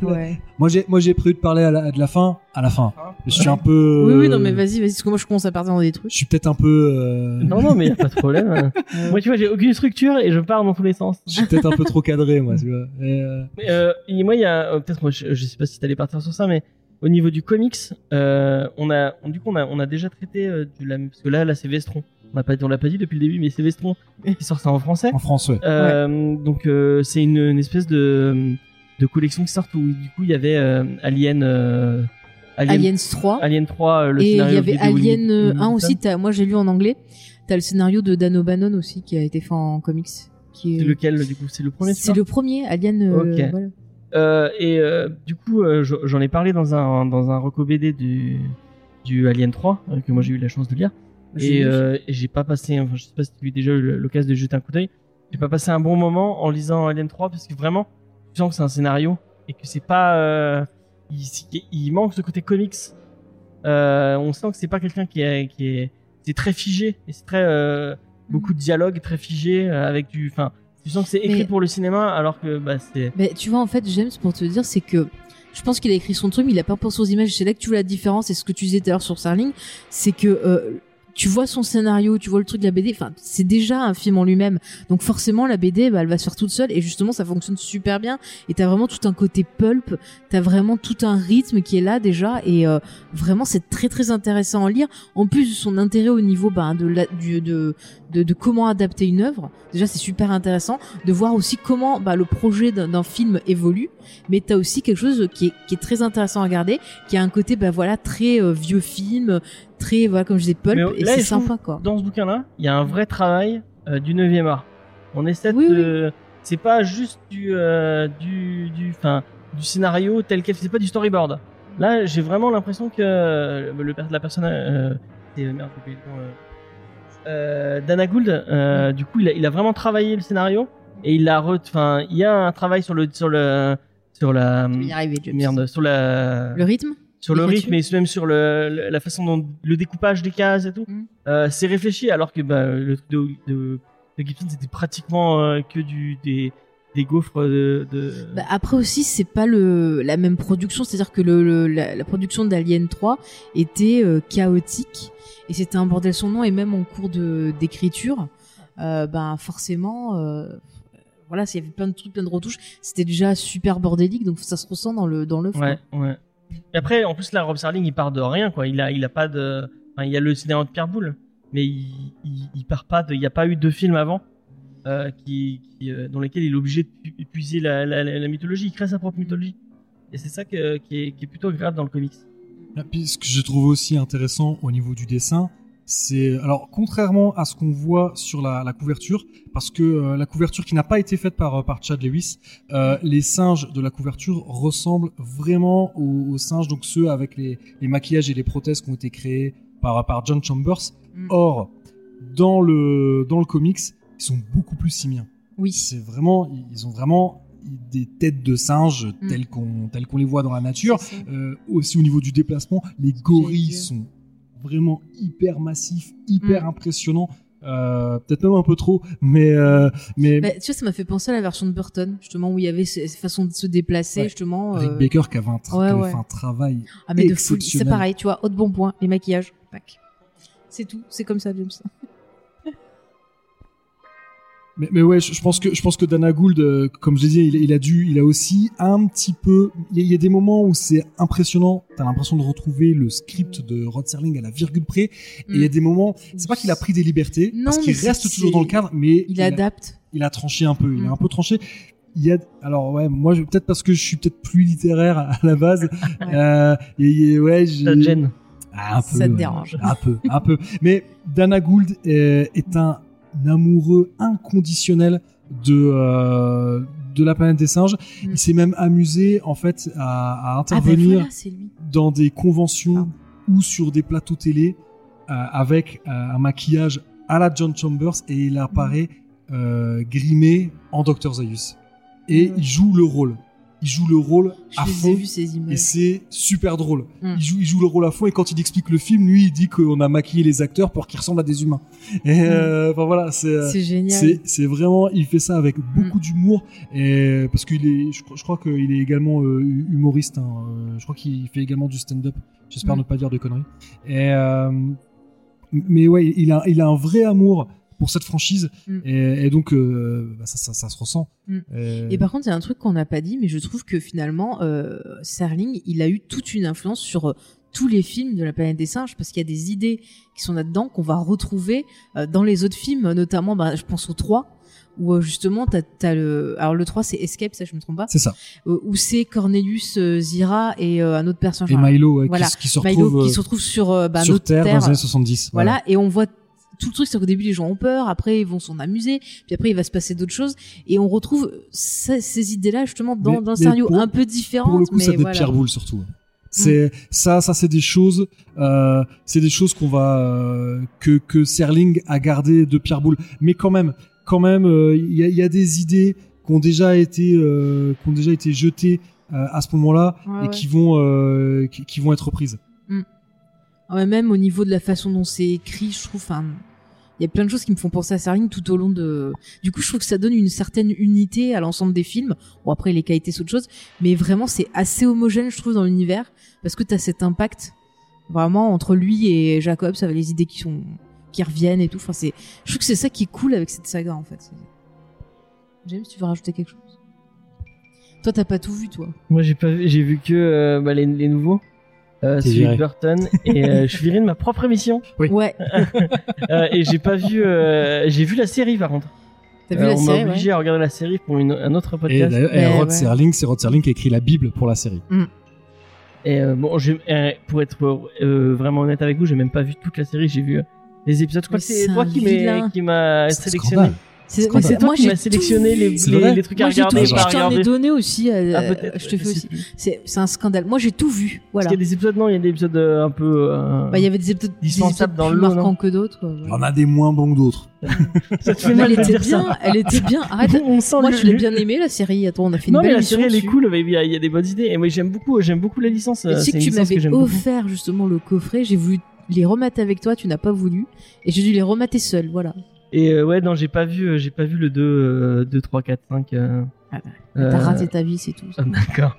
euh. ouais. Moi j'ai, moi j'ai prévu de parler à la, de la fin, à la fin. Je suis un peu. Oui, oui, non, mais vas-y, vas-y, parce que moi, je commence à partir dans des trucs. Je suis peut-être un peu. euh, Non, non, mais y a pas de problème. Moi, tu vois, j'ai aucune structure et je pars dans tous les sens. Je suis peut-être un peu trop cadré, moi, tu vois. Et, euh, Mais, euh, et moi, il y a peut-être, moi, je, je sais pas si t'allais partir sur ça, mais au niveau du comics, euh, on a, on- du coup, on a, on a déjà traité euh, du la, parce que là, là, c'est Vestron. On n'a pas, on l'a pas dit depuis le début, mais c'est Vestron qui sort ça en français. en France, ouais. Euh, Donc, euh, c'est une, une espèce de, de collection qui sort où du coup, il y avait euh, Alien, euh, Alien, Aliens 3. Alien 3, euh, le et il y avait Alien euh, William- 1 aussi, moi, j'ai lu en anglais. T'as le scénario de Dan O'Bannon aussi, qui a été fait en comics. Qui est... C'est lequel, du coup? C'est le premier C'est le premier, Alien. euh, Ok. voilà. Euh, et euh, du coup, euh, je- j'en ai parlé dans un dans un reco BD du du Alien 3 euh, que moi j'ai eu la chance de lire. Et, et j'ai pas passé, enfin je sais pas si tu as eu déjà eu l'occasion de jeter un coup d'œil. J'ai pas passé un bon moment en lisant Alien 3 parce que vraiment, tu sens que c'est un scénario et que c'est pas, il, il manque ce côté comics. On sent que c'est pas quelqu'un qui est qui est c'est très figé et c'est très beaucoup de dialogue très figé avec du, enfin tu sens que c'est écrit Mais- pour le cinéma alors que bah c'est Mais tu vois, en fait, James, pour te dire, c'est que je pense qu'il a écrit son truc, mais il a pas pensé aux images. C'est là que tu vois la différence. Et ce que tu disais tout à l'heure sur Starling, c'est que euh, tu vois son scénario, tu vois le truc de la BD, enfin c'est déjà un film en lui-même. Donc forcément la BD, bah, elle va se faire toute seule et justement ça fonctionne super bien. Et t'as vraiment tout un côté pulp, t'as vraiment tout un rythme qui est là déjà et euh, vraiment c'est très très intéressant à lire. En plus de son intérêt au niveau bah, de, la, du, de, de, comment adapter une œuvre, déjà c'est super intéressant de voir aussi comment bah, le projet d'un d'un film évolue. Mais t'as aussi quelque chose qui est, qui est très intéressant à regarder, qui a un côté bah voilà très euh, vieux film, très voilà comme je disais pulp Mais et là, c'est sympa quoi. Dans ce bouquin-là, il y a un vrai travail euh, du 9e art. On essaie Oui, de. C'est pas juste du, euh, du, du, enfin, du scénario tel quel. C'est pas du storyboard. Là, j'ai vraiment l'impression que euh, le, la personne. Euh, merde, euh, Dana Gould. euh, Du coup, il a, il a vraiment travaillé le scénario et il a, enfin, il y a un travail sur le, sur le, sur la. Tu vas y arriver. Merde, sur la Le rythme? Sur le rythme et même sur le, le- la façon dont le découpage des cases et tout. Mm. Euh, c'est réfléchi alors que bah, le truc de, de, de Gibson c'était pratiquement euh, que du des des gaufres de, de... Bah, après aussi, c'est pas le la même production, c'est-à-dire que le, le- la, la production d'Alien 3 était euh, chaotique et c'était un bordel son nom et même en cours de d'écriture, ben forcément, voilà, s'il y avait plein de trucs, plein de retouches, c'était déjà super bordélique, donc ça se ressent dans le dans l'œuvre. ouais ouais. Et après en plus là Rob Serling il part de rien quoi. Il a il a pas de il y a le scénario de Pierre Boulle mais il, part pas de il y a pas eu de film avant. Euh, qui, euh, dans lesquels il est obligé de pu- épuiser la, mythologie, il crée sa propre mythologie. Et c'est ça qui, est, plutôt agréable dans le comics. Puis, ce que je trouve aussi intéressant au niveau du dessin, c'est alors contrairement à ce qu'on voit sur la, la couverture, parce que euh, la couverture qui n'a pas été faite par euh, par Chad Lewis, euh, les singes de la couverture ressemblent vraiment aux, aux singes, donc ceux avec les, les maquillages et les prothèses qui ont été créés par par John Chambers. Mm. Or, dans le dans le comics, ils sont beaucoup plus simiens. Oui. C'est vraiment, ils ont vraiment des têtes de singes Mm. telles qu'on telles qu'on les voit dans la nature. Euh, aussi au niveau du déplacement, les gorilles sont vraiment hyper massifs, hyper Mm. impressionnants. Euh, Peut-être même un peu trop, mais euh, mais Bah, tu vois, ça m'a fait penser à la version de Burton, justement, où il y avait ces, ces façons de se déplacer, Ouais. justement. Rick euh, Baker qui avait un, tra- ouais, qui avait ouais. fait un travail. Ah, mais de folie. C'est exceptionnel. pareil, tu vois, autre bon point, les maquillages. Tac. C'est tout, c'est comme ça, James. Mais, mais ouais, je, je pense que je pense que Dana Gould, euh, comme je l'ai dit, il, il a dû, il a aussi un petit peu. Il y, a- il y a des moments où c'est impressionnant. T'as l'impression de retrouver le script de Rod Serling à la virgule près. Et il y a des moments, c'est pas qu'il a pris des libertés, Non, parce qu'il reste toujours dans le cadre, mais Il adapte. il a tranché un peu, il a Mm. un peu tranché. Il y a, alors ouais, moi peut-être parce que je suis peut-être plus littéraire à la base, euh, et, et ouais, Ça te gêne. Ah, un peu, Ça te ouais. dérange. un peu, un peu. Mais Dana Gould est, est un amoureux inconditionnel de euh, de la planète des singes. Mm. Il s'est même amusé en fait à, à Ah, ben intervenir voilà, dans des conventions ou sur des plateaux télé euh, avec euh, un maquillage à la John Chambers et il apparaît euh, grimé en Dr Zaius. Et Mm. il joue le rôle. Il joue le rôle à Je ai fond vus, ces et images. c'est super drôle. Mm. Il, joue, il joue le rôle à fond et quand il explique le film, lui, il dit qu'on a maquillé les acteurs pour qu'ils ressemblent à des humains. Et euh, enfin voilà, c'est euh, génial. c'est vraiment, il fait ça avec beaucoup d'humour et parce qu'il est, je, crois- je crois qu'il est également euh, humoriste. hein, je crois qu'il fait également du stand-up. J'espère ne pas dire de conneries. Et euh, mais ouais, il a, il a un vrai amour pour cette franchise Mm. et, et donc euh, bah, ça, ça, ça se ressent. Mm. Et- Et par contre, il y a un truc qu'on n'a pas dit, mais je trouve que finalement, euh, Serling, il a eu toute une influence sur euh, tous les films de la planète des singes, parce qu'il y a des idées qui sont là-dedans qu'on va retrouver euh, dans les autres films, notamment, bah, je pense au 3, où euh, justement, t'as, le... Alors le 3, c'est Escape, ça je me trompe pas, c'est ça. euh, où c'est Cornelius euh, Zira et euh, un autre personnage. Et Milo, ouais, qui voilà. se Milo retrouve qui euh, se retrouve sur, euh, bah, sur notre Terre, Terre, dans les années 70. voilà, et on voit tout le truc, c'est qu'au début les gens ont peur, après ils vont s'en amuser, puis après il va se passer d'autres choses, et on retrouve ces, ces idées-là justement dans, Mais- dans un scénario pour- un peu différent. pour le coup, mais ça voilà. Pierre Boulle surtout. C'est ça, ça c'est des choses, euh, c'est des choses qu'on va euh, que que Serling a gardé de Pierre Boulle. Mais quand même, quand même, euh, il y, a, il y a des idées qui ont déjà été qui ont déjà été jetées à ce moment-là Ouais, et ouais. qui vont qui, qui vont être reprises. Ah ouais, même au niveau de la façon dont c'est écrit, je trouve, enfin, il y a plein de choses qui me font penser à Serling tout au long de. Du coup, je trouve que ça donne une certaine unité à l'ensemble des films. Bon, après, les qualités, c'est autre chose, mais vraiment, c'est assez homogène, je trouve, dans l'univers, parce que t'as cet impact. Vraiment, entre lui et Jacob, ça les idées qui sont qui reviennent et tout. Enfin, c'est, je trouve que c'est ça qui est cool avec cette saga en fait. James, tu veux rajouter quelque chose? Toi, t'as pas tout vu, toi. Moi, j'ai pas vu, j'ai vu que euh, bah, les nouveaux. Euh, celui viré. de Burton et euh, je suis viré de ma propre émission Oui. Ouais. Euh, et j'ai pas vu euh, j'ai vu la série par contre T'as vu la on m'a série obligé à regarder la série pour une, un autre Et podcast et Ouais, Rod ouais. Serling, c'est Rod Serling qui a écrit la Bible pour la série. Et euh, bon, euh, pour être euh, vraiment honnête avec vous, j'ai même pas vu toute la série. J'ai vu euh, les épisodes. Je crois Mais que c'est toi qui m'as qui m'a sélectionné. scandale. C'est toi moi, qui j'ai m'as tout sélectionné les, les, trucs à Moi, j'ai tout regarder. pas Je t'en ai donné aussi. euh, Ah, je te fais aussi. C'est un scandale. Moi, j'ai tout vu. Parce Voilà. qu'il y a des épisodes, non, il y a des épisodes euh, un peu. euh, Bah, il y avait des épisodes, des Dispensables épisodes dans plus le marquants que d'autres. Il y en a des moins bons que d'autres. ça te fait Mais mal elle était ça. bien. Elle était bien. Arrête. On sent Moi, le- je l'ai bien aimé la série. Attends, on a fait une Non, mais la série elle est cool. mais Il y, a, il des bonnes idées. Et moi, j'aime beaucoup. J'aime beaucoup la licence. Tu sais que tu m'avais offert justement le coffret. J'ai voulu les remater avec toi. Tu n'as pas voulu. Et j'ai dû les remater seul. Voilà. Et euh, ouais, non, j'ai pas vu. euh, J'ai pas vu le 2, euh, 2 3, 4, 5. euh, Ah bah, euh, T'as raté ta vie, c'est tout. ah, D'accord.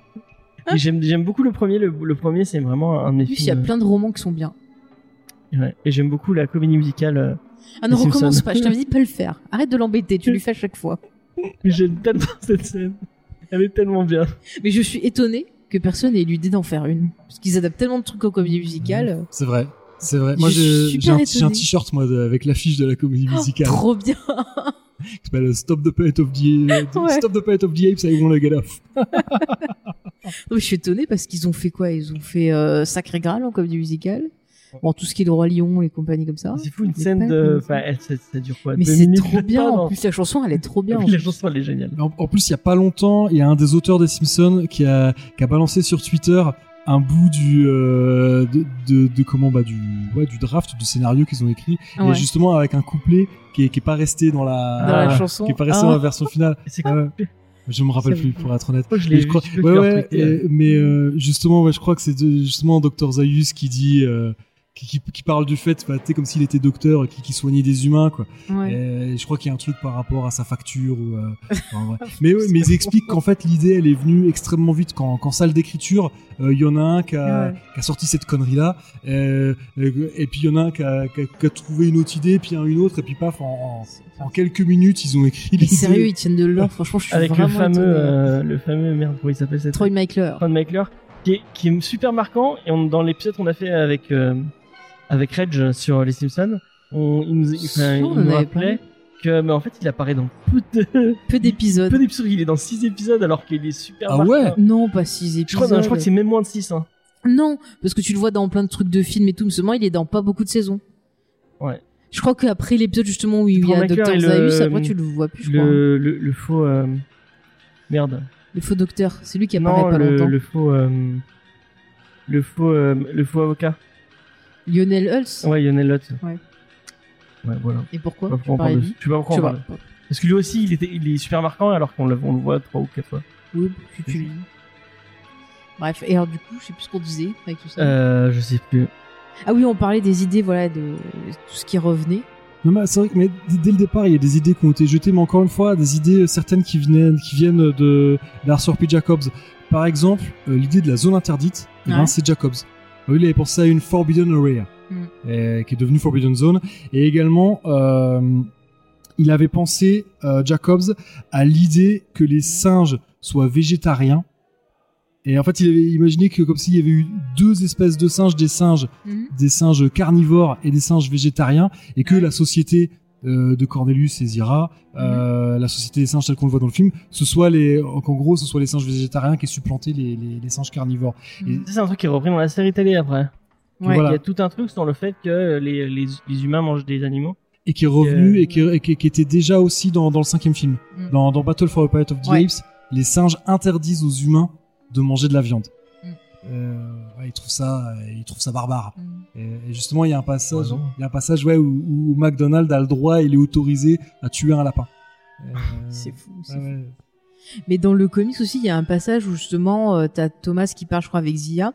J'aime j'aime beaucoup le premier. Le, le premier, c'est vraiment un de mes En plus, il y a films. plein de romans qui sont bien. Ouais. Et j'aime beaucoup la comédie musicale. euh, Ah non, Les recommence Simpsons. pas. Je t'avais dit de pas le faire. Arrête de l'embêter. Tu lui fais à chaque fois. Mais J'aime tellement cette scène. Elle est tellement bien. Mais je suis étonnée que personne ait eu l'idée d'en faire une. Parce qu'ils adaptent tellement de trucs aux comédies musicales. C'est vrai. C'est vrai. Moi, j'ai un, t-shirt moi de- avec l'affiche de la comédie musicale Trop bien. qui s'appelle Stop the Planet of the Ouais. Stop the Planet of the Apes, I won't get off. Non, mais je suis étonnée parce qu'ils ont fait quoi? Ils ont fait euh, Sacré Graal en comédie musicale. Bon, tout ce qui est le roi lion, les compagnies comme ça. C'est fou une scène pas de. comme Enfin, ça. elle, ça, ça dure quoi? Mais c'est trop bien. pas, En plus, la chanson, elle est trop bien. en La plus. chanson, elle est géniale. En, en plus, il y a pas longtemps, il y a un des auteurs des Simpsons qui a, qui a balancé sur Twitter un bout du euh, de, de, de comment bah du ouais du draft du scénario qu'ils ont écrit Ouais. et justement avec un couplet qui est, qui est pas resté dans la Dans la Ah, chanson. qui est pas resté Ah. dans la version finale je me rappelle plus pour être honnête Moi, je Mais je crois ouais, ouais, retweeter. euh, mais euh, justement ouais, je crois que c'est justement Dr Zaius qui dit euh, qui, qui, qui parle du fait bah, tu sais, comme s'il était docteur qui, qui soignait des humains quoi Ouais. et je crois qu'il y a un truc par rapport à sa facture ou euh, enfin, ouais. mais ouais, mais ils expliquent qu'en fait l'idée elle est venue extrêmement vite quand qu'en salle d'écriture euh, il y en a un qui a, Ouais. qui a sorti cette connerie là et puis il y en a un qui a, qui a- qui a trouvé une autre idée puis un une autre et puis paf en, en, en quelques minutes ils ont écrit Mais l'idée sérieux, ils tiennent de l'or. Franchement, je suis Avec le fameux, euh, le fameux merde, comment il s'appelle cette Troy Michler. Ron Michler, qui est, qui est super marquant. Et on, dans l'épisode qu'on a fait avec euh, avec Reg sur les Simpsons, on, il nous, enfin, il nous rappelait que, mais en fait, il apparaît dans peu de Peu d'épisodes. peu d'épisodes. Il est dans 6 épisodes alors qu'il est super. Ah marquant. ouais Non, pas six épisodes. Je crois, non, je crois que c'est même moins de 6 hein. Non, parce que tu le vois dans plein de trucs de films et tout, mais seulement il est dans pas beaucoup de saisons. Ouais. Je crois qu'après l'épisode justement où il y a le- Zaius, après tu le vois plus, je crois. Le, le, le faux euh, merde. Le faux docteur, c'est lui qui apparaît non, pas le, longtemps. le faux euh, le faux euh, le faux avocat. Lionel Hulse. Ouais, Lionel Lutz. Ouais. Ouais, voilà. Et pourquoi Je sais pas pourquoi on Tu parlais parle de de- lui je sais pas pourquoi Je on sais parle. pas. Parce que lui aussi, il était, il est super marquant alors qu'on le, on le voit trois ou quatre fois. Oui, si tu le dis. Bref, et alors du coup, je sais plus ce qu'on disait avec tout ça. Euh, je sais plus. Ah oui, on parlait des idées, voilà, de tout ce qui revenait. Non, mais c'est vrai que mais dès le départ, il y a des idées qui ont été jetées, mais encore une fois, des idées euh, certaines qui viennent, qui viennent de d'Arthur P. Jacobs. Par exemple, euh, l'idée de la zone interdite, eh ben, c'est Jacobs. Il avait pensé à une Forbidden Area, Mm. euh, qui est devenue Forbidden Zone. Et également, euh, il avait pensé, euh, Jacobs, à l'idée que les singes soient végétariens. Et en fait, il avait imaginé que comme s'il y avait eu deux espèces de singes, des singes des singes carnivores et des singes végétariens, et que la société euh, de Cornelius et Zira, euh, la société des singes telle qu'on le voit dans le film, ce soit les, qu'en gros, ce soit les singes végétariens qui aient supplanté les, les, les singes carnivores. C'est un truc qui est repris dans la série télé après. Ouais. Voilà. Il y a tout un truc sur le fait que les, les, les humains mangent des animaux. Et qui est revenu Euh, et, qui, et qui, qui était déjà aussi dans, dans le cinquième film. Mm. Dans, dans Battle for the Planet of the Ouais. Apes, les singes interdisent aux humains de manger de la viande. Mm. Euh, ouais, ils trouvent ça, ils trouvent ça barbare. Mm. Et, et justement, il y a un passage, il y a un passage ouais, où, où McDonald's a le droit, il est autorisé à tuer un lapin. Euh, C'est fou. c'est ouais, fou. ouais. Mais dans le comics aussi, il y a un passage où justement, euh, t'as Thomas qui parle, je crois, avec Zia,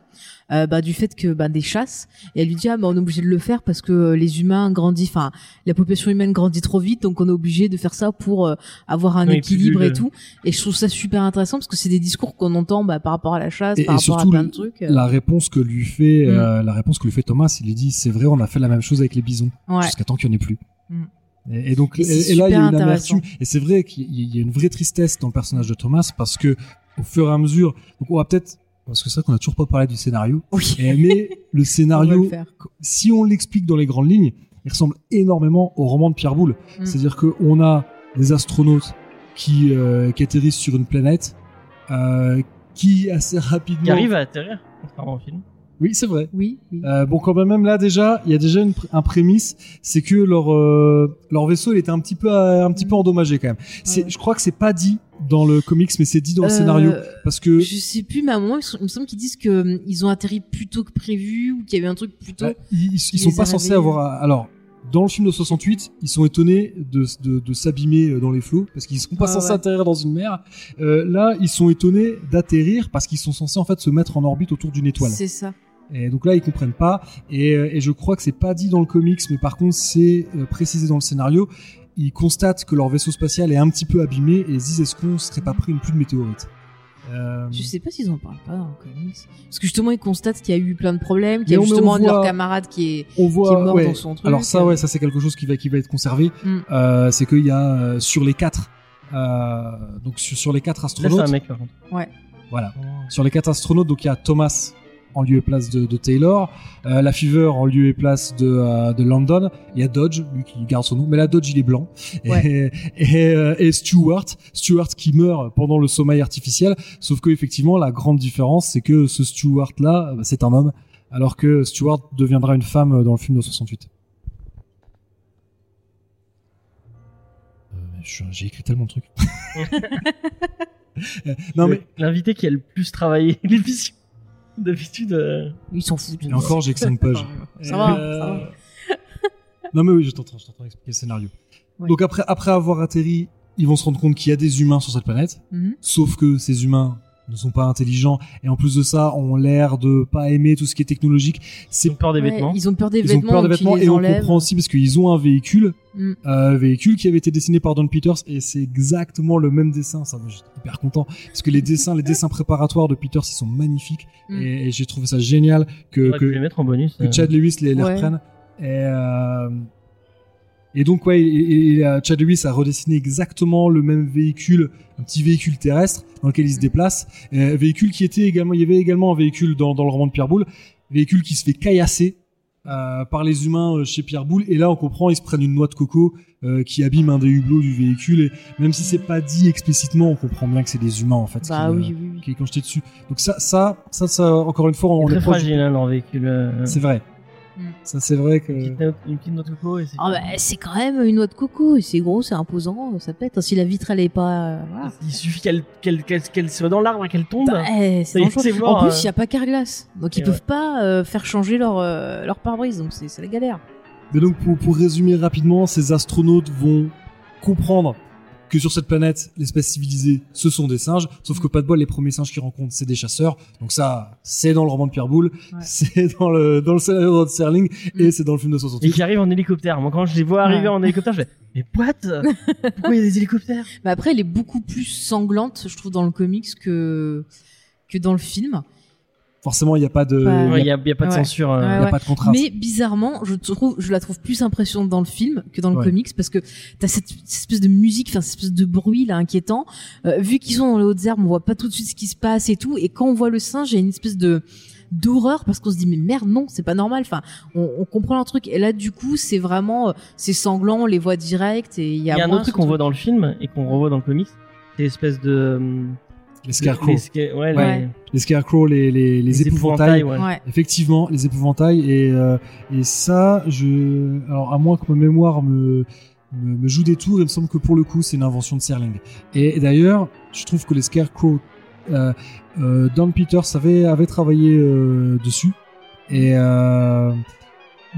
euh, bah, du fait que bah, des chasses, et elle lui dit ah bah on est obligé de le faire parce que euh, les humains grandissent, enfin la population humaine grandit trop vite, donc on est obligé de faire ça pour euh, avoir un Oui, équilibre et tout. Et je trouve ça super intéressant parce que c'est des discours qu'on entend bah, par rapport à la chasse, Et, par et rapport surtout, à plein de trucs. euh. la réponse que lui fait, Mm. euh, la réponse que lui fait Thomas, il lui dit, c'est vrai, on a fait la même chose avec les bisons, Ouais. jusqu'à temps qu'il n'y en ait plus. Mm. Et, et donc, Et là, il y a une intéressant. amertume. Et c'est vrai qu'il y a une vraie tristesse dans le personnage de Thomas parce que, au fur et à mesure, donc on va peut-être, parce que c'est vrai qu'on a toujours pas parlé du scénario, Oui. et, mais le On scénario, le si on l'explique dans les grandes lignes, il ressemble énormément au roman de Pierre Boulle. Mm. C'est-à-dire qu'on a des astronautes qui, euh, qui atterrissent sur une planète, euh, qui assez rapidement. Qui arrive à atterrir, contrairement au film. Oui, c'est vrai. Oui, oui. Euh, bon, quand même là déjà, il y a déjà une, un prémisse, c'est que leur euh, leur vaisseau, il était un petit peu euh, un petit peu endommagé quand même. C'est, Ouais. je crois que c'est pas dit dans le comics, mais c'est dit dans le Euh, scénario parce que Je sais plus, mais à un moment, il me semble qu'ils disent que hum, ils ont atterri plus tôt que prévu ou qu'il y avait un truc plus tôt. euh, ils, ils- sont pas censés avoir. Alors, dans le film de 68, ils sont étonnés de, de, de s'abîmer dans les flots parce qu'ils sont pas Ah censés ouais. atterrir dans une mer. Euh, là, ils sont étonnés d'atterrir parce qu'ils sont censés en fait se mettre en orbite autour d'une étoile. C'est ça. Et donc là, ils comprennent pas. Et, euh, et je crois que c'est pas dit dans le comics, mais par contre, c'est euh, précisé dans le scénario. Ils constatent que leur vaisseau spatial est un petit peu abîmé et ils se disent est-ce qu'on serait pas pris une pluie de météorites euh, Je sais pas s'ils en parlent pas dans le comics. Parce que justement, ils constatent qu'il y a eu plein de problèmes, qu'il y a on- mais justement un de leurs camarades qui est. On voit. qui est mort ouais. dans son truc. Alors ça, ouais, ça c'est quelque chose qui va qui va être conservé. Mm. Euh, c'est qu'il y a euh, sur les quatre, euh, donc sur, sur les quatre Là, c'est astronautes, un mec, par contre. voilà, sur les quatre astronautes, donc il y a Thomas en lieu et place de, de Taylor, euh, la Fever en lieu et place de, euh, de London, il y a Dodge, lui qui garde son nom, mais la Dodge il est blanc, et, Ouais. et, euh, et Stewart, Stewart qui meurt pendant le sommeil artificiel, sauf que effectivement la grande différence c'est que ce Stewart là, c'est un homme, alors que Stewart deviendra une femme dans le film de 68. Euh, J'ai écrit tellement de trucs. Non mais L'invité qui a le plus travaillé l'émission. D'habitude. euh, Ils s'en foutent. et encore j'ai que 5 pages. Ça va, Euh, ça va. Non mais oui, je t'entends, je t'entends expliquer le scénario. Ouais. Donc après, après avoir atterri, ils vont se rendre compte qu'il y a des humains sur cette planète, Mhm. sauf que ces humains ne sont pas intelligents et en plus de ça ont l'air de pas aimer tout ce qui est technologique. Ils C'est ont peur des Ouais, vêtements. Ils ont peur des ils ont vêtements, peur des vêtements et on comprend aussi parce qu'ils ont un véhicule, Mm. euh, véhicule qui avait été dessiné par Don Peters et c'est exactement le même dessin. Ça, j'étais hyper content parce que les dessins, les dessins préparatoires de Peters, ils sont magnifiques Mm. et, et j'ai trouvé ça génial que, que, les mettre en bonus. que euh. Chad Lewis les, les Ouais. reprenne. Et, euh, et donc, ouais, et, et- et, Chad Lewis a redessiné exactement le même véhicule, un petit véhicule terrestre dans lequel il se déplace. Euh, véhicule qui était également, il y avait également un véhicule dans, dans le roman de Pierre Boulle, véhicule qui se fait caillasser euh, par les humains euh, chez Pierre Boulle. Et là, on comprend, ils se prennent une noix de coco euh, qui abîme un des hublots du véhicule. Et même si c'est pas dit explicitement, on comprend bien que c'est des humains en fait. Bah qui, oui, oui, oui. qui est dessus. Donc ça, ça, ça, ça, encore une fois, on C'est est très proche du- fragile, hein, leur véhicule. C'est vrai. Ça, c'est vrai que. Une petite note- une petite noix de coco c'est. Ah bah, c'est quand même une noix de coco, et c'est gros, c'est imposant, ça pète. hein. Si la vitre elle est pas, voilà. Il suffit qu'elle qu'elle qu'elle qu'elle soit dans l'arbre et qu'elle tombe. Bah, eh, c'est mort, en plus, euh. il y a pas Carglass, donc ils Et peuvent ouais. pas euh, faire changer leur euh, leur pare-brise, donc c'est c'est la galère. Mais donc, pour, pour résumer rapidement, ces astronautes vont comprendre que sur cette planète, l'espèce civilisée, ce sont des singes. Sauf que pas de bol, les premiers singes qu'ils rencontrent, c'est des chasseurs. Donc ça, c'est dans le roman de Pierre Boulle, Ouais. c'est dans le, dans le scénario de Serling, Mm. et c'est dans le film de Et 68. qui arrive en hélicoptère. Moi, quand je les vois arriver Ouais. en hélicoptère, je fais Mais what? Pourquoi il y a des hélicoptères? Mais après, elle est beaucoup plus sanglante, je trouve, dans le comics que que dans le film. Forcément, il n'y a pas de, il y a- Ouais, y, a y a pas de Ouais. censure. euh, il y a Ouais, pas de contrainte. Mais bizarrement, je trouve, je la trouve plus impressionnante dans le film que dans le Ouais. comics parce que t'as cette, cette espèce de musique, enfin cette espèce de bruit là inquiétant. Euh, vu qu'ils sont dans les hautes herbes, on voit pas tout de suite ce qui se passe et tout. Et quand on voit le singe, il y a une espèce de d'horreur parce qu'on se dit mais merde non c'est pas normal enfin on, on comprend un truc et là du coup c'est vraiment euh, c'est sanglant on les voit direct et il y Il y a, a un autre truc qu'on voit dans le film et qu'on revoit dans le comics. C'est l'espèce de. hum, Les scarecrows. les sca- ouais, Ouais. les- Les scarecrows, les, les, les, épouvantails. ouais. ouais Effectivement, les épouvantails et euh, et ça, je alors à moins que ma mémoire me, me me joue des tours, il me semble que pour le coup c'est une invention de Serling. Et, d'ailleurs, je trouve que les scarecrows, euh, euh, Don Peters avait avait travaillé euh, dessus et euh,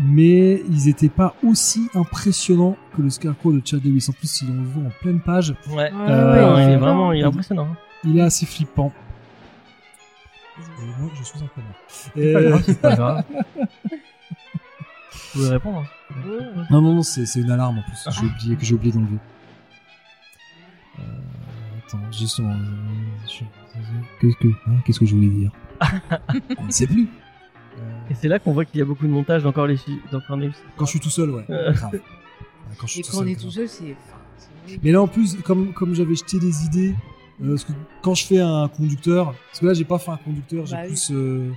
mais ils étaient pas aussi impressionnants que le Scarecrow de Chad Lewis. En plus, si on le voit en pleine page, Ouais. Euh, il est vraiment il est impressionnant. Il est assez flippant. Et moi, je suis un connard. C'est pas Et- grave, c'est pas grave. Vous pouvez répondre. hein. Non, non, non, c'est c'est une alarme en plus. J'ai oublié que j'ai oublié d'enlever. Euh, attends, justement. euh, Qu'est-ce que, hein, qu'est-ce que je voulais dire On ne sait plus. Euh, Et c'est là qu'on voit qu'il y a beaucoup de montage dans Cornelius. Dans quand je suis tout seul, ouais. Euh. Grave. Quand je suis Et tout quand on seul, est grave. tout seul, c'est. Mais là, en plus, comme, comme j'avais jeté des idées, euh, parce que quand je fais un conducteur, parce que là, j'ai pas fait un conducteur, j'ai Bah oui. plus. euh,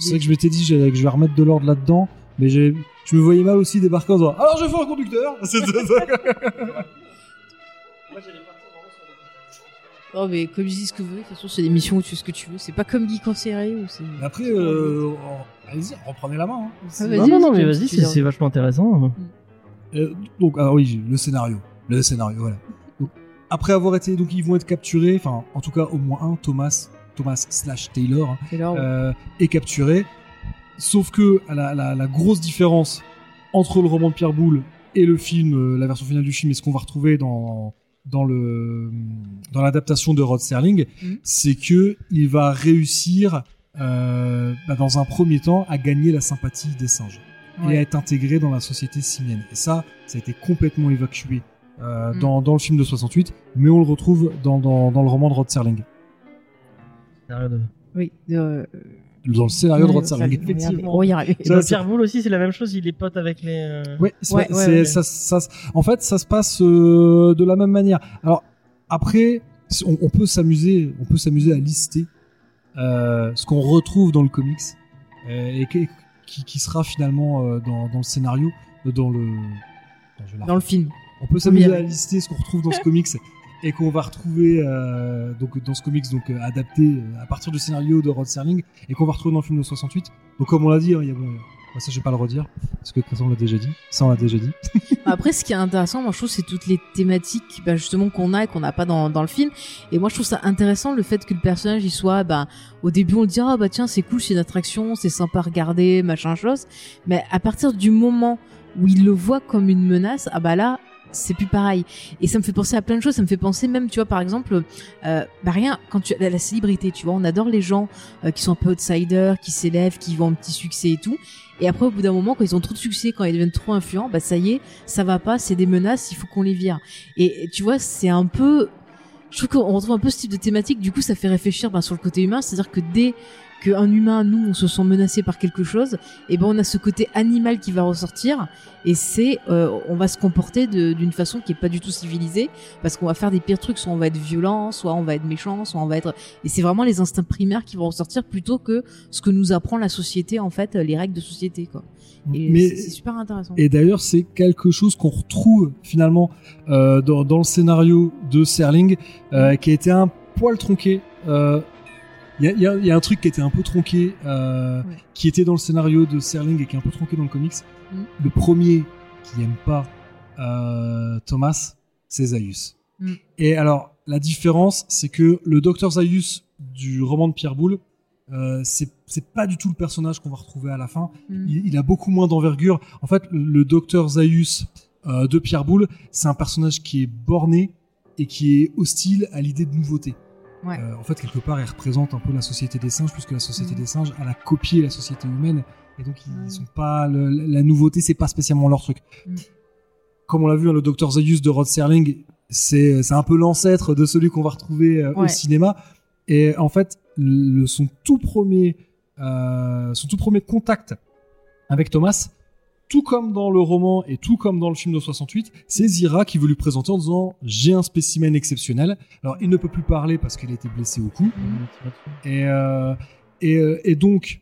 C'est vrai que je m'étais dit que je vais remettre de l'ordre là-dedans, mais j'ai, je me voyais mal aussi débarquer en disant alors je fais un conducteur. C'est- Oh, mais comme je dis ce que vous voulez, de toute façon, c'est des missions où tu fais ce que tu veux. C'est pas comme Geek en série où c'est. Mais Après, euh, oh, allez-y, reprenez la main. hein. Ah, Non, non, non, mais vas-y, c'est vachement intéressant. Euh, donc, ah oui, le scénario, le scénario, voilà. Après avoir été, donc ils vont être capturés, enfin, en tout cas au moins un, Thomas, Thomas slash Taylor, hein, euh, est capturé. Sauf que la, la, la grosse différence entre le roman de Pierre Boulle et le film, euh, la version finale du film, et ce qu'on va retrouver dans dans le dans l'adaptation de Rod Serling, Mhm. c'est que il va réussir euh, bah, dans un premier temps à gagner la sympathie des singes et à être intégré dans la société simienne. Et ça, ça a été complètement évacué euh, Mhm. dans, dans le film de 68, mais on le retrouve dans, dans, dans le roman de Rod Serling. Scénario de- Oui. euh, Dans le scénario de Rod Serling. effectivement. Y. Et dans Pierre Boulle aussi, c'est la même chose. Il est pote avec les. euh, Ouais, c'est- Ouais, c'est- ouais, ouais. Ça, ça, en fait, ça se passe euh, de la même manière. Alors après, on, on peut s'amuser, on peut s'amuser à lister euh, ce qu'on retrouve dans le comics euh, et qui, qui, qui sera finalement euh, dans, dans le scénario, dans le. Dans le film. On peut s'amuser à lister ce qu'on retrouve dans ce comics et qu'on va retrouver euh, donc dans ce comics donc euh, adapté euh, à partir du scénario de Rod Serling et qu'on va retrouver dans le film de 68. Donc comme on l'a dit, hein, il y a bon, euh, ça je vais pas le redire parce que ça on l'a déjà dit. Ça on l'a déjà dit. Après, ce qui est intéressant, moi, je trouve, c'est toutes les thématiques, bah, justement, qu'on a et qu'on n'a pas dans, dans le film. Et moi, je trouve ça intéressant le fait que le personnage, il soit, bah, au début, on le dit, ah, bah, tiens, c'est cool, c'est une attraction, c'est sympa à regarder, machin chose. Mais à partir du moment où il le voit comme une menace, ah, bah, là, c'est plus pareil. Et ça me fait penser à plein de choses. Ça me fait penser même, tu vois, par exemple, euh, bah rien, quand tu la, la célébrité, tu vois, on adore les gens euh, qui sont un peu outsiders, qui s'élèvent, qui vont un petit succès et tout. Et après, au bout d'un moment, quand ils ont trop de succès, quand ils deviennent trop influents, bah ça y est, ça va pas, c'est des menaces, il faut qu'on les vire. Et et tu vois, c'est un peu, je trouve qu'on retrouve un peu ce type de thématique. Du coup, ça fait réfléchir bah, sur le côté humain, c'est-à-dire que dès qu'un humain, nous, on se sent menacé par quelque chose, et ben on a ce côté animal qui va ressortir, et c'est, euh, on va se comporter d'une façon qui est pas du tout civilisée, parce qu'on va faire des pires trucs, soit on va être violent, soit on va être méchant, soit on va être, et c'est vraiment les instincts primaires qui vont ressortir plutôt que ce que nous apprend la société, en fait, les règles de société, quoi. Et c'est super intéressant. et d'ailleurs c'est quelque chose qu'on retrouve finalement euh, dans, dans le scénario de Serling euh, qui a été un poil tronqué. Euh, Il y, a, il y a- il y a un truc qui était un peu tronqué, euh, Ouais. qui était dans le scénario de Serling et qui est un peu tronqué dans le comics. Mhm. Le premier qui aime pas euh, Thomas, c'est Zaius. Mhm. Et alors, la différence, c'est que le docteur Zaius du roman de Pierre Boulle, euh, c'est pas du tout le personnage qu'on va retrouver à la fin. Mm. Il, il a beaucoup moins d'envergure. En fait, le, le docteur Zaius euh, de Pierre Boulle, c'est un personnage qui est borné et qui est hostile à l'idée de nouveauté. Ouais. Euh, en fait, quelque part, il représente un peu la société des singes, puisque la société Mhm. des singes, elle a copié la société humaine, et donc ils Ouais. sont pas le- la nouveauté, c'est pas spécialement leur truc. Mhm. Comme on l'a vu, hein, le Dr Zaius de Rod Serling, c'est un peu l'ancêtre de celui qu'on va retrouver euh, au cinéma. Et en fait, le, son tout premier, euh, son tout premier contact avec Thomas, tout comme dans le roman et tout comme dans le film de 68, c'est Zira qui veut lui présenter en disant j'ai un spécimen exceptionnel. Alors il ne peut plus parler parce qu'il a été blessé au cou. Et, euh, et, euh, et donc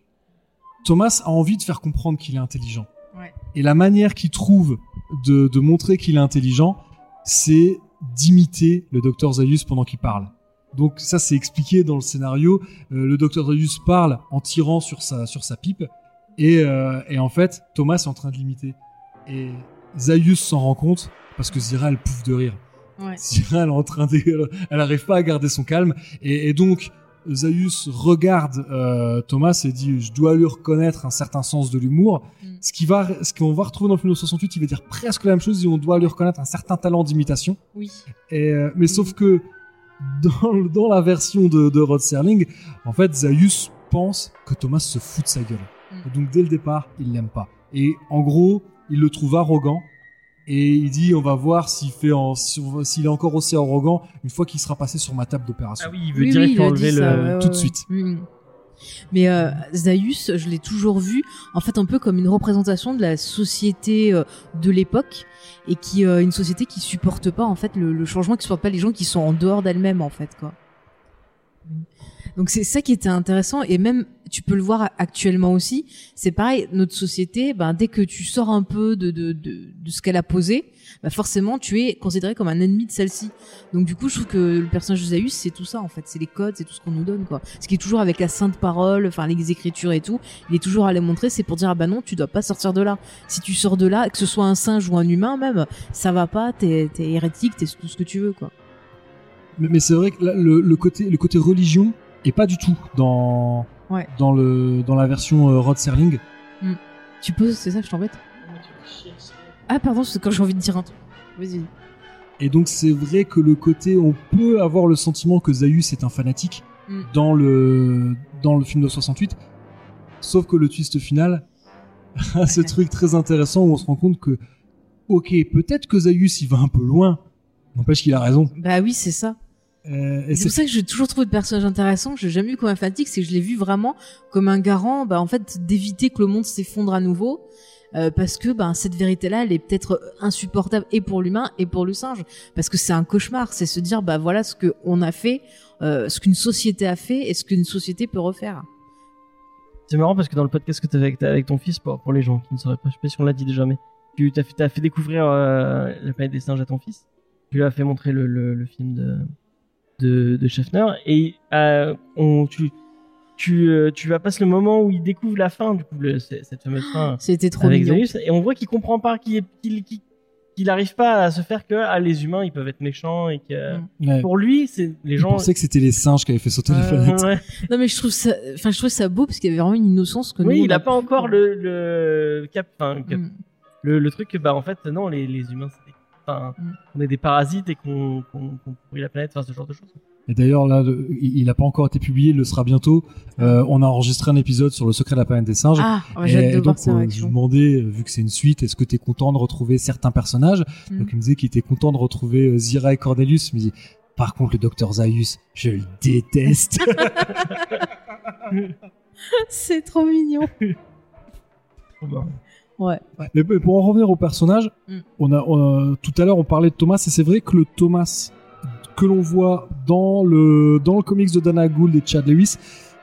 Thomas a envie de faire comprendre qu'il est intelligent. Ouais. Et la manière qu'il trouve de, de montrer qu'il est intelligent, c'est d'imiter le docteur Zaius pendant qu'il parle. Donc ça c'est expliqué dans le scénario. Euh, le docteur Zaius parle en tirant sur sa sur sa pipe et, euh, et en fait Thomas est en train de l'imiter. Et Zaius s'en rend compte parce que Zira elle pouffe de rire. Ouais. Zira elle est en train de, elle arrive pas à garder son calme et, et donc Zaius regarde euh, Thomas et dit je dois lui reconnaître un certain sens de l'humour. Mm. Ce qui va, ce qu'on va retrouver dans le film de 68, il va dire presque la même chose. On doit lui reconnaître un certain talent d'imitation. Oui. Et, euh, mais sauf que dans, dans la version de, de Rod Serling, en fait, Zaius pense que Thomas se fout de sa gueule. Mm. Donc dès le départ, il l'aime pas. Et en gros, il le trouve arrogant. Et il dit, on va voir s'il fait en, s'il est encore aussi arrogant une fois qu'il sera passé sur ma table d'opération. Ah oui, il veut Oui, enlever le. ça, ouais, ouais, tout de suite. Mm. Mais euh, Zaius, je l'ai toujours vu, en fait, un peu comme une représentation de la société euh, de l'époque, et qui euh, une société qui supporte pas en fait le, le changement, qui supporte pas les gens qui sont en dehors d'elle-même en fait quoi. Donc c'est ça qui était intéressant et même tu peux le voir actuellement aussi. C'est pareil, notre société, ben dès que tu sors un peu de de de, de ce qu'elle a posé, bah forcément tu es considéré comme un ennemi de celle-ci. Donc du coup, je trouve que le personnage de Zaius, c'est tout ça en fait, c'est les codes, c'est tout ce qu'on nous donne quoi. Ce qui est toujours avec la sainte parole, enfin les écritures et tout, il est toujours à les montrer, c'est pour dire ah bah non, tu dois pas sortir de là. Si tu sors de là, que ce soit un singe ou un humain même, ça va pas, t'es t'es hérétique, t'es tout ce que tu veux quoi. Mais, mais c'est vrai que là, le, le côté, le côté religion est pas du tout dans, Ouais. dans le, dans la version euh, Rod Serling. Tu poses, c'est ça, je t'embête? Ah pardon, c'est quand j'ai envie de dire un truc. Vas-y. Et donc c'est vrai que le côté, on peut avoir le sentiment que Zaius est un fanatique Mm. dans le dans le film de 68. Sauf que le twist final a ce truc très intéressant où on se rend compte que, ok, peut-être que Zaius il va un peu loin, n'empêche qu'il a raison. Bah oui, c'est ça. Euh, C'est pour ça que j'ai toujours trouvé le personnage intéressant, que j'ai jamais vu comme un fanatique, c'est que je l'ai vu vraiment comme un garant, bah, en fait, d'éviter que le monde s'effondre à nouveau. euh, parce que bah, cette vérité-là, elle est peut-être insupportable et pour l'humain et pour le singe, parce que c'est un cauchemar, c'est se dire bah voilà ce que on a fait, euh, ce qu'une société a fait et ce qu'une société peut refaire. C'est marrant parce que dans le podcast que tu avec, avec ton fils, pour, pour les gens qui ne sauraient pas, je sais pas si on l'a dit déjà, mais tu t'as fait, découvrir euh, la planète des singes à ton fils. Tu lui as fait montrer le, le, le film de, de, de Schaffner et euh, on, tu, tu, euh, tu vas passer le moment où il découvre la fin, du coup, le- cette fameuse fin C'était trop avec mignon. Zaius, et on voit qu'il comprend pas, qu'il qu'il qu'il- qu'il arrive pas à se faire que ah, les humains ils peuvent être méchants et que Mm. Ouais. pour lui c'est les Je gens. pensais que c'était les singes qui avaient fait sauter la Euh, ouais. Non mais je trouve ça, enfin je trouve ça beau parce qu'il y avait vraiment une innocence que nous. Oui, on il a pas encore le, le cap, enfin, cap- Mm. le, le truc que bah en fait non les, les humains enfin, Mm. on est des parasites et qu'on qu'on pourrit la planète enfin ce genre de choses Et d'ailleurs, là, il n'a pas encore été publié, il le sera bientôt. Euh, on a enregistré un épisode sur le secret de la planète des singes. Ah, ouais, et de voir donc, euh, je lui demandais, euh, vu que c'est une suite, est-ce que tu es content de retrouver certains personnages Mm. Donc il me disait qu'il était content de retrouver Zira et Cordelius. Il me dit, par contre, le docteur Zaius, je le déteste. C'est trop mignon. Ouais. Mais pour en revenir au personnage, Mm. on a, on a- tout à l'heure on parlait de Thomas et c'est vrai que le Thomas que l'on voit dans le dans le comics de Dana Gould et Chad Lewis,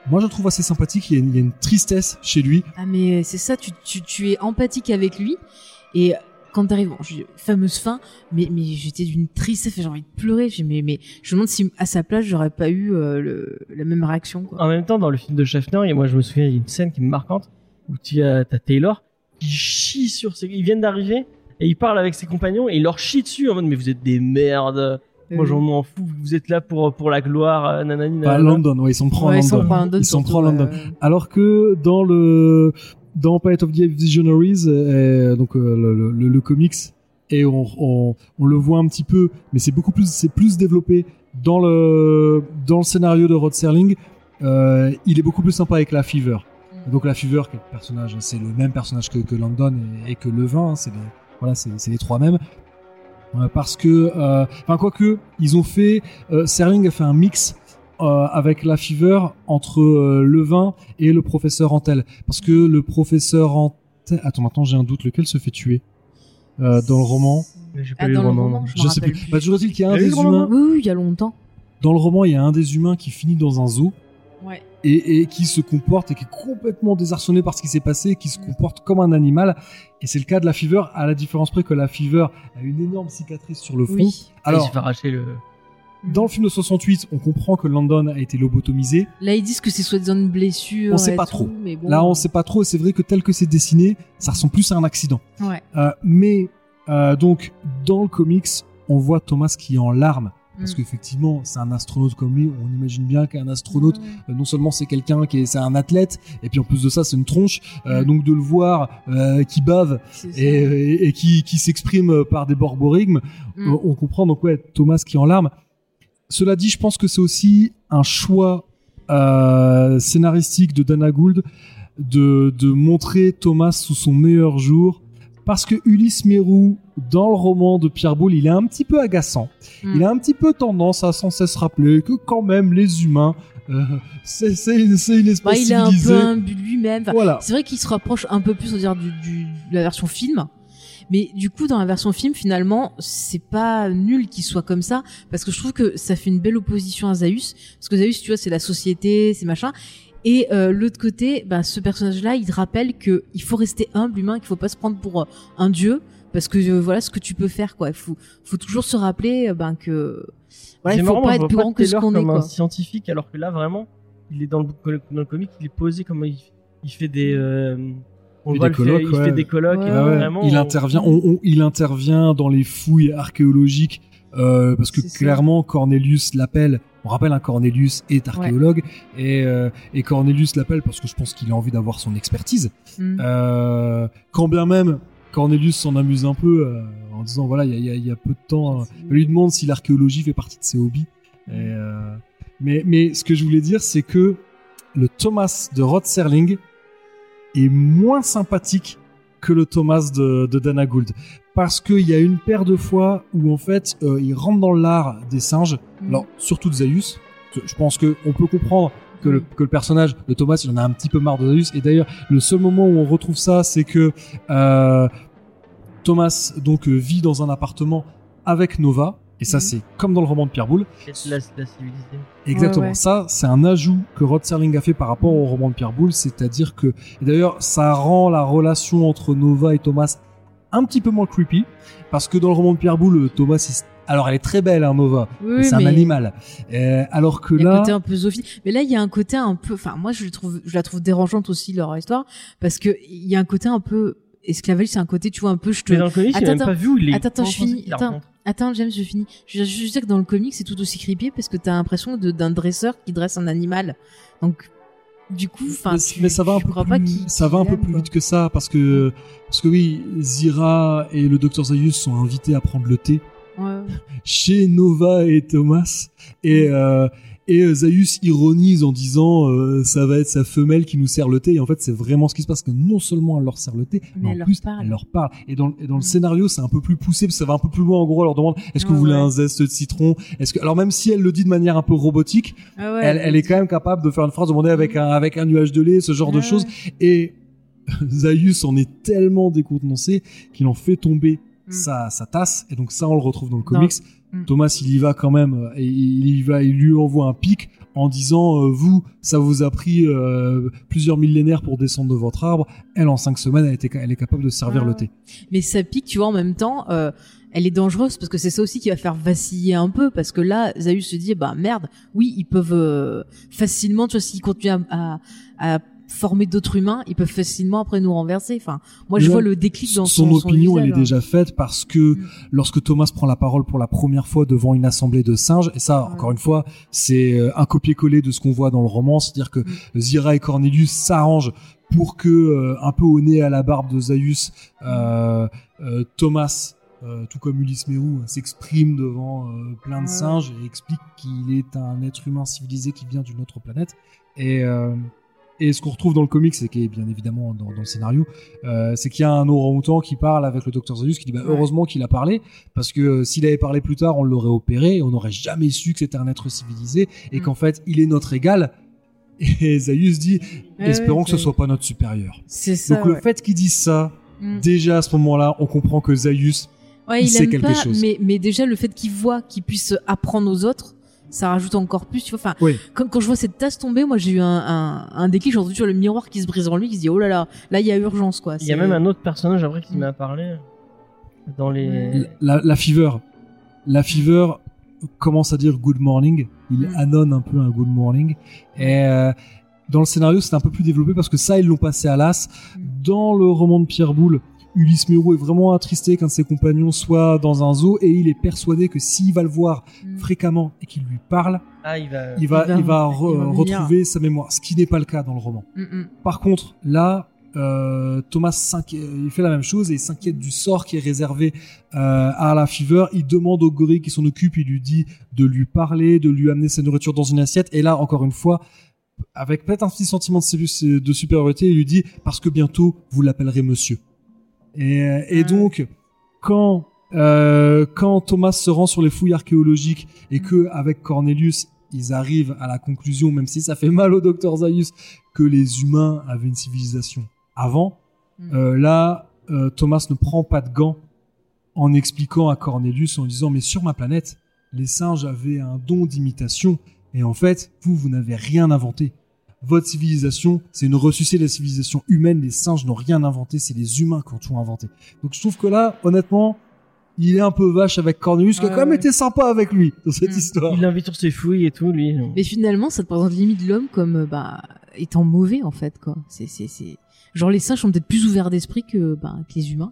moi je le trouve assez sympathique. Il y a une, il y a une tristesse chez lui. Ah mais c'est ça, tu, tu, tu es empathique avec lui et quand t'arrives, bon, je- fameuse fin, mais, mais j'étais d'une tristesse, j'ai envie de pleurer, j'ai mais, mais je me demande si à sa place j'aurais pas eu euh, le, la même réaction quoi. en même temps dans le film de Schaffner et moi je me souviens il y a une scène qui est marquante où tu as t'as Taylor qui chie sur ses ils viennent d'arriver et il parle avec ses compagnons et il leur chie dessus en mode mais vous êtes des merdes moi Euh, j'en m'en fous vous êtes là pour pour la gloire euh, nanani nanana. London, ouais, ils s'en prend ouais, à ils s'en London. prend à London Ils s'en à London. euh, Alors que dans le dans Planet of the Visionaries, euh, donc euh, le, le, le comics, et on, on, on le voit un petit peu, mais c'est beaucoup plus c'est plus développé dans le dans le scénario de Rod Serling. Euh, il est beaucoup plus sympa avec la Fever. Donc la est le personnage, c'est le même personnage que, que London et, et que Levin, hein, c'est les, voilà, c'est c'est les trois mêmes. Euh, parce que, euh, enfin quoique, ils ont fait, euh, Serling a fait un mix euh, avec la Fever entre euh, Levin et le professeur Antel. Parce que le professeur Antel, attends maintenant j'ai un doute, lequel se fait tuer euh, dans le roman? J'ai pas Ah, lu dans le roman, roman, je Je sais plus. plus. Bah, toujours est-il qu'il y a un des humains. Oui, oui, il y a longtemps. Dans le roman, il y a un des humains qui finit dans un zoo. Ouais. et, et qui se comporte et qui est complètement désarçonné par ce qui s'est passé, qui se comporte comme un animal. Et c'est le cas de la Fever, à la différence près que la Fever a une énorme cicatrice sur le front. Oui. Ah, il Alors, arracher le dans le film de 68, on comprend que London a été lobotomisé. Là, ils disent que c'est soi-disant une blessure. On sait pas tout, trop. Mais bon. Là, on sait pas trop, et c'est vrai que tel que c'est dessiné, ça ressemble plus à un accident. Ouais. Euh, mais, euh, donc, dans le comics, on voit Thomas qui est en larmes parce Mm. qu'effectivement, c'est un astronaute comme lui. On imagine bien qu'un astronaute, euh, non seulement c'est quelqu'un qui est, c'est un athlète, et puis en plus de ça, c'est une tronche. Euh, Mm. Donc de le voir euh, qui bave et, et- et qui, qui s'exprime par des borborigmes, Mm. on, comprend donc ouais Thomas qui est en larmes. Cela dit, je pense que c'est aussi un choix scénaristique de Dana Gould de, de montrer Thomas sous son meilleur jour. Parce que Ulysse Mérou, dans le roman de Pierre Boulle, il est un petit peu agaçant. Mm. Il a un petit peu tendance à sans cesse rappeler que quand même les humains, euh, c'est c'est une, c'est une espèce Bah, il est un peu imbu lui-même. Enfin, Voilà. C'est vrai qu'il se rapproche un peu plus, on dire, du, du- de la version film. Mais du coup, dans la version film, finalement, c'est pas nul qu'il soit comme ça, parce que je trouve que ça fait une belle opposition à Zaius. Parce que Zaius, tu vois, c'est la société, c'est machin. Et euh, l'autre côté, bah, ce personnage-là, il te rappelle que il faut rester humble, humain, qu'il faut pas se prendre pour euh, un dieu, parce que euh, voilà ce que tu peux faire, quoi. Il faut, faut toujours se rappeler, euh, ben que voilà, il faut marrant, pas être plus grand que ce qu'on est, comme un quoi. scientifique, alors que là, vraiment, il est dans le, dans le comic, il est posé comme il, il fait des. euh, on Il voit fait des fait- colloques, il ouais. fait des colloques. Ouais, et ouais, vraiment, il on- intervient, on- on- il intervient dans les fouilles archéologiques euh, parce que ça. clairement Cornelius l'appelle. On rappelle, un Cornelius est archéologue et, euh, et Cornelius l'appelle parce que je pense qu'il a envie d'avoir son expertise. Mm. Euh, quand bien même Cornelius s'en amuse un peu euh, en disant voilà, il y y y a peu de temps, euh, il lui demande si l'archéologie fait partie de ses hobbies. Et, euh, mais, mais ce que je voulais dire, c'est que le Thomas de Rod Serling est moins sympathique que le Thomas de, de Dana Gould. Parce qu'il y a une paire de fois où en fait euh, il rentre dans l'art des singes, Mm. alors surtout de Zaius. Je pense que on peut comprendre que le, que le personnage de Thomas il en a un petit peu marre de Zaius. Et d'ailleurs le seul moment où on retrouve ça, c'est que euh, Thomas donc euh, vit dans un appartement avec Nova. Et ça Mhm. c'est comme dans le roman de Pierre Boulle. la, la. Exactement. Ouais, ouais. Ça, c'est un ajout que Rod Serling a fait par rapport au roman de Pierre Boulle, c'est-à-dire que, d'ailleurs, ça rend la relation entre Nova et Thomas un petit peu moins creepy, parce que dans le roman de Pierre Boulle, Thomas, alors elle est très belle, hein, Nova, Oui, mais c'est un animal. Euh, alors que Il y a un là, côté un peu zoophile. Mais là, il y a un côté un peu, enfin, moi, je le trouve, je la trouve dérangeante aussi, leur histoire, parce que il y a un côté un peu, esclavage, c'est un côté, tu vois, un peu, je te, Mais dans le comic, Attends, même pas vu où il est. Attends, attends, je finis. Attends. James, je finis. Je veux juste dire que dans le comic, c'est tout aussi creepy parce que t'as l'impression de- d'un dresseur qui dresse un animal. Donc, du coup, enfin, mais, ça va un peu plus, ça va un peu vite que ça, parce que, parce que oui, Zira et le docteur Zaius sont invités à prendre le thé Ouais. chez Nova et Thomas et euh, et euh, Zaius ironise en disant euh, ça va être sa femelle qui nous sert le thé. Et en fait c'est vraiment ce qui se passe que non seulement elle leur sert le thé mais, Mais en elle leur plus parle. elle leur parle. Et dans, et dans le Mm. scénario c'est un peu plus poussé parce que ça va un peu plus loin en gros elle leur demande est-ce que Ouais, vous voulez ouais. un zeste de citron? Est-ce que alors même si elle le dit de manière un peu robotique Ah ouais, elle, elle est quand même capable de faire une phrase demander avec un avec un nuage de lait ce genre de Ouais, choses. Et Zaius en est tellement décontenancé qu'il en fait tomber Mm. sa, sa tasse. Et donc ça on le retrouve dans le comics. Mm. Thomas il y va quand même euh, et il y va il lui envoie un pic en disant euh, vous ça vous a pris euh, plusieurs millénaires pour descendre de votre arbre. Elle en cinq semaines elle, était, elle est capable de servir Ah. le thé Mais ça pique, tu vois, en même temps, euh, elle est dangereuse parce que c'est ça aussi qui va faire vaciller un peu parce que là, Zaius se dit, bah merde, oui, ils peuvent euh, facilement, tu vois, s'ils continuent à, à, à former d'autres humains, ils peuvent facilement après nous renverser. Enfin, moi, je vois le déclic dans son, son, son opinion elle est déjà faite parce que Mm. lorsque Thomas prend la parole pour la première fois devant une assemblée de singes et ça Ouais. encore une fois c'est euh, un copier-coller de ce qu'on voit dans le roman c'est-à-dire que Mm. Zira et Cornelius s'arrangent pour que euh, un peu au nez à la barbe de Zaius euh, euh, Thomas euh, tout comme Ulysse Mérou s'exprime devant euh, plein de singes et explique qu'il est un être humain civilisé qui vient d'une autre planète et euh, et ce qu'on retrouve dans le comic, c'est qui est bien évidemment dans, dans le scénario, euh, c'est qu'il y a un orang-outan qui parle avec le docteur Zaius, qui dit bah, heureusement qu'il a parlé, parce que euh, s'il avait parlé plus tard, on l'aurait opéré, et on n'aurait jamais su que c'était un être civilisé, et qu'en fait, il est notre égal. Et Zaius dit, espérons que ce soit pas notre supérieur. C'est ça. Donc le ouais. fait qu'il dise ça, Mm. déjà à ce moment-là, on comprend que Zaius, Ouais, il il, sait quelque pas, chose. Mais, mais déjà le fait qu'il voit, qu'il puisse apprendre aux autres, ça rajoute encore plus. Tu vois, enfin, Oui. quand, quand je vois cette tasse tomber, moi j'ai eu un, un, un déclic. J'ai entendu sur le miroir qui se brise en lui, qui se dit oh là là, là il y a urgence quoi. Il y a même un autre personnage après qui m'a parlé dans les. La fever, la fever commence à dire good morning, il Mm. annonce un peu un good morning, et euh, dans le scénario c'est un peu plus développé parce que ça ils l'ont passé à l'as. Mm. Dans le roman de Pierre Boulle, Ulysse Mero est vraiment attristé qu'un de ses compagnons soit dans un zoo et il est persuadé que s'il va le voir Mm. fréquemment et qu'il lui parle, Ah, il va. il va, Il va- il va, il re- va venir. retrouver sa mémoire, ce qui n'est pas le cas dans le roman. Mm, mm. Par contre, là, euh, Thomas il fait la même chose et il s'inquiète du sort qui est réservé euh, à la Fever. Il demande au gorille qui s'en occupe, il lui dit de lui parler, de lui amener sa nourriture dans une assiette. Et là, encore une fois, avec peut-être un petit sentiment de supériorité, il lui dit parce que bientôt vous l'appellerez Monsieur. Et, euh, et donc, quand euh, quand Thomas se rend sur les fouilles archéologiques et que avec Cornelius ils arrivent à la conclusion, même si ça fait mal au docteur Zaius, que les humains avaient une civilisation avant. Mm. Euh, là, euh, Thomas ne prend pas de gants en expliquant à Cornelius en disant mais sur ma planète, les singes avaient un don d'imitation et en fait, vous, vous n'avez rien inventé. Votre civilisation, c'est une ressuscité de la civilisation humaine. Les singes n'ont rien inventé, c'est les humains qui ont tout inventé. Donc je trouve que là, honnêtement, il est un peu vache avec Cornelius, qui a Ouais, quand même ouais. été sympa avec lui dans cette histoire. Il l'invite sur ses fouilles et tout, lui. Mais finalement, ça te présente limite l'homme comme euh, bah étant mauvais en fait quoi. C'est c'est c'est genre les singes sont peut-être plus ouverts d'esprit que bah que les humains.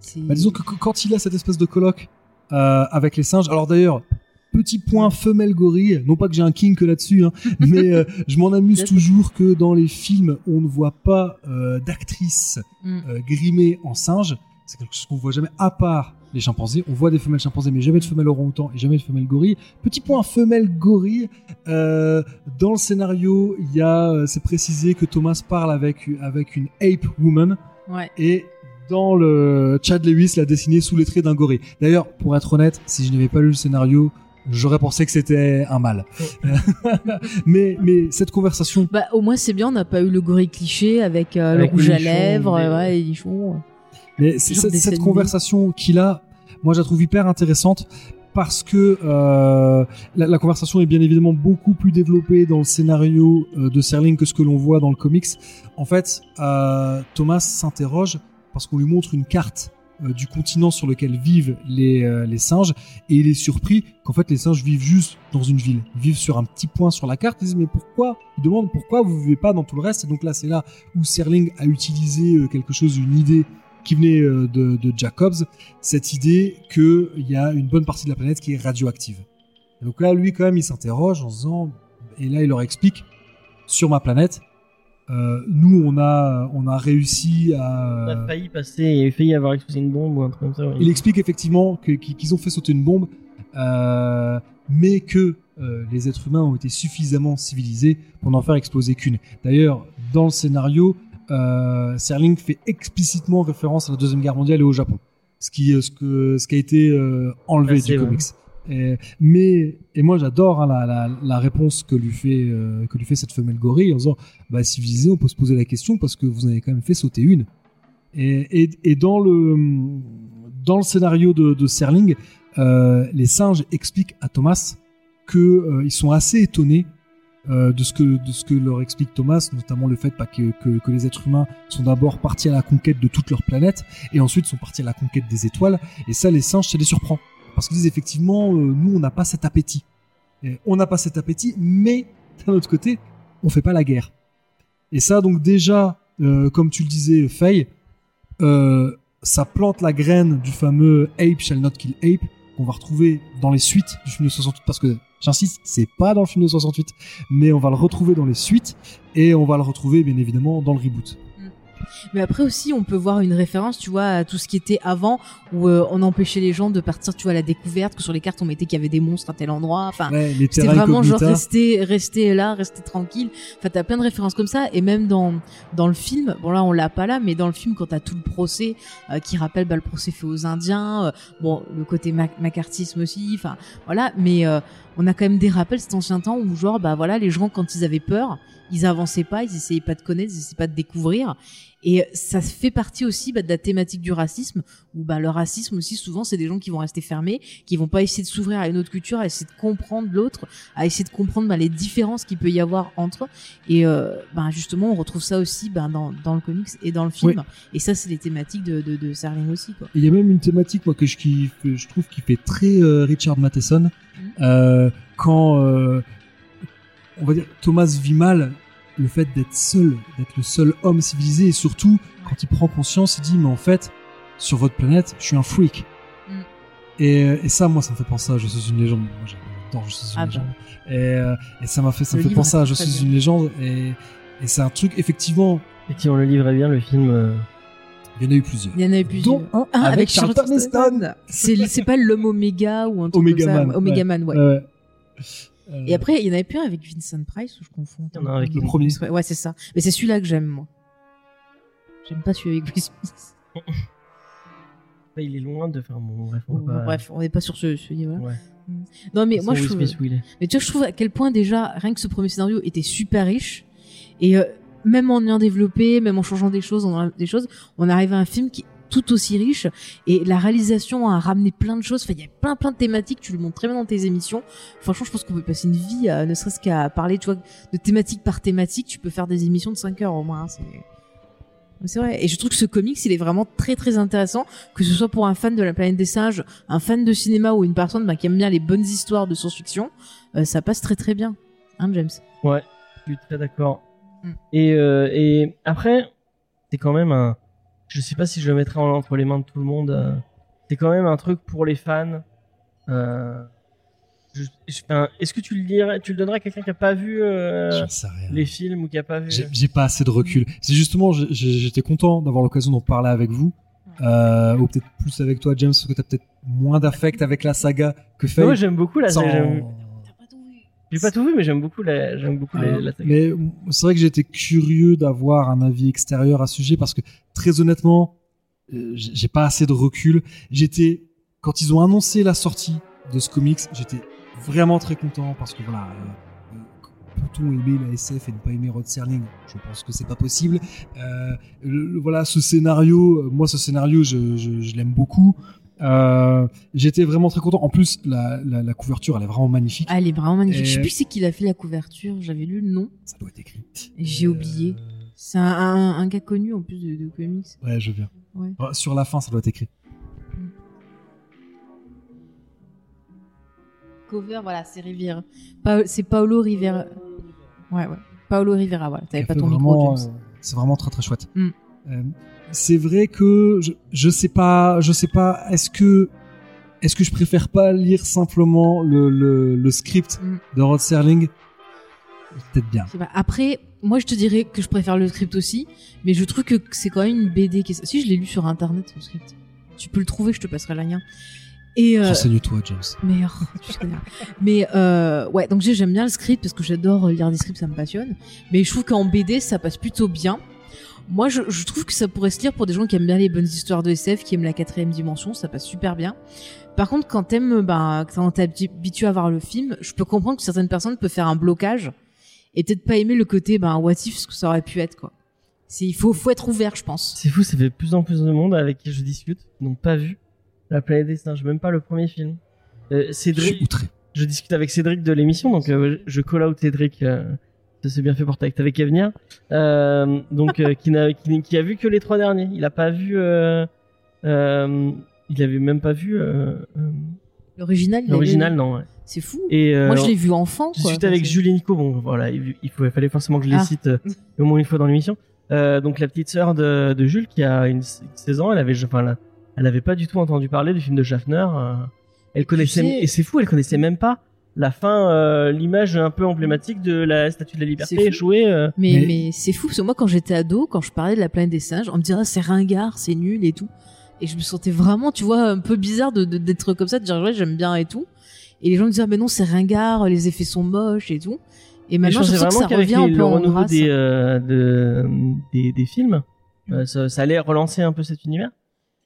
C'est Bah, disons que qu- quand il a cette espèce de colloque euh, avec les singes, alors d'ailleurs, petit point femelle gorille, non pas que j'ai un king là-dessus, hein, mais euh, je m'en amuse toujours que dans les films, on ne voit pas euh, d'actrices Mm. euh, grimées en singe. C'est quelque chose qu'on voit jamais à part les chimpanzés. On voit des femelles chimpanzés, mais jamais de femelles orang-outan et jamais de femelles gorilles. Petit point femelle gorille. Dans le scénario, il y a, c'est précisé que Thomas parle avec avec une ape woman ouais. et dans le Chad Lewis l'a dessiné sous les traits d'un gorille. D'ailleurs, pour être honnête, si je n'avais pas lu le scénario, j'aurais pensé que c'était un mâle. mais mais cette conversation, Bah au moins c'est bien, on n'a pas eu le gorille cliché avec, euh, Avec le rouge les à lèvres, les- euh, ouais, les nichons. mais c'est- cette, conversation qu'il a, moi je la trouve hyper intéressante parce que euh, la, la conversation est bien évidemment beaucoup plus développée dans le scénario euh, de Serling que ce que l'on voit dans le comics. En fait, euh, Thomas s'interroge parce qu'on lui montre une carte du continent sur lequel vivent les, euh, les singes et il est surpris qu'en fait les singes vivent juste dans une ville. Ils vivent sur un petit point sur la carte. Ils disent mais pourquoi? Il demande pourquoi vous vivez pas dans tout le reste. Et donc là c'est là où Serling a utilisé euh, quelque chose, une idée qui venait euh, de, de Jacobs, cette idée qu'il y a une bonne partie de la planète qui est radioactive. Et donc là, lui, quand même, il s'interroge en se disant, et là, il leur explique, sur ma planète, euh, nous, on a, on a réussi On a à... failli passer, il a failli avoir explosé une bombe ou un truc comme ça. Il explique effectivement que- qu'ils ont fait sauter une bombe, euh, mais que euh, les êtres humains ont été suffisamment civilisés pour n'en faire exploser qu'une. D'ailleurs, dans le scénario, Serling fait explicitement référence à la deuxième guerre mondiale et au Japon, ce qui, ce que, ce qui a été enlevé du ouais. comics. Et, mais et moi j'adore hein, la, réponse que lui fait euh, que lui fait cette femelle gorille en disant bah civilisé on peut se poser la question parce que vous en avez quand même fait sauter une et, et, dans le dans le scénario de, Serling euh, les singes expliquent à Thomas que euh, ils sont assez étonnés euh, de ce que de ce que leur explique Thomas, notamment le fait pas que, que, que les êtres humains sont d'abord partis à la conquête de toute leur planète et ensuite sont partis à la conquête des étoiles. Et ça, les singes, ça les surprend parce qu'ils disent effectivement, euh, nous, on n'a pas cet appétit. On n'a pas cet appétit, mais d'un autre côté, on fait pas la guerre. Et ça, donc déjà, euh, comme tu le disais, Faye, euh, ça plante la graine du fameux Ape shall not kill Ape qu'on va retrouver dans les suites du film de 68 parce que j'insiste c'est pas dans le film de 68 mais on va le retrouver dans les suites et on va le retrouver bien évidemment dans le reboot Mais après aussi, on peut voir une référence, tu vois, à tout ce qui était avant, où euh, on empêchait les gens de partir, tu vois, à la découverte, que sur les cartes on mettait qu'il y avait des monstres à tel endroit. Enfin, ouais, C'était vraiment genre rester, rester là, rester tranquille. Enfin, t'as plein de références comme ça. Et même dans, dans le film, bon là, on l'a pas là, mais dans le film, quand t'as tout le procès, euh, qui rappelle bah, le procès fait aux Indiens, euh, bon, le côté mac macartisme aussi, enfin, voilà. Mais euh, on a quand même des rappels cet ancien temps où genre, bah voilà, les gens, quand ils avaient peur, ils avançaient pas, ils essayaient pas de connaître, ils essayaient pas de découvrir. Et ça fait partie aussi bah, de la thématique du racisme, où bah, le racisme aussi, souvent, c'est des gens qui vont rester fermés, qui vont pas essayer de s'ouvrir à une autre culture, à essayer de comprendre l'autre, à essayer de comprendre bah, les différences qu'il peut y avoir entre eux. Et euh, bah, justement, on retrouve ça aussi bah, dans, dans le comics et dans le film. Et ça, c'est les thématiques de, de, de Serling aussi. Quoi. Il y a même une thématique moi que je que je trouve qui fait très euh, Richard Matheson Mhm. euh, quand euh, on va dire Thomas vit mal le fait d'être seul, d'être le seul homme civilisé, et surtout quand il prend conscience, il dit mais en fait, sur votre planète, je suis un freak. Mm. Et, euh, et ça, moi, ça me fait penser à Je suis une légende. Moi, j'adore Je suis une Ah légende. Et, euh, et ça m'a fait, ça Le me fait penser à Je suis bien. une légende. Et, et c'est un truc, effectivement, Effectivement, le livre est bien, le film. euh, il y en a eu plusieurs. Il y en avait plusieurs. Dont un Un avec Charlton Heston. C'est c'est pas l'homme Oméga ou un truc Omega comme ça. Man, Omega ouais. Man, ouais. Euh, euh, Et après, il y en avait plus un avec Vincent Price ou je confonds. Il y en a un avec le premier. Ouais, Ouais, c'est ça. Mais c'est celui-là que j'aime, moi. J'aime pas celui avec Will Smith. bah, il est loin de faire mon. Bref, on pas- Bref, on n'est pas sur ce, ce niveau-là. Ouais. Non, mais moi, je trouve. Est. Mais tu vois, je trouve à quel point déjà, rien que ce premier scénario était super riche. Et euh, même en ayant développé, même en changeant des choses, en enlevant des choses, on arrive à un film qui est tout aussi riche. Et la réalisation a ramené plein de choses. Enfin, il y a plein, plein de thématiques. Tu le montres très bien dans tes émissions. Franchement, je pense qu'on peut passer une vie, à, ne serait-ce qu'à parler, tu vois, de thématique par thématique. Tu peux faire des émissions de 5 heures au moins. hein, c'est... Vrai. Et je trouve que ce comics, il est vraiment très très intéressant, que ce soit pour un fan de la planète des singes, un fan de cinéma ou une personne bah, qui aime bien les bonnes histoires de science-fiction, euh, ça passe très très bien. Hein, James? Ouais, je suis très d'accord. Mm. Et, euh, et après, c'est quand même un. Je sais pas si je le mettrai en- entre les mains de tout le monde. euh, c'est quand même un truc pour les fans. Euh, Est-ce que tu le dirais, tu le donnerais à quelqu'un qui a pas vu euh, les films ou qui a pas vu J'ai pas assez de recul. C'est justement, j'étais content d'avoir l'occasion d'en parler avec vous. Euh, ou peut-être plus avec toi, James, parce que t'as peut-être moins d'affect avec la saga que Faye. Moi, j'aime beaucoup la saga. J'ai pas tout vu, mais j'aime beaucoup la, j'aime beaucoup Euh, la saga. mais c'est vrai que j'étais curieux d'avoir un avis extérieur à ce sujet parce que très honnêtement, euh, j'ai pas assez de recul. J'étais quand ils ont annoncé la sortie de ce comics, j'étais vraiment très content parce que voilà. euh, Peut-on aimer la SF et ne pas aimer Rod Serling? Je pense que c'est pas possible. Le- le- voilà, ce scénario, moi, ce scénario, je, je, je l'aime beaucoup. Euh, J'étais vraiment très content. En plus, la, la, la couverture, elle est vraiment magnifique. Ah, elle est vraiment magnifique. Et- Je sais plus c'est qui l'a fait la couverture. J'avais lu le nom. Ça doit être écrit. J'ai Euh, oublié. C'est un, un, un gars connu en plus de, de comics. Ouais, je viens. Ouais. Ah, Sur la fin, ça doit être écrit. Cover, voilà, c'est Riviera. Pa- c'est Paolo Rivera. Ouais, ouais. Paolo Rivera, voilà. T'avais pas ton micro, euh, C'est vraiment très très chouette. Mm. C'est vrai que je, je sais pas, je sais pas. Est-ce que est-ce que je préfère pas lire simplement le, le, le script Mm. de Rod Serling? Peut-être bien. Après, moi je te dirais que je préfère le script aussi, mais je trouve que c'est quand même une BD qui est... Si je l'ai lu sur internet, le script. Tu peux le trouver, je te passerai le lien. Et euh, Renseigne-toi, James. mais, oh, mais euh, ouais, donc j'ai- j'aime bien le script parce que j'adore lire des scripts, ça me passionne. Mais je trouve qu'en BD, ça passe plutôt bien. Moi, je, je trouve que ça pourrait se lire pour des gens qui aiment bien les bonnes histoires de SF, qui aiment la quatrième dimension, ça passe super bien. Par contre, quand t'aimes, ben, quand t'es habi- habitué à voir le film, je peux comprendre que certaines personnes peuvent faire un blocage et peut-être pas aimer le côté, ben, what if, ce que ça aurait pu être, quoi. C'est, il faut, faut être ouvert, je pense. C'est fou, ça fait de plus en plus de monde avec qui je discute qui n'ont pas vu La planète des singes, même pas le premier film. Euh, Je Cédric, suis outré. je discute avec Cédric de l'émission, donc euh, je call out Cédric. Euh, ça s'est bien fait pour avec avec Avenir. Euh, donc euh, qui, n'a, qui, qui a vu que les trois derniers. Il a pas vu. Euh, il avait même pas vu L'original, l'original, non. ouais. C'est fou. Et Moi, je l'ai vu enfant, je discutais avec Julie et Nico. Bon, voilà, il, fallait forcément que je les Ah. cite au moins une fois dans l'émission. Donc la petite sœur de, de Jules qui a une 16 ans, elle avait, enfin, là, elle avait pas du tout entendu parler du film de Schaffner. elle connaissait, et c'est fou, elle connaissait même pas la fin, euh, l'image un peu emblématique de la Statue de la Liberté jouée. euh, Mais, Mais- mais, c'est fou, parce que moi, quand j'étais ado, quand je parlais de la planète des singes, on me disait, ah, c'est ringard, c'est nul et tout. Et je me sentais vraiment, tu vois, un peu bizarre de, de- d'être comme ça, de dire, ouais, j'aime bien et tout. Et les gens me disaient, ah, mais non, c'est ringard, les effets sont moches et tout. Et et maintenant, je sens que ça qu'avec revient un les- peu le en grâce. des, euh, de- des, des films, euh, ça, ça allait relancer un peu cet univers.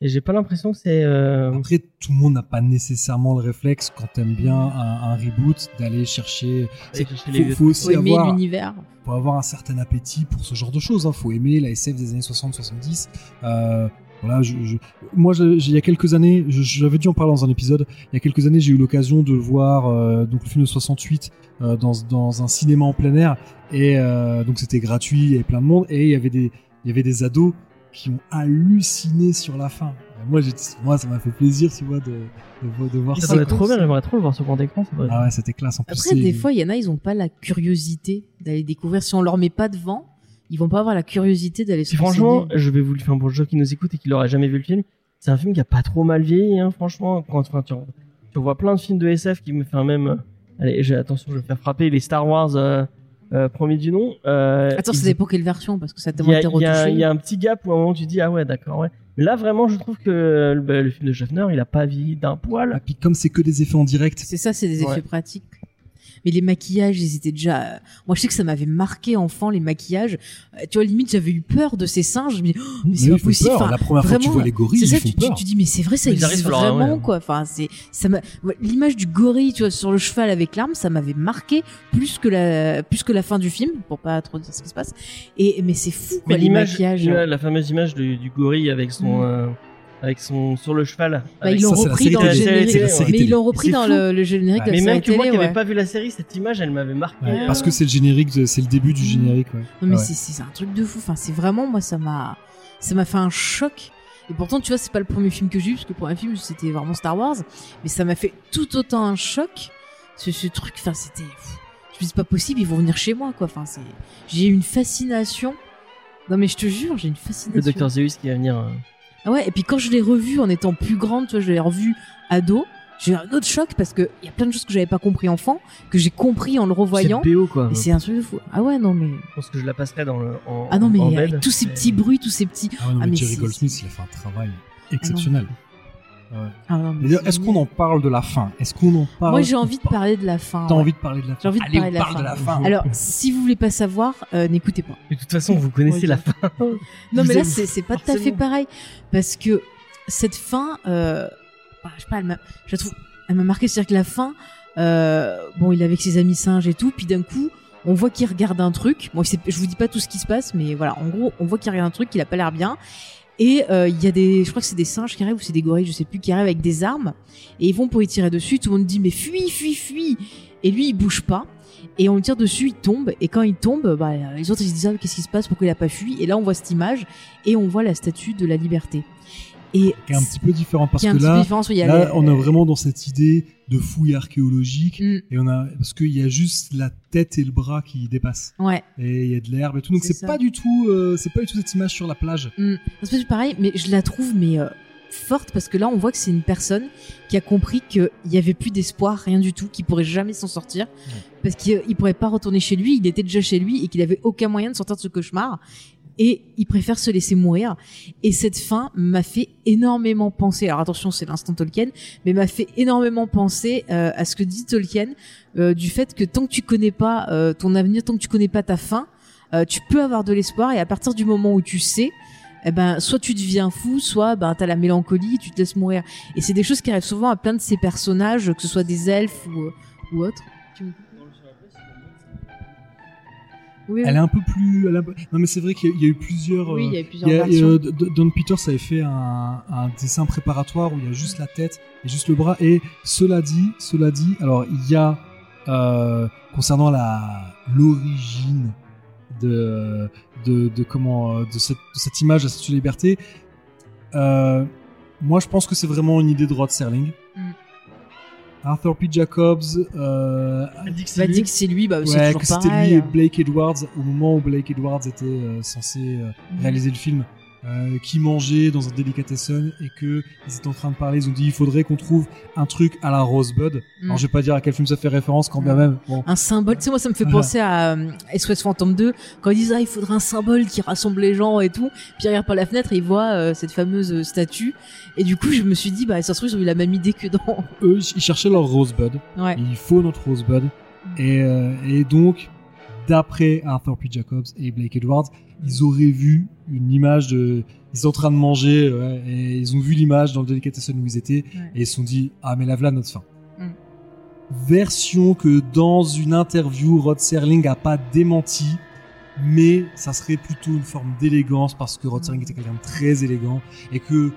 Et j'ai pas l'impression que c'est. euh, Après, tout le monde n'a pas nécessairement le réflexe quand t'aimes bien un, un reboot d'aller chercher. Chercher faut, faut aussi Faut aimer avoir, l'univers. faut avoir un certain appétit pour ce genre de choses. Hein. Faut aimer la SF des années 60-70. Euh, voilà, je, je- moi, je- il y a quelques années, j'avais dû en parler dans un épisode. Il y a quelques années, j'ai eu l'occasion de voir, euh, donc le film de 68, euh, dans, dans un cinéma en plein air, et donc c'était gratuit, il y avait plein de monde, et il y avait des, il y avait des ados qui ont halluciné sur la fin. moi, moi, ça m'a fait plaisir, tu vois, de, de, de voir Ça ça. doit être trop bien, j'aimerais trop le voir sur grand écran. Ça Ah ouais, c'était classe. En plus, Après, des fois, il y en a, ils ont pas la curiosité d'aller découvrir. Si on leur met pas devant, ils vont pas avoir la curiosité d'aller se franchement, je vais vous le faire pour le jeu qui nous écoute et qui n'aurait jamais vu le film. C'est un film qui a pas trop mal vieilli, hein, franchement. Quand, enfin, tu, tu vois plein de films de SF qui me font même. euh, allez, j'ai- attention, je vais faire frapper les Star Wars euh, euh, premier du nom. Euh, Attends, ça dépend quelle version, parce que ça a il tellement y, a, été il y a- retouché. il y a un petit gap où à un moment tu dis ah ouais d'accord ouais. Mais là vraiment je trouve que le, le film de Schaffner il a pas vieilli d'un Ah, poil. puis comme c'est que des effets en direct, C'est ça, c'est des effets pratiques. Mais les maquillages, ils étaient déjà. euh, Moi, je sais que ça m'avait marqué enfant les maquillages. Euh, Tu vois, limite, j'avais eu peur de ces singes. Je me dis, oh, mais c'est pas possible. Enfin, La première fois que tu vraiment, vois les gorilles, c'est ça, ils font tu, tu, peur. tu dis, mais c'est vrai, ça existe là, vraiment, ouais. quoi. Enfin, c'est, ça l'image du gorille, tu vois, sur le cheval avec l'arme, ça m'avait marqué plus que la, plus que la fin du film, pour pas trop dire ce qui se passe. Et, mais c'est fou, quoi, Mais les l'image, maquillages. l'image- la fameuse image du, du gorille avec son Mm. euh, avec son sur le cheval. Bah, ils l'ont repris dans le générique. Mais ils l'ont repris dans le, le générique mais même que moi qui n'avais ouais. pas vu la série, cette image elle m'avait marqué. Ouais, euh, parce que c'est le générique, c'est le début du générique. Ouais. Non mais Ouais. c'est un truc de fou. Enfin c'est vraiment moi ça m'a ça m'a fait un choc. Et pourtant tu vois c'est pas le premier film que j'ai eu parce que le premier film c'était vraiment Star Wars, mais ça m'a fait tout autant un choc. Ce, ce truc, enfin c'était, je me dis c'est pas possible ils vont venir chez moi quoi. Enfin c'est, j'ai une fascination. Non mais je te jure j'ai une fascination. le docteur Zeus qui va venir. euh, ouais, et puis quand je l'ai revu en étant plus grande, tu vois, je l'ai revu ado, j'ai eu un autre choc parce que il y a plein de choses que j'avais pas compris enfant, que j'ai compris en le revoyant. C'est BO quoi. Et c'est un truc de fou. Ah ouais, non mais. Je pense que je la passerai dans le en, Ah non mais en avec bed. tous ces Mais- petits bruits, tous ces petits. Ah non, Ah, mais mais Jerry Goldsmith, il a fait un travail exceptionnel. Ouais. Ah non, mais Mais Est-ce qu'on en parle de la fin? Est-ce qu'on en parle Moi j'ai envie de parler de la fin. T'as ouais. envie de parler de la fin J'ai envie de Allez, parler de la parle fin. de la fin. Alors, si vous voulez pas savoir, euh, n'écoutez pas. De toute façon, vous connaissez la fin. Non, Vous mais là, c'est pas tout à fait pareil. Parce que cette fin, euh, bah, je sais pas, elle m'a, je la trouve, elle m'a marqué. C'est-à-dire que la fin, euh, bon, il est avec ses amis singes et tout, puis d'un coup, on voit qu'il regarde un truc. Bon, c'est- je vous dis pas tout ce qui se passe, mais voilà, en gros, on voit qu'il regarde un truc, qu'il a pas l'air bien. Et euh, il y a des, je crois que c'est des singes qui arrivent ou c'est des gorilles, je sais plus, qui arrivent avec des armes et ils vont pour y tirer dessus. Tout le monde dit mais fuis, fuis, fuis. Et lui, il bouge pas. Et on le tire dessus, il tombe. Et quand il tombe, bah, les autres ils se disent ah, qu'est-ce qui se passe, pourquoi il a pas fui? Et là, on voit cette image et on voit la statue de la liberté. Et Qui est un petit peu différent parce que là, différent, il y a là, les- on est vraiment dans cette idée de fouille archéologique Mm, et on a parce qu'il y a juste la tête et le bras qui dépassent ouais. et il y a de l'herbe et tout. Donc C'est pas du tout, euh, c'est pas du tout cette image sur la plage. Mm. C'est pas pareil, mais je la trouve mais euh, forte parce que là on voit que c'est une personne qui a compris qu'il y avait plus d'espoir, rien du tout, qu'il pourrait jamais s'en sortir parce qu'il il pourrait pas retourner chez lui, il était déjà chez lui et qu'il avait aucun moyen de sortir de ce cauchemar et il préfère se laisser mourir. Et cette fin m'a fait énormément penser. Alors attention, c'est l'instant Tolkien, mais m'a fait énormément penser euh, à ce que dit Tolkien euh, du fait que tant que tu connais pas euh, ton avenir, tant que tu connais pas ta fin, tu peux avoir de l'espoir et à partir du moment où tu sais eh ben soit tu deviens fou, soit ben t'as la mélancolie, tu te laisses mourir. Et c'est des choses qui arrivent souvent à plein de ces personnages, que ce soit des elfes ou, ou autres. Oui, Elle est un peu plus. elle Non mais c'est vrai qu'il y, a- il y a eu plusieurs. oui, euh, il y a plusieurs il y a- versions. euh, D- D- Don Peters avait fait un, un dessin préparatoire où il y a juste la tête et juste le bras. Et cela dit, cela dit, alors il y a euh, concernant la l'origine de, de de comment euh, de cette, de cette image de la Statue de la Liberté. euh, moi, je pense que c'est vraiment une idée de Rod Serling. Mm. Arthur P. Jacobs euh, c'est lui, bah c'est ouais, toujours que c'était lui et Blake Edwards au moment où Blake Edwards était euh, censé euh, Mhm. réaliser le film euh, qui mangeait dans un delicatessen et que ils étaient en train de parler ils ont dit il faudrait qu'on trouve un truc à la Rosebud Mm. alors je vais pas dire à quel film ça fait référence quand bien Mm. même bon un symbole. Tu sais, moi, ça me fait penser à euh, SOS Phantom 2, quand ils disent, ah, il faudrait un symbole qui rassemble les gens et tout. Puis ils regardent par la fenêtre et ils voient euh, cette fameuse euh, statue. Et du coup, je me suis dit, bah, ça se trouve, ils ont eu la même idée que dans. eux ils cherchaient leur Rosebud Ouais. il faut notre Rosebud et, euh, et donc d'après Arthur P. Jacobs et Blake Edwards ils auraient vu une image de ils étaient en train de manger ouais, et ils ont vu l'image dans le delicatessen où ils étaient Ouais. et ils se sont dit ah mais là voilà notre fin Mm. version que dans une interview Rod Serling a pas démenti mais ça serait plutôt une forme d'élégance parce que Rod. Serling était quelqu'un de très élégant et que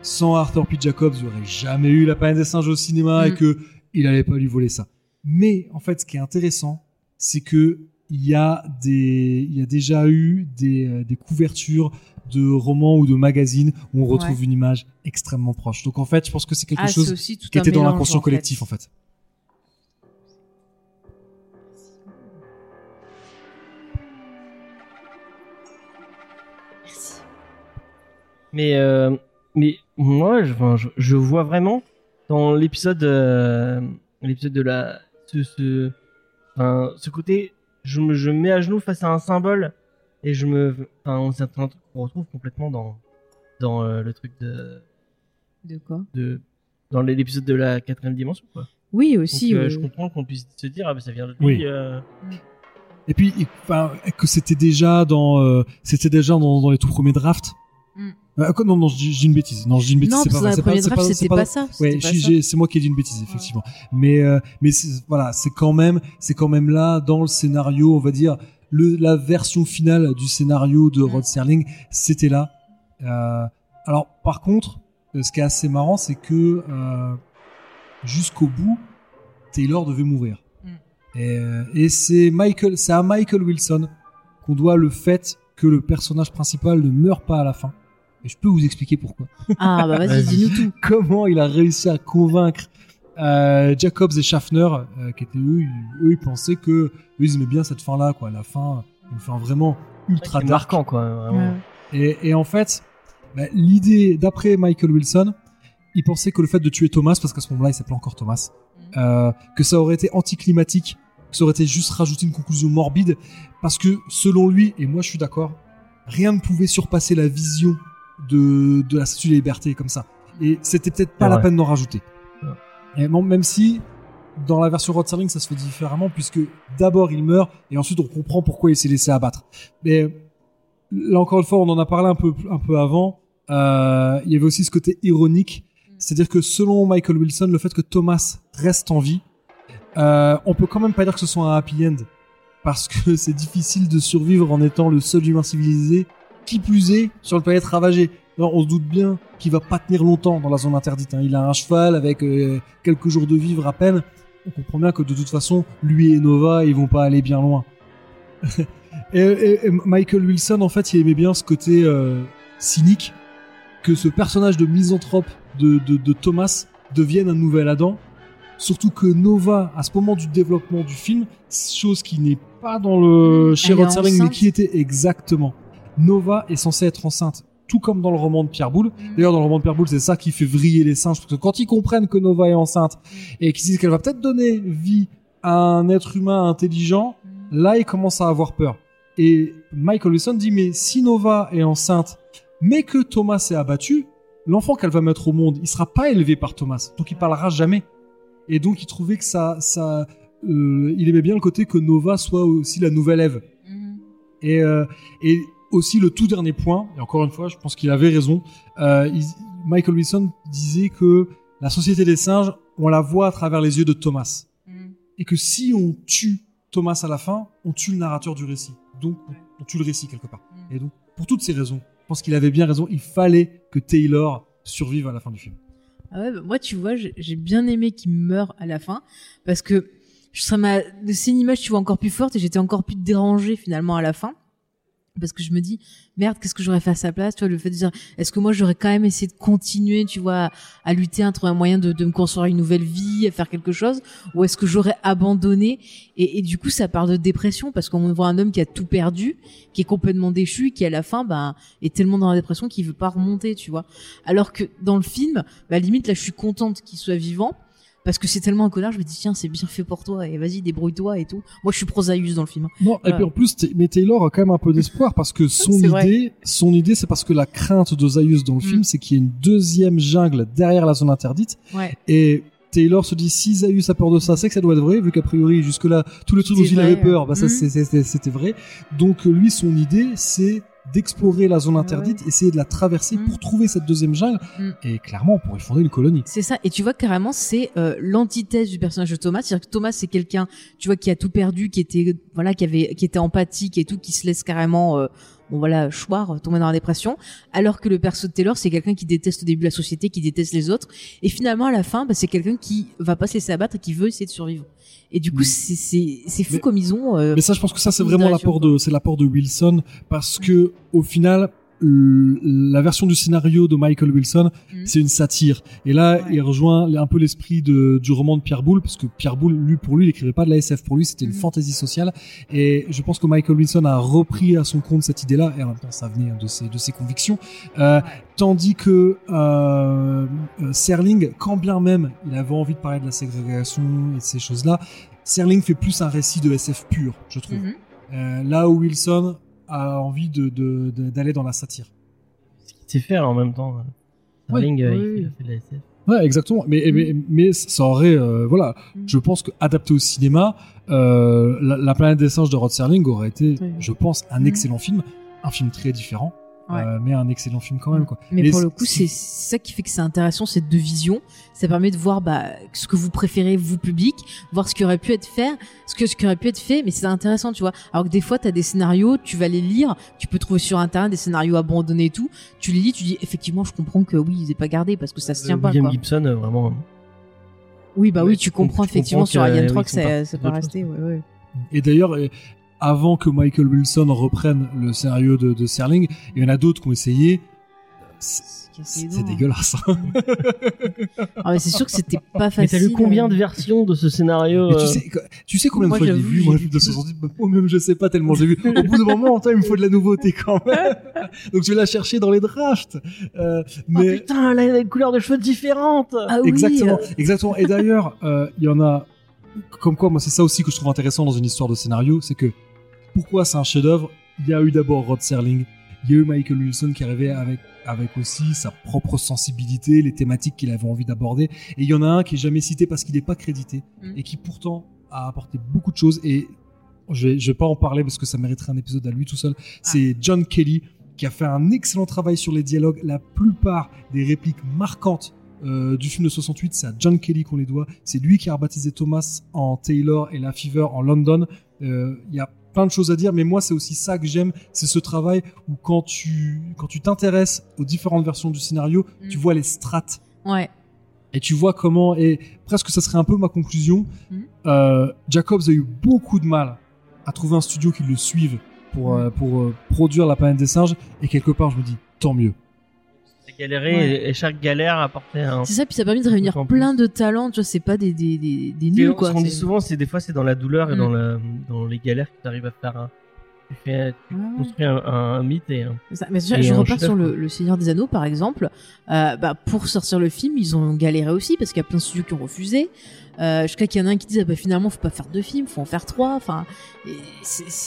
sans Arthur P. Jacobs il n'y aurait jamais eu la planète des singes au cinéma et Mm. que il allait pas lui voler ça mais en fait ce qui est intéressant c'est que il y a des il y a déjà eu des, euh, des couvertures de roman ou de magazine où on retrouve Ouais. une image extrêmement proche. Donc en fait, je pense que c'est quelque Ah, chose aussi tout qui était dans l'inconscient en fait. collectif en fait. Merci. Mais, euh, mais moi, je, enfin, je, je vois vraiment dans l'épisode, euh, l'épisode de la, ce, ce, enfin, ce côté, je me, je me mets à genoux face à un symbole et je me, enfin, c'est un truc qu'on retrouve complètement dans, dans euh, le truc de, De quoi? de, dans l'épisode de la quatrième dimension, quoi. Oui, Donc, aussi. euh, je comprends qu'on puisse se dire, ah, bah, ça vient de lui. Oui. euh, Et puis, et- enfin, que c'était déjà dans, euh, c'était déjà dans, dans les tout premiers drafts? Euh, non, non, je dis, je dis une bêtise. Non, dis une bêtise. Non, c'est parce que pas draft, c'était pas ça. Pas j'ai- j'ai- c'est moi qui ai dit une bêtise, effectivement. Mais, euh, mais voilà, c'est quand même, c'est quand même là dans le scénario, on va dire, le, la version finale du scénario de. Rod Serling, c'était là. Euh, alors, par contre, ce qui est assez marrant, c'est que jusqu'au bout, Taylor devait mourir. Mm. Et, et c'est Michael, c'est à Michael Wilson qu'on doit le fait que le personnage principal ne meurt pas à la fin. Et je peux vous expliquer pourquoi Ah, bah vas-y, dis-nous tout. comment il a réussi à convaincre euh, Jacobs et Schaffner, euh, qui étaient eux, ils, eux, ils pensaient que eux, ils aimaient bien cette fin-là, quoi. La fin, une fin vraiment ultra c'est dark. marquant, quoi. Vraiment. Ouais. Et, et en fait, bah, l'idée, d'après Michael Wilson, il pensait que le fait de tuer Thomas, parce qu'à ce moment-là, il s'appelait encore Thomas, euh, que ça aurait été anticlimatique, que ça aurait été juste rajouter une conclusion morbide, parce que selon lui, et moi je suis d'accord, rien ne pouvait surpasser la vision de, de la statue de la liberté comme ça. Et c'était peut-être pas la peine d'en rajouter. Ouais. Et bon, même si dans la version Rod Serling, ça se fait différemment, puisque d'abord il meurt, et ensuite on comprend pourquoi il s'est laissé abattre. Mais là encore une fois, on en a parlé un peu, un peu avant. Euh, il y avait aussi ce côté ironique, c'est-à-dire que selon Michael Wilson, le fait que Thomas reste en vie, euh, on peut quand même pas dire que ce soit un happy end, parce que c'est difficile de survivre en étant le seul humain civilisé, qui plus est sur le planète ravagée. Alors, on se doute bien qu'il va pas tenir longtemps dans la zone interdite. hein. Il a un cheval avec euh, quelques jours de vivre à peine. On comprend bien que de toute façon, lui et Nova, ils vont pas aller bien loin. et, et- et Michael Wilson, en fait, il aimait bien ce côté euh, cynique que ce personnage de misanthrope de, de, de Thomas devienne un nouvel Adam. Surtout que Nova, à ce moment du développement du film, chose qui n'est pas dans le chez Rod mais qui était exactement. Nova est censée être enceinte, tout comme dans le roman de Pierre Boulle. D'ailleurs, dans le roman de Pierre Boulle, c'est ça qui fait vriller les singes, parce que quand ils comprennent que Nova est enceinte et qu'ils disent qu'elle va peut-être donner vie à un être humain intelligent, là, ils commencent à avoir peur. Et Michael Wilson dit, mais si Nova est enceinte, mais que Thomas est abattu, l'enfant qu'elle va mettre au monde, il sera pas élevé par Thomas, donc il parlera jamais. Et donc, il trouvait que ça, ça, euh, il aimait bien le côté que Nova soit aussi la nouvelle Ève. Et, euh, et aussi le tout dernier point, et encore une fois, je pense qu'il avait raison, euh, il- Michael Wilson disait que la société des singes, on la voit à travers les yeux de Thomas. Mhm. Et que si on tue Thomas à la fin, on tue le narrateur du récit. Donc, on, on tue le récit quelque part. Mhm. Et donc, pour toutes ces raisons, je pense qu'il avait bien raison, il fallait que Taylor survive à la fin du film. Ah ouais, bah, moi, tu vois, j'ai j'ai bien aimé qu'il meure à la fin parce que je serais ma, c'est une image, tu vois, encore plus forte et j'étais encore plus dérangée finalement à la fin parce que je me dis merde, qu'est-ce que j'aurais fait à sa place, tu vois, le fait de dire est-ce que moi j'aurais quand même essayé de continuer, tu vois, à, lutter, à trouver un moyen de, de me construire une nouvelle vie, à faire quelque chose, ou est-ce que j'aurais abandonné? Et, et du coup, ça parle de dépression parce qu'on voit un homme qui a tout perdu, qui est complètement déchu, qui à la fin, bah, est tellement dans la dépression qu'il veut pas remonter, tu vois. Alors que dans le film, bah limite là je suis contente qu'il soit vivant parce que c'est tellement un connard, je me dis tiens c'est bien fait pour toi et vas-y débrouille-toi et tout. Moi je suis prosaïus dans le film. hein. Non, et puis en plus, mais Taylor a quand même un peu d'espoir parce que son vrai. idée, son idée, c'est parce que la crainte de Zaius dans le Mm. film, c'est qu'il y ait une deuxième jungle derrière la zone interdite. Ouais. Et Taylor se dit si Zaius a peur de ça, c'est que ça doit être vrai, vu qu'a priori jusque là tous les trucs dont il avait peur, bah ça mm. c'est- c'est- c'était vrai. Donc lui, son idée, c'est d'explorer la zone Ouais. interdite, essayer de la traverser Mm. pour trouver cette deuxième jungle. Mm. Et clairement, on pourrait fonder une colonie. C'est ça. Et tu vois carrément, c'est euh, l'antithèse du personnage de Thomas. C'est-à-dire que Thomas, c'est quelqu'un, tu vois, qui a tout perdu, qui était, voilà, qui avait, qui était empathique et tout, qui se laisse carrément, euh, bon voilà, choir, tomber dans la dépression. Alors que le perso de Taylor, c'est quelqu'un qui déteste au début la société, qui déteste les autres. Et finalement, à la fin, bah, c'est quelqu'un qui va pas se laisser abattre et qui veut essayer de survivre. Et du coup, c'est, fou Mais- comme ils ont. euh, Mais ça, je pense que ça, c'est vraiment l'apport de, c'est l'apport de Wilson parce que, au final, la version du scénario de Michael Wilson, Mhm. c'est une satire. Et là, Ouais. il rejoint un peu l'esprit du roman de Pierre Boulle, parce que Pierre Boulle, lui, pour lui, il écrivait pas de la SF. Pour lui, c'était une Mhm. fantaisie sociale. Et je pense que Michael Wilson a repris à son compte cette idée-là, et en même temps, ça venait de ses, de ses convictions. Euh, tandis que euh, euh, Serling, quand bien même il avait envie de parler de la ségrégation et de ces choses-là, Serling fait plus un récit de SF pur, je trouve. Mhm. Euh, là où Wilson a envie de, de- de- d'aller dans la satire. Ce qu'il sait faire en même temps. Starling, euh, oui, il oui. fait- il a fait de la SF. Ouais, exactement. Mais, mais, mais ça aurait, euh, voilà, Mm. je pense que adapté au cinéma, euh, la, La planète des singes de Rod Serling aurait été, Oui. je pense, un Mm. excellent film, un film très différent, Ouais. euh, mais un excellent film quand même, quoi. Mais, Mais pour le coup, c'est ça qui fait que c'est intéressant, cette deux visions. Ça permet de voir bah, ce que vous préférez, vous public, voir ce qui aurait pu être fait, ce que ce qui aurait pu être fait. Mais c'est intéressant, tu vois. Alors que des fois, t'as des scénarios, tu vas les lire, tu peux trouver sur internet des scénarios abandonnés et tout. Tu les lis, tu dis effectivement, je comprends que oui, ils aient pas gardé parce que ça se tient Euh, pas. William Quoi. Gibson, euh, vraiment. Oui, bah Ouais, oui, tu tu com- comprends tu effectivement comprends sur Alien oui, 3 ils que sont ça, ça peut rester. Ouais, ouais. Et d'ailleurs, avant que Michael Wilson reprenne le scénario de, de Serling, il y en a d'autres qui ont essayé. C'est dents. dégueulasse. hein. Ah, mais c'est sûr que c'était pas Mais facile. t'as lu combien de versions de ce scénario Mais tu euh, sais, tu sais combien de fois j'ai vu, moi, de 68 Moi-même, je sais pas tellement j'ai vu. Au bout d'un moment, il me faut de la nouveauté quand même. Donc, je vais la chercher dans les drafts. Euh, Oh mais putain, là, il a une couleur de cheveux différente Ah oui, exactement, euh, exactement. Et d'ailleurs, euh, il y en a. Comme quoi, moi, c'est ça aussi que je trouve intéressant dans une histoire de scénario, c'est que pourquoi c'est un chef-d'œuvre Il y a eu d'abord Rod Serling, il y a eu Michael Wilson qui arrivait avec avec aussi sa propre sensibilité, les thématiques qu'il avait envie d'aborder. Et il y en a un qui est jamais cité parce qu'il n'est pas crédité Mm. et qui pourtant a apporté beaucoup de choses. Et je vais, je vais pas en parler parce que ça mériterait un épisode à lui tout seul. C'est John Kelly qui a fait un excellent travail sur les dialogues. La plupart des répliques marquantes euh, du film de 68, c'est à John Kelly qu'on les doit. C'est lui qui a rebaptisé Thomas en Taylor et La Fever en London. Euh, Il y a plein de choses à dire, mais moi c'est aussi ça que j'aime, c'est ce travail où quand tu quand tu t'intéresses aux différentes versions du scénario, Mm. tu vois les strates Ouais. et tu vois comment et presque ça serait un peu ma conclusion. Mhm. Euh, Jacobs a eu beaucoup de mal à trouver un studio qui le suive pour Mhm. euh, pour euh, produire la planète des singes et quelque part je me dis tant mieux. Ouais. et, chaque galère apportait un. C'est ça, puis ça a permis de réunir plein de talents. Tu vois, c'est pas des, des, des, des nuls, Ce quoi. qu'on dit souvent, c'est des fois, c'est dans la douleur et Mm. dans, la, dans les galères que tu arrives à faire un. Tu, fais, tu Ouais. construis un, un mythe et un. C'est ça. Mais je, Et je un repars sur le Seigneur des Anneaux, par exemple. Euh, bah, pour sortir le film, ils ont galéré aussi parce qu'il y a plein de studios qui ont refusé. Euh, je crois qu'il y en a un qui dit ah bah finalement faut pas faire deux films, faut en faire trois. Enfin,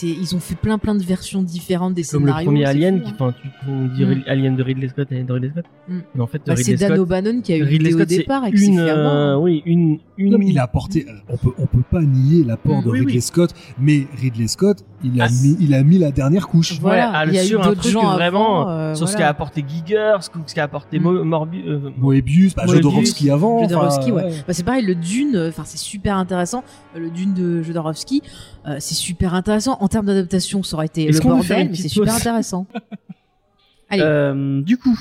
ils ont fait plein plein de versions différentes des Comme le scénarios. premier c'est Alien, fou, qui, hein. on dit Mm. Alien de Ridley Scott, Alien de Ridley Scott. Mm. Mais en fait, Bah, c'est Dan Scott, O'Bannon qui a eu Ridley l'idée au départ et qui s'est une, fait euh, avoir. oui, une, une. Non, mais il a apporté, on peut, on peut pas nier l'apport Mm. de Oui, Ridley oui. Scott, mais Ridley Scott, il a Ah, mis, il a mis la dernière couche. Voilà, Ouais, à- il y a eu sur un d'autres truc gens vraiment avant, euh, sur ce voilà. qu'a apporté Giger, ce ce qu'a apporté Mm. Euh, Moebius, bah, Moebius, Jodorowsky avant. Jodorowsky, ouais. Bah, c'est pareil, le Dune, euh, enfin c'est super intéressant. Euh, Le Dune de Jodorowsky, euh, c'est super intéressant. En termes d'adaptation, ça aurait été le bordel, mais c'est super intéressant. Allez. Euh, du coup,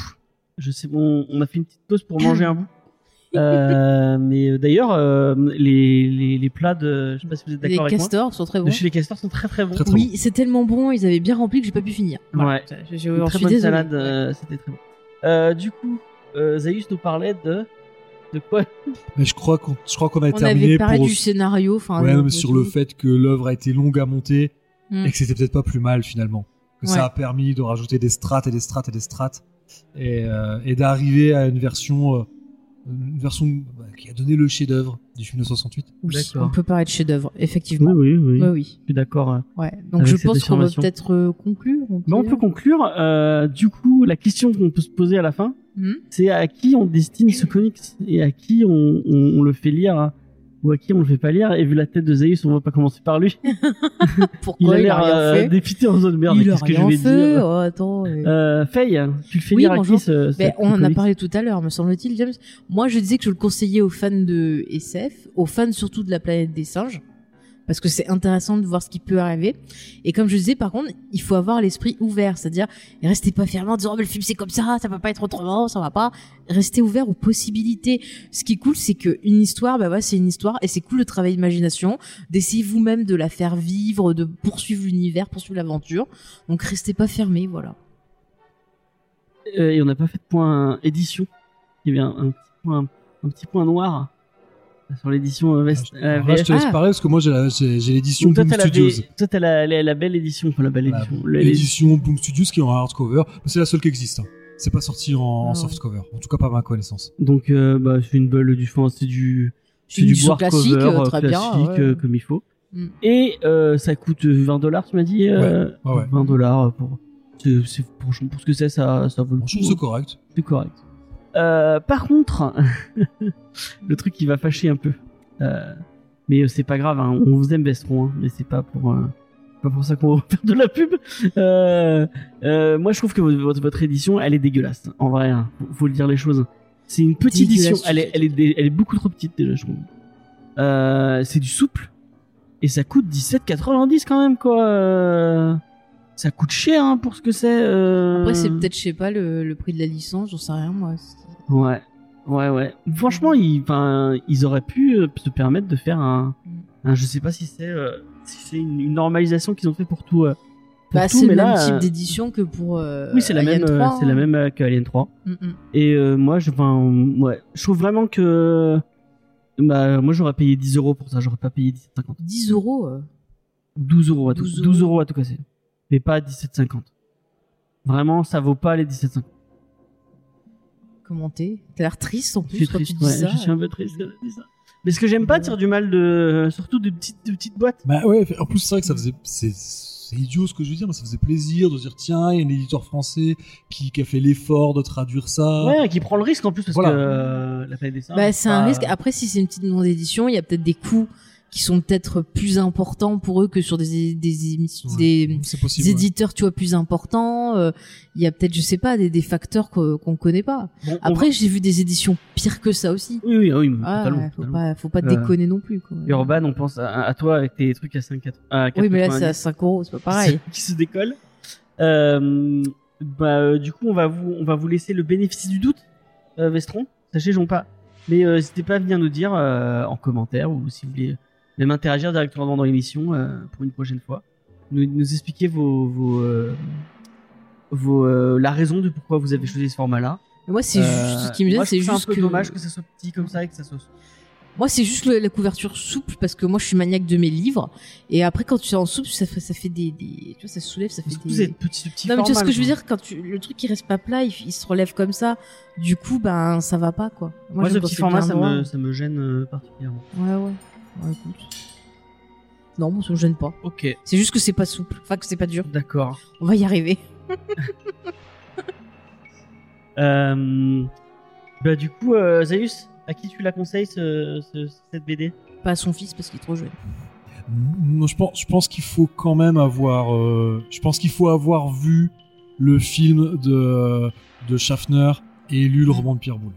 je sais, on, on a fait une petite pause pour manger un bout. Euh, mais d'ailleurs, euh, les, les, les plats de, je sais pas si vous êtes les d'accord avec moi, castors sont très de bons. chez les castors sont très très bons. Très, très Oui, c'est tellement bon, ils avaient bien rempli que j'ai pas pu finir. Ouais. Je, je- Une très bonne désolée. salade, euh, c'était très bon. Euh, du coup, euh, Zaius nous parlait de de Mais je crois qu'on, je crois qu'on a On terminé avait parlé pour, du scénario, enfin. ouais, peu sur le fait que l'œuvre a été longue à monter Mm. et que c'était peut-être pas plus mal finalement. Que Ouais. ça a permis de rajouter des strates et des strates et des strates et, euh, et d'arriver à une version, euh, une version bah, qui a donné le chef-d'œuvre du film de 68. Oui, on peut parler de chef-d'œuvre, effectivement. oui, oui, Oui, oui. Je suis d'accord. euh. Ouais. Donc je pense qu'on va affirmation. peut-être euh, conclure. on Mais on peut peut conclure. Euh, du coup, la question qu'on peut se poser à la fin, Hmm c'est à qui on destine ce comics et à qui on, on, on le fait lire hein, ou à qui on le fait pas lire. Et vu la tête de Zaius, on va pas commencer par lui. Pourquoi il, l'air a rien euh, fait dépité en zone merde. Qu'est-ce que je vais fait. dire Oh, attends. euh. euh, Faye, tu le fais Oui, lire à bonjour. qui ce, ce- Ben, on en a parlé tout à l'heure, me semble-t-il, James. Moi, je disais que je le conseillais aux fans de SF, aux fans surtout de la planète des singes, parce que c'est intéressant de voir ce qui peut arriver. Et comme je disais, par contre, il faut avoir l'esprit ouvert, c'est-à-dire restez pas fermé en disant oh, mais le film c'est comme ça, ça peut pas être autrement, ça va pas. Restez ouvert aux possibilités. Ce qui est cool, c'est que une histoire, bah ouais, c'est une histoire, et c'est cool le travail d'imagination, d'essayer vous-même de la faire vivre, de poursuivre l'univers, poursuivre l'aventure. Donc restez pas fermé, voilà. Euh, et on n'a pas fait de point édition. Il y avait un petit point noir sur l'édition euh, Vest. euh, Alors là, je te laisse Ah. parler parce que moi j'ai la- j'ai j'ai l'édition Boom Studios. Toi, t'as la, la, la belle édition, enfin la belle édition. L'édition Boom Studios qui est en hardcover. C'est la seule qui existe. hein. C'est pas sorti en, en Ah softcover. En tout cas, pas à ma connaissance. Donc, euh, bah, c'est une belle du fond, c'est du, C'est du board classique, cover, euh, euh, bien, ouais. euh, comme il faut. Mm. Et euh, ça coûte 20 dollars, tu m'as dit. euh, Ouais, ouais. 20 dollars pour, c'est, c'est- pour, pour ce que c'est, ça, ça vaut le Je coup. trouve c'est correct. C'est correct. Euh, par contre, le truc qui va fâcher un peu. Euh, mais c'est pas grave, hein, on vous aime Vestron, hein, mais c'est pas pour euh, pas pour ça qu'on va faire de la pub. Euh, moi, je trouve que votre, votre édition, elle est dégueulasse. En vrai, hein, faut, faut le dire les choses. C'est une petite édition. Elle est, elle est, dé- elle est beaucoup trop petite déjà, je trouve. C'est du souple et ça coûte 17,90 quand même quoi. Ça coûte cher hein, pour ce que c'est. euh. Après, c'est peut-être, je sais pas, le, le prix de la licence, j'en sais rien, moi. Ouais, ouais, ouais. Franchement, ils, auraient pu euh, se permettre de faire un, Mm. un- je sais pas si c'est, euh, si c'est une, une normalisation qu'ils ont fait pour tout. euh, pour Bah, tout, c'est le même là, type euh, d'édition que pour. euh, oui, c'est la Alien même, euh, 3, c'est la hein. même euh, que Alien 3. Mm, mm. Et euh, moi, je, ouais, je trouve vraiment que, bah, moi, j'aurais payé 10 euros pour ça. J'aurais pas payé 17,50. 10 euros. euh. 12 euros à tout, 12 12 euros. euros à tout casser. Mais pas 17,50. Vraiment, ça vaut pas les 17,50. Comment t'es T'as l'air triste en plus quand triste, tu dis ouais, ça. je suis un peu triste quand je dis ça. Mais ce que j'aime pas dire du mal de, surtout de petites, de petites boîtes. Bah ouais, en plus c'est vrai que ça faisait, c'est, c'est idiot ce que je veux dire, mais ça faisait plaisir de dire tiens, il y a un éditeur français qui, qui a fait l'effort de traduire ça. Ouais, qui prend le risque en plus parce Voilà. que euh, la planète des singes. Bah, c'est un pas- risque. Après, si c'est une petite maison d'édition, il y a peut-être des coûts qui sont peut-être plus importants pour eux que sur des des émissions, Ouais, des, c'est possible. des ouais. éditeurs, tu vois, plus importants. euh, Il y a peut-être, je sais pas, des, des facteurs qu'on connaît pas. Bon, Après, j'ai vu des éditions pires que ça aussi. oui, oui, oui, mais Ah, totalement, faut totalement. pas, faut pas Euh, déconner non plus. Quoi. Urban, on pense à, à toi avec tes trucs à 5 à Oui, mais là, 4,90 c'est à 5 euros, c'est pas pareil. qui se décolle. Euh, bah, euh, du coup, on va vous, on va vous laisser le bénéfice du doute, Vestron. Sachez, j'en pas. Mais n'hésitez pas à venir nous dire en commentaire ou si vous voulez même interagir directement dans l'émission euh, pour une prochaine fois. Nous, nous expliquer vos, vos, euh, vos euh, la raison de pourquoi vous avez choisi ce format-là. Moi, c'est juste, ce qui me moi, gêne, c'est juste un peu que. dommage que ça soit petit comme ça et que ça soit. Moi, c'est juste la couverture souple parce que moi, je suis maniaque de mes livres. Et après, quand tu es en souple, ça fait, ça fait des, des, tu vois, ça se soulève, ça fait des. ces petits, petits Non, mais tu vois ce que je veux dire, quand tu, le truc il reste pas plat, il, il se relève comme ça. Du coup, ben, ça va pas, quoi. Moi, j'aime ce petit c'est format, ça me, ça me gêne particulièrement. Ouais, ouais. Ouais, écoute. Non, ça me gêne pas. Ok, C'est juste que c'est pas souple. Enfin, que c'est pas dur. d'accord. On va y arriver. Euh, bah du coup, euh, Zaius, à qui tu la conseilles ce, ce- cette BD Pas à son fils parce qu'il est trop jeune. Moi, je pense, je pense qu'il faut quand même avoir, euh, je pense qu'il faut avoir vu le film de, de Schaffner et lu le roman de Pierre Boulle.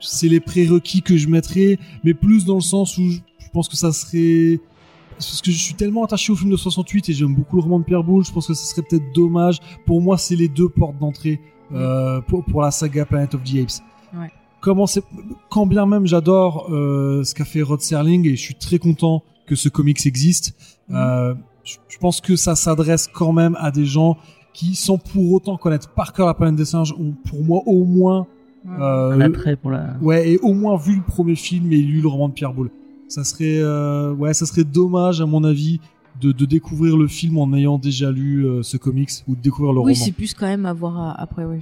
C'est les prérequis que je mettrais, mais plus dans le sens où je, je pense que ça serait, parce que je suis tellement attaché au film de 68 et j'aime beaucoup le roman de Pierre Boulle, je pense que ce serait peut-être dommage. Pour moi, c'est les deux portes d'entrée euh, pour, pour la saga Planet of the Apes. Ouais. Comment c'est, quand bien même j'adore euh, ce qu'a fait Rod Serling et je suis très content que ce comics existe, euh, je, je pense que ça s'adresse quand même à des gens qui, sans pour autant connaître par cœur la planète des singes, ont pour moi au moins, Un attrait pour la. ouais, et au moins vu le premier film et lu le roman de Pierre Boulle. Ça serait, euh, ouais, ça serait dommage à mon avis de, de découvrir le film en ayant déjà lu euh, ce comics ou de découvrir le Oui, roman. c'est plus quand même à voir à- après, ouais.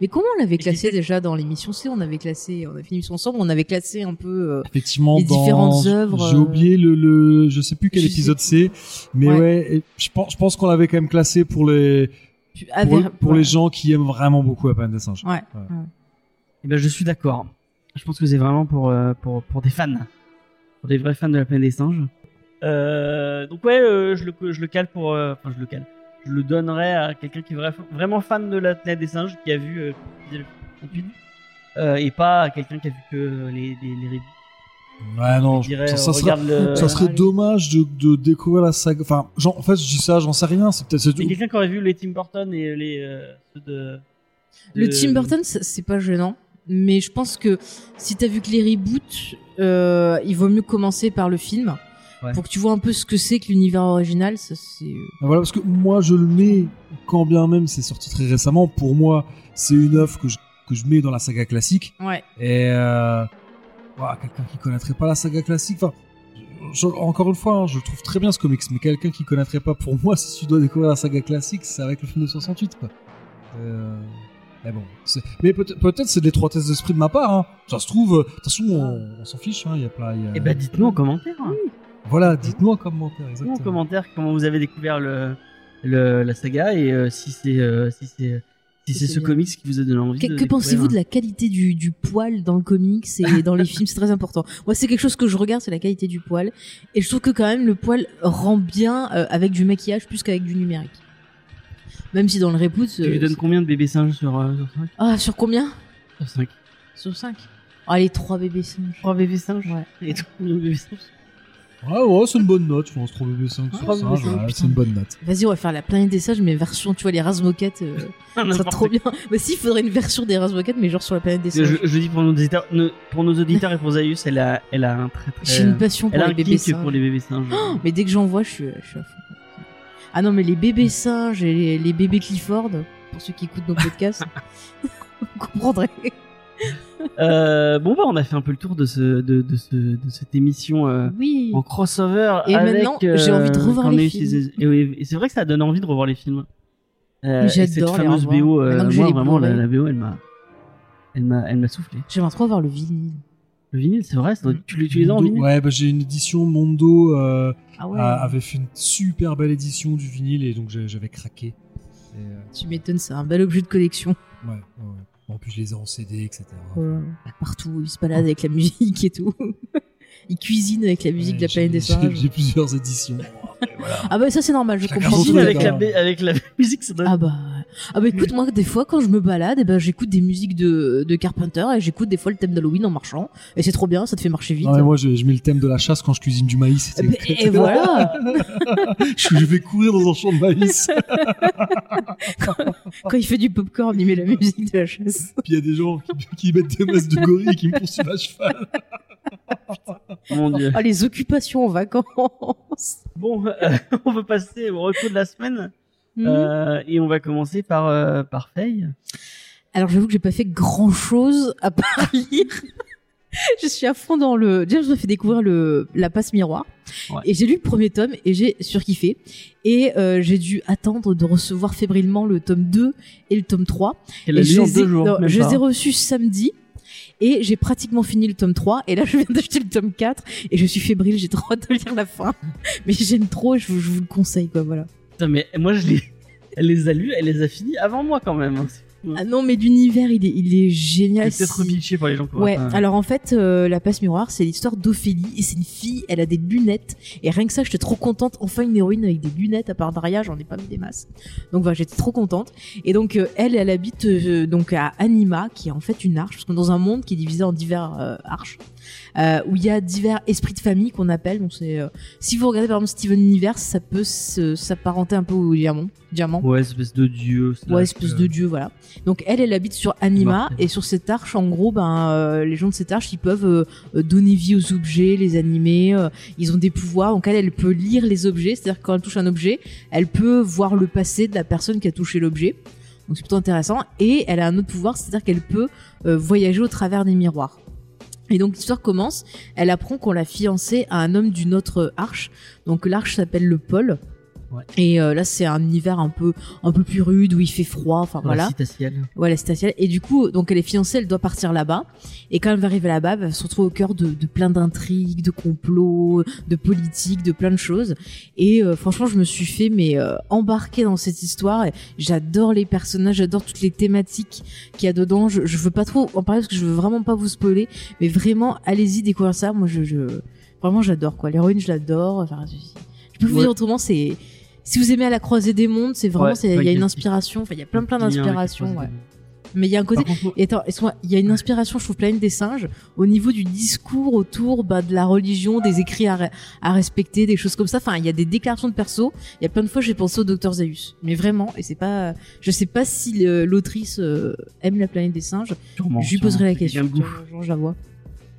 Mais comment on l'avait classé déjà dans l'émission C? On avait classé, on une émission ensemble, on avait classé un peu. euh, Effectivement, les dans... différentes œuvres, J'ai euh, oublié le, le, je sais plus quel épisode c'est, mais Ouais. ouais, et je pense, je pense qu'on l'avait quand même classé pour les, pour, aver- pour ouais. les gens qui aiment vraiment beaucoup la planète des singes. Ouais. Eh ben, je suis d'accord. Je pense que c'est vraiment pour, euh, pour, pour des fans. Pour des vrais fans de la planète des singes. Euh, donc ouais, euh, je, le, je le cale pour... euh, Enfin, je le cale. Je le donnerai à quelqu'un qui est vra- vraiment fan de la planète des singes, qui a vu... Le 38, et pas à quelqu'un qui a vu que les, les. Ouais, non, Je dirais, ça, ça serait, le- ça serait dommage de, de découvrir la saga. Enfin, genre, en fait, je dis ça, j'en sais rien. C'est peut-être, quelqu'un qui aurait vu les Tim Burton et les... Euh, ceux de... Le Tim Burton, c'est pas gênant. Mais je pense que si t'as vu que les reboots, euh, il vaut mieux commencer par le film. Ouais. pour que tu vois un peu ce que c'est que l'univers original. Ça, c'est. euh, Voilà, parce que moi, je le mets, quand bien même c'est sorti très récemment, pour moi, c'est une œuvre que je, que je mets dans la saga classique. Ouais. Et euh, quelqu'un qui connaîtrait pas la saga classique, enfin, je- encore une fois, hein, je trouve très bien ce comics, mais quelqu'un qui connaîtrait pas, pour moi, si tu dois découvrir la saga classique, c'est avec le film de 68, quoi. Euh, mais bon, c'est- mais peut-être c'est de l'étroitesse d'esprit de ma part. Hein. Ça se trouve, euh, de toute façon, on, on s'en fiche. hein, Il y a plein. il Y a... Et bah dites-nous en commentaire. hein. Voilà, dites-nous en commentaire. Dites-nous Exactement. en commentaire comment vous avez découvert le, le la saga et euh, si c'est euh, si c'est si C'est c'est ce comics qui vous a donné envie. Que, de que découvrir pensez-vous de la qualité du, du poil dans le comics et dans les films? C'est très important. Moi, c'est quelque chose que je regarde, c'est la qualité du poil. Et je trouve que quand même le poil rend bien euh, avec du maquillage plus qu'avec du numérique. Même si dans le reboot. Tu lui euh, donnes combien de bébés singes sur euh, sur 5 Ah, sur combien Sur 5. Sur 5 Ah, les trois bébés singes. 3 bébés singes Ouais. Et combien de bébés singes Ouais, ouais, c'est une bonne note, je pense. 3 BB5 sur Trois 5, BB5, ouais, c'est une bonne note. Vas-y, on va faire la planète des sages, mais version, tu vois, les Razmoquettes. Euh, ça serait trop bien. Mais si, il faudrait une version des Razmoquettes, mais genre sur la planète des Je, sages. je dis pour nos auditeurs, ne- pour nos auditeurs et pour Zaius, elle a, elle a un très très. J'ai une passion pour elle a les un bébés singes. pour les bébés singes. Mais dès que j'en vois, je suis, je suis à fond. Ah non, mais les bébés singes et les, les bébés Clifford, pour ceux qui écoutent nos podcasts, vous comprendrez. Euh, bon bah on a fait un peu le tour de ce de, de ce de cette émission euh, Oui. en crossover. Et avec, maintenant, j'ai envie de euh, revoir les films. ces- Et, oui, et c'est vrai que ça donne envie de revoir les films. Euh, et cette J'adore les fameuse revoir. BO, euh, moi vraiment la, BO elle m'a elle m'a elle m'a soufflé. J'aimerais trop avoir le vinyle. Le vinyle c'est vrai, ça doit- tu, as en vinyle Ouais, bah, j'ai une édition Mondo euh, Ah ouais. a- avait fait une super belle édition du vinyle et donc j'avais craqué. Et, euh, Tu m'étonnes, c'est un bel objet de collection. ouais, ouais, ouais. En plus, je les ai en CD, etc. Partout, il se balade avec la musique et tout. il cuisine avec la musique de la planète des singes. J'ai plusieurs éditions. Et voilà. Ah bah ça c'est normal, je comprends. les avec la, ba- avec la musique ça doit Ah bah, ah bah écoute, moi des fois quand je me balade, eh ben, j'écoute des musiques de, de Carpenter et j'écoute des fois le thème d'Halloween en marchant. Et c'est trop bien, ça te fait marcher vite. Non, mais moi, je, je mets le thème de la chasse quand je cuisine du maïs. Eh ben, et voilà je, je vais courir dans un champ de maïs. Quand il fait du popcorn, il met la musique de la chasse. Puis il y a des gens qui, qui mettent des masses de gorilles et qui me poursuivent à cheval. Mon dieu. Ah, les occupations en vacances Bon, euh, on va passer au recours de la semaine Hmm. euh, et on va commencer par euh, par Faye. Alors j'avoue que j'ai pas fait grand chose à part lire. je suis à fond dans le. Déjà, je me fait découvrir le la passe miroir Ouais. et j'ai lu le premier tome et j'ai surkiffé et euh, j'ai dû attendre de recevoir fébrilement le tome 2 et le tome 3. Elle Et je les ai- deux jours. non, je les ai reçus samedi. Et j'ai pratiquement fini le tome 3 et là je viens d'acheter le tome 4 et je suis fébrile, j'ai trop hâte de lire la fin. Mais j'aime trop, je vous, le conseille quoi, voilà. Putain, mais moi je les elle les a lus, elle les a finis avant moi quand même. Hein. Ah non, mais l'univers il est, il est génial. C'est peut-être pitché pour les gens qui Ouais, pas- alors en fait, euh, la passe miroir, c'est l'histoire d'Ophélie, et c'est une fille, elle a des lunettes, et rien que ça, j'étais trop contente, enfin une héroïne avec des lunettes, à part Daria, j'en ai pas mis des masses. Donc voilà, j'étais trop contente. Et donc, euh, elle, elle habite euh, donc à Anima, qui est en fait une arche, parce dans un monde qui est divisé en divers euh, arches, euh, où il y a divers esprits de famille qu'on appelle, donc c'est... euh, si vous regardez par exemple Steven Universe, ça peut s'apparenter un peu au diamant. diamant. Ouais, espèce de dieu. Ouais, espèce euh, de dieu, voilà. Donc elle, elle habite sur Anima et sur cette arche, en gros, ben euh, les gens de cette arche, ils peuvent euh, euh, donner vie aux objets, les animer. euh, ils ont des pouvoirs. Donc elle, elle peut lire les objets, c'est-à-dire quand elle touche un objet, elle peut voir le passé de la personne qui a touché l'objet. Donc c'est plutôt intéressant. Et elle a un autre pouvoir, c'est-à-dire qu'elle peut euh, voyager au travers des miroirs. Et donc l'histoire commence. Elle apprend qu'on l'a fiancée à un homme d'une autre arche. Donc l'arche s'appelle le pôle. Ouais. Et euh, là, c'est un univers un peu un peu plus rude où il fait froid. Enfin dans la voilà. citatielle. Ouais, la. Et du coup, donc elle est fiancée, elle doit partir là-bas. Et quand elle va arriver là-bas, elle va se retrouver au cœur de, de plein d'intrigues, de complots, de politique, de plein de choses. Et euh, franchement, je me suis fait mais euh, embarquer dans cette histoire. J'adore les personnages, j'adore toutes les thématiques qu'il y a dedans. Je, je veux pas trop en parler parce que je veux vraiment pas vous spoiler, mais vraiment, allez-y découvrir ça. Moi, je, je... vraiment, j'adore quoi. L'héroïne, je l'adore. Enfin, je, je peux vous Ouais. dire autrement, c'est si vous aimez à la croisée des mondes, c'est vraiment, Ouais, il y a une inspiration. Enfin, il y a plein plein d'inspirations. Ouais. Mais il y a un côté contre, et attends, il y a une inspiration, je trouve, pleine des singes, au niveau du discours autour bah, de la religion, des écrits à, re- à respecter, des choses comme ça. Enfin, il y a des déclarations de perso. Il y a plein de fois, j'ai pensé au docteur Zaius. Mais vraiment, et c'est pas, je sais pas si l'autrice euh, aime la planète des singes. sûrement, je lui sûrement, poserai la question. Genre, je la vois.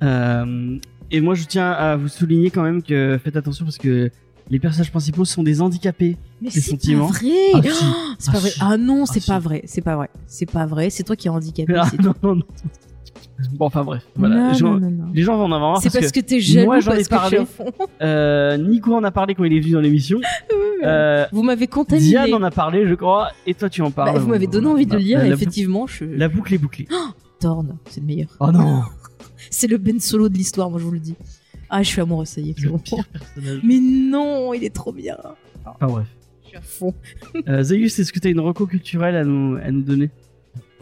Euh, et moi, je tiens à vous souligner quand même que faites attention parce que les personnages principaux sont des handicapés. Mais c'est pas vrai. Ah, si. Oh, c'est Ah, pas vrai. si. Ah non, c'est si. pas vrai. C'est pas vrai. C'est pas vrai. C'est toi qui es handicapé. Ah, c'est non, non, non. Bon, enfin bref, voilà. Non, Les gens- non, non, non. Les gens vont en avoir marre C'est parce, parce que, que t'es jaloux moi, j'en ai parlé. euh, Nico en a parlé quand il est venu dans l'émission. Euh, Vous m'avez contaminé. Diane en a parlé, je crois, et toi tu en parles. Bah, vous m'avez donné envie de le lire La, et la effectivement, je la boucle est bouclée. Torn, c'est le meilleur. Oh non, C'est le Ben Solo de l'histoire, moi je vous le dis. Ah, je suis amoureux, ça y est, c'est le bon. pire personnage. Mais non, il est trop bien. Enfin bref. Je suis à fond. Euh, Zayus, est-ce que tu as une reco culturelle à nous, à nous donner?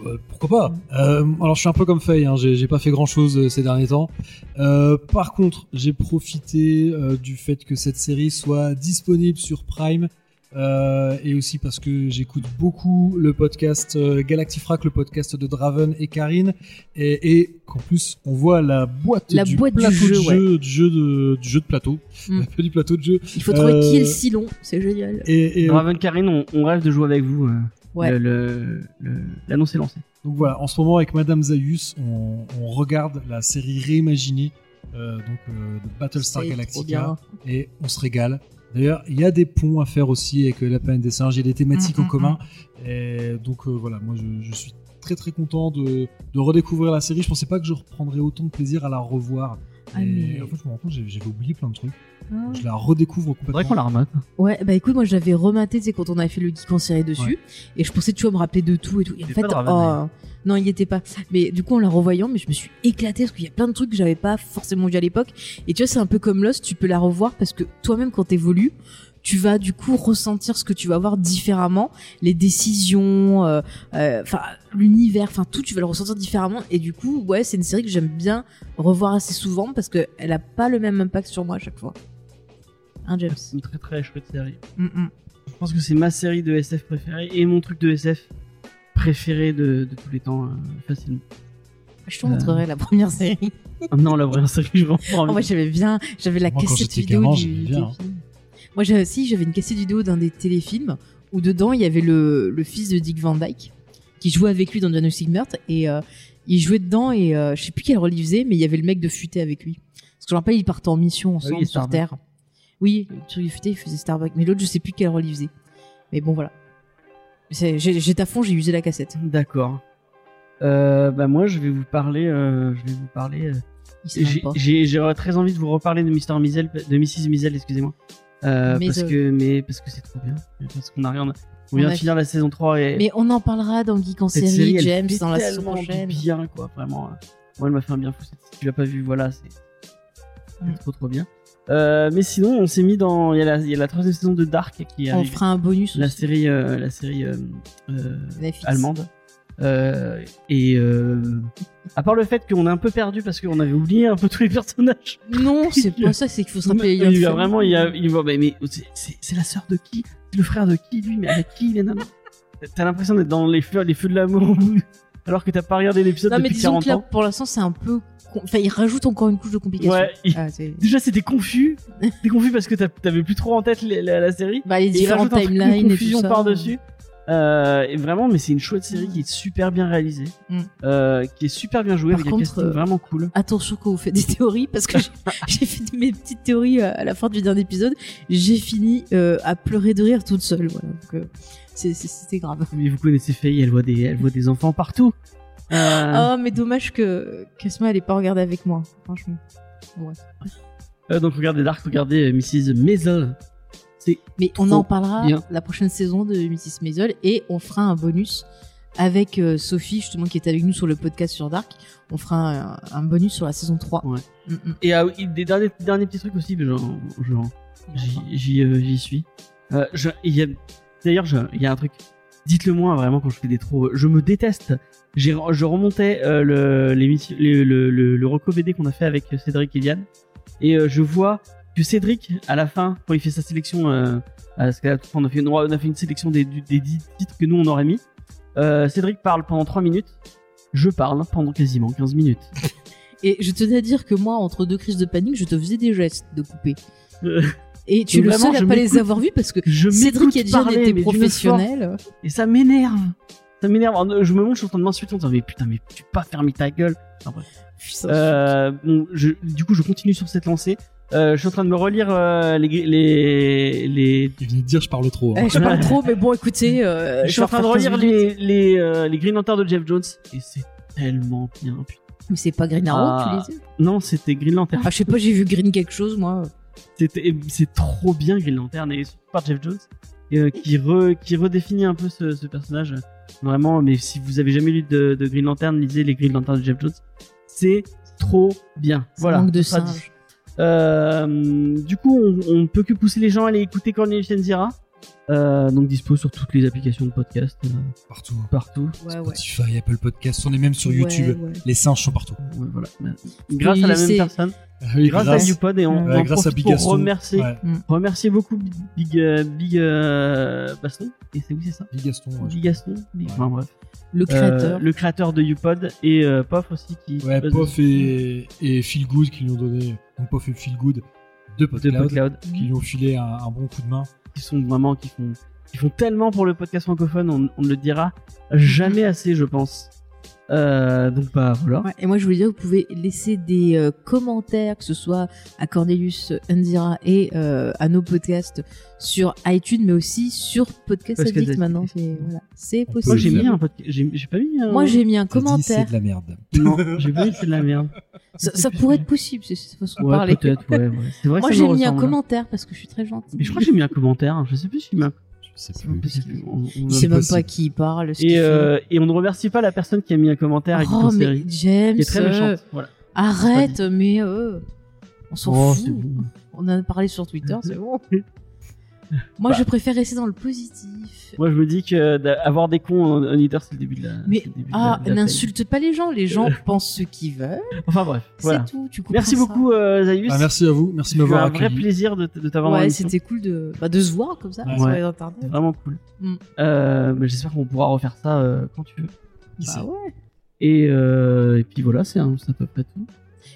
Euh, pourquoi pas? Euh, Alors je suis un peu comme Faye, hein, j'ai pas fait grand chose ces derniers temps. Euh, par contre, j'ai profité euh, du fait que cette série soit disponible sur Prime. Euh, et aussi parce que j'écoute beaucoup le podcast euh, Galactifrac, le podcast de Draven et Karine, et, et qu'en plus on voit la boîte La du boîte du plateau jeu, de jeu, du jeu de, du jeu de plateau, Mm. pas du plateau de jeu. Il faut trouver Euh, qui est le Silon, c'est génial. Et, et, Draven Karine, on, on rêve de jouer avec vous. euh, Ouais. le- le- le- L'annonce est lancée. Donc voilà, en ce moment avec Madame Zaius, on, on regarde la série réimaginée euh, donc euh, de Battlestar Galactica et on se régale. D'ailleurs, il y a des ponts à faire aussi avec la planète des singes, il y a des thématiques Mm, en mm, commun. Et donc euh, voilà, moi je, je suis très très content de, de redécouvrir la série. Je pensais pas que je reprendrais autant de plaisir à la revoir. Ah, Et mais- En fait, je me rends compte, j'avais oublié plein de trucs. Ah. Je la redécouvre Faudrait complètement. qu'on la remate. Ouais, bah écoute, moi j'avais rematé, tu sais, quand on avait fait le geek en série dessus, et je pensais, tu vois, me rappeler de tout et tout. Et en fait, oh, non, il y était pas. Mais du coup, en la revoyant, mais je me suis éclatée parce qu'il y a plein de trucs que j'avais pas forcément vu à l'époque. Et tu vois, c'est un peu comme Lost, tu peux la revoir parce que toi-même, quand t'évolues, tu vas du coup ressentir ce que tu vas voir différemment, les décisions, euh, euh, enfin l'univers, enfin tout, tu vas le ressentir différemment. Et du coup, ouais, c'est une série que j'aime bien revoir assez souvent parce que elle a pas le même impact sur moi à chaque fois. Hein, James C'est une très très chouette série. Mm, mm. Je pense que c'est ma série de SF préférée et mon truc de SF préféré de, de tous les temps, euh, facilement. Je te montrerai la première série. Ah non, la vraie série, je vais en Oh, prendre. moi j'avais bien, j'avais la Moi, cassette vidéo gamin, du bien, hein. Moi j'avais aussi, j'avais une cassette vidéo d'un des téléfilms où dedans il y avait le, le fils de Dick Van Dyke qui jouait avec lui dans Diagnostic Meurtre et euh, il jouait dedans et euh, je sais plus quel rôle il faisait mais il y avait le mec de Futé avec lui. Parce que je me rappelle ils partaient en mission ensemble Ah oui, sur. Terre. Oui, de Futé il faisait Starbuck mais l'autre je sais plus quel rôle il faisait. Mais bon voilà. J'étais à fond, j'ai usé la cassette. D'accord. Euh, bah moi, je vais vous parler. euh, je vais vous parler. euh, j'ai très envie de vous reparler de. Mizel, de Mrs. Mizel, excusez-moi. Euh, parce Maisel. que mais parce que c'est trop bien. Parce qu'on a rien. On On vient de finir la saison 3 et Mais on en parlera dans Geek en série, James, dans la saison prochaine. bien quoi, vraiment. Moi, elle m'a fait un bien fou. Si tu l'as pas vu, voilà, c'est c'est Mm. trop trop bien. Euh, mais sinon, on s'est mis dans. Il y, a la- il y a la troisième saison de Dark qui On arrive. fera un bonus La aussi. série, euh, la série euh, allemande. Et à part le fait qu'on est un peu perdu parce qu'on avait oublié un peu tous les personnages. Non, c'est pas ça, c'est qu'il faut se rappeler. il y a vraiment, il y a, il mais, mais c'est- la sœur de qui? C'est le frère de qui lui? Mais avec qui les nanas T'as l'impression d'être dans les feux, les feux de l'amour alors que t'as pas regardé l'épisode Non, mais depuis disons 40 que là, ans. pour l'instant, c'est un peu. Enfin, il rajoute encore une couche de complication. Ouais, il- Ah, c'est- déjà c'était confus. T'es confus parce que t'as- t'avais plus trop en tête la, la série. Bah, les Et il différentes rajoute un truc de timelines et tout confusion ça. par-dessus. Euh, et vraiment, mais c'est une chouette série qui est super bien réalisée, Mm. euh, qui est super bien jouée, Par avec contre, un casting euh, vraiment cool. Attention quand vous faites des théories, parce que j'ai- j'ai fait mes petites théories euh, à la fin du dernier épisode. J'ai fini euh, à pleurer de rire toute seule. Voilà. Donc, euh, c'était grave. Mais vous connaissez Faye, elle voit des, elle voit des enfants partout. Euh, Oh, mais dommage que Kasma elle ait pas regardé avec moi, franchement. Ouais. euh, donc regardez Dark, regardez euh, Mrs. Maisel. Mais on en parlera bien. la prochaine saison de Mrs. Maisel et on fera un bonus avec euh, Sophie, justement, qui est avec nous sur le podcast sur Dark. On fera un, un bonus sur la saison 3. Ouais. Mm, mm. Et ah des derniers, derniers petits trucs aussi, genre, genre j'y- suis. Il y a- D'ailleurs, il y a un truc. Dites-le moi vraiment quand je fais des trop. Je me déteste. J'ai Je remontais euh, le, le, le, le, le reco BD qu'on a fait avec Cédric et Liane. Et euh, je vois que Cédric, à la fin, quand il fait sa sélection, euh, parce qu'à la toute fin, on a fait une, on a fait une sélection des, des 10 titres que nous on aurait mis. Euh, Cédric parle pendant 3 minutes. Je parle pendant quasiment 15 minutes. Et je tenais à dire que moi, entre deux crises de panique, je te faisais des gestes de couper. Et tu le seul à pas les avoir vus parce que je Cédric et Diane étaient professionnels. Et ça m'énerve. Ça m'énerve. Je me montre, je suis en train de m'insulter en disant mais putain mais tu peux pas fermer ta gueule. Enfin, bref. Putain, Euh, bon, je, du coup, je continue sur cette lancée. Euh, je suis en train de me relire euh, les, les, les, Il vient de dire je parle trop. hein. Eh, je parle trop, mais bon, écoutez, euh, je suis en train de relire faire 15 minutes. les, les, euh, les Green Lanterns de Jeff Jones et c'est tellement bien. putain. Mais c'est pas Green Arrow, Ah. tu les as Non, c'était Green Lantern. Ah, je sais pas, j'ai vu Green quelque chose, moi. C'est trop bien Green Lantern et surtout par Jeff Jones euh, qui, re, qui redéfinit un peu ce, ce personnage. Vraiment, mais si vous avez jamais lu de, de Green Lantern, lisez les Green Lanterns de Jeff Jones. C'est trop bien. Voilà. manque de singe. Euh, du coup, on, on peut que pousser les gens à aller écouter Cornelius Enzira. Euh, donc dispo sur toutes les applications de podcast euh, Partout. partout. Ouais, ouais. Spotify, Apple Podcast, on est même sur Ouais, YouTube. ouais. Les singes sont partout. Ouais, voilà. Grâce à la même personne, Oui, grâce, à YouPod et on, Ouais, on en grâce à Big pour Gaston. remercier, Ouais, remercier beaucoup Big euh, Big euh, Baston. Et c'est oui c'est ça. Big Gaston. ouais. Big Gaston. Big- Ouais. Enfin bref. Le Euh, créateur. le créateur de YouPod et euh, Pof aussi qui Ouais, Pof et, et Feel Good qui lui ont donné, donc Pof et Feel Good, deux de podcasts, PodCloud qui lui ont filé un, un bon coup de main. Qui sont vraiment qui font qui font tellement pour le podcast francophone on, on ne le dira jamais assez je pense euh, donc bah voilà Ouais, et moi, je voulais dire, vous pouvez laisser des euh, commentaires, que ce soit à Cornelius Undira et euh, à nos podcasts sur iTunes, mais aussi sur Podcast Podcast Addict maintenant. C'est voilà, c'est On possible. moi j'ai mis un podcast j'ai j'ai pas mis un... Moi, j'ai mis un dit, commentaire. C'est de la merde. non j'ai pas mis c'est de la merde Ça, ça pourrait être possible, c'est cette façon de ouais parler. peut-être ouais, ouais. c'est vrai Moi, que ça j'ai mis un ressemble. commentaire parce que je suis très gentille. mais je crois que j'ai mis un commentaire je sais plus si j'ai mis un sais plus. sait même pas qui parle. Ce et, euh, et on ne remercie pas la personne qui a mis un commentaire avec oh, mais James, qui est très euh, méchante voilà arrête, mais euh, on s'en oh fout. bon On en a parlé sur Twitter, c'est bon. Moi, Bah. je préfère rester dans le positif. moi je me dis que avoir des cons en en c'est le début de la Mais ah, n'insulte pas les gens. Les gens pensent ce qu'ils veulent. enfin bref voilà C'est tout. Tu merci ça. beaucoup euh, Zaius Ah, merci à vous, merci de m'avoir un vrai accueilli. plaisir de, de t'avoir Ouais, c'était cool de, bah, de se voir comme ça Ouais. sur les internets. C'est vraiment cool. Mm. Euh, mais j'espère qu'on pourra refaire ça euh, quand tu veux. Bah ouais. Et, euh, et puis voilà, c'est à peu près tout.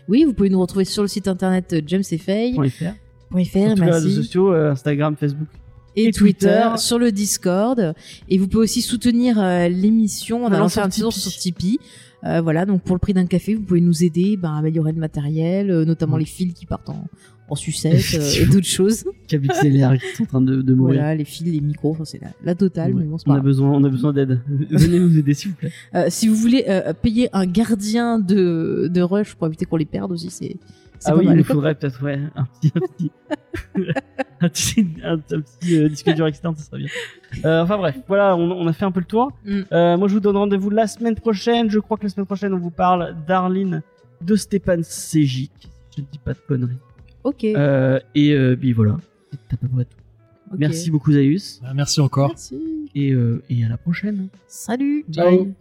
Oui, vous pouvez nous retrouver sur le site internet euh, jamesfay.fr, tous les réseaux merci. sociaux, euh, Instagram, Facebook. et, et Twitter, Twitter. sur le Discord. Et vous pouvez aussi soutenir euh, l'émission en Allant allant faire un tour Tipeee. sur Tipeee. Euh, voilà, donc pour le prix d'un café, vous pouvez nous aider ben, à améliorer le matériel, euh, notamment Oui. les fils qui partent en, en sucette euh, et d'autres choses. KBXLR qui sont en train de, de mourir. Voilà, les fils, les micros, enfin, c'est la, la totale, Ouais. mais bon, c'est on, a besoin, on a besoin d'aide. Venez nous aider, s'il vous plaît. Euh, si vous voulez euh, payer un gardien de, de rush pour éviter qu'on les perde aussi, c'est Ah oui, il nous faudrait peut-être ouais, un petit, un petit, un petit, un- un petit, euh, disque dur externe, ça serait bien. Euh, enfin bref, voilà, on, on a fait un peu le tour. Mm. Euh, moi, je vous donne rendez-vous la semaine prochaine. Je crois que la semaine prochaine, on vous parle d'Arline de Stéphane Sejic. si Je ne dis pas de conneries. Ok. Euh, et euh, puis voilà, c'est à peu près tout. Merci beaucoup Zaius Ah, Merci encore. Merci. et, euh, et à la prochaine. Salut. Ciao. Bye.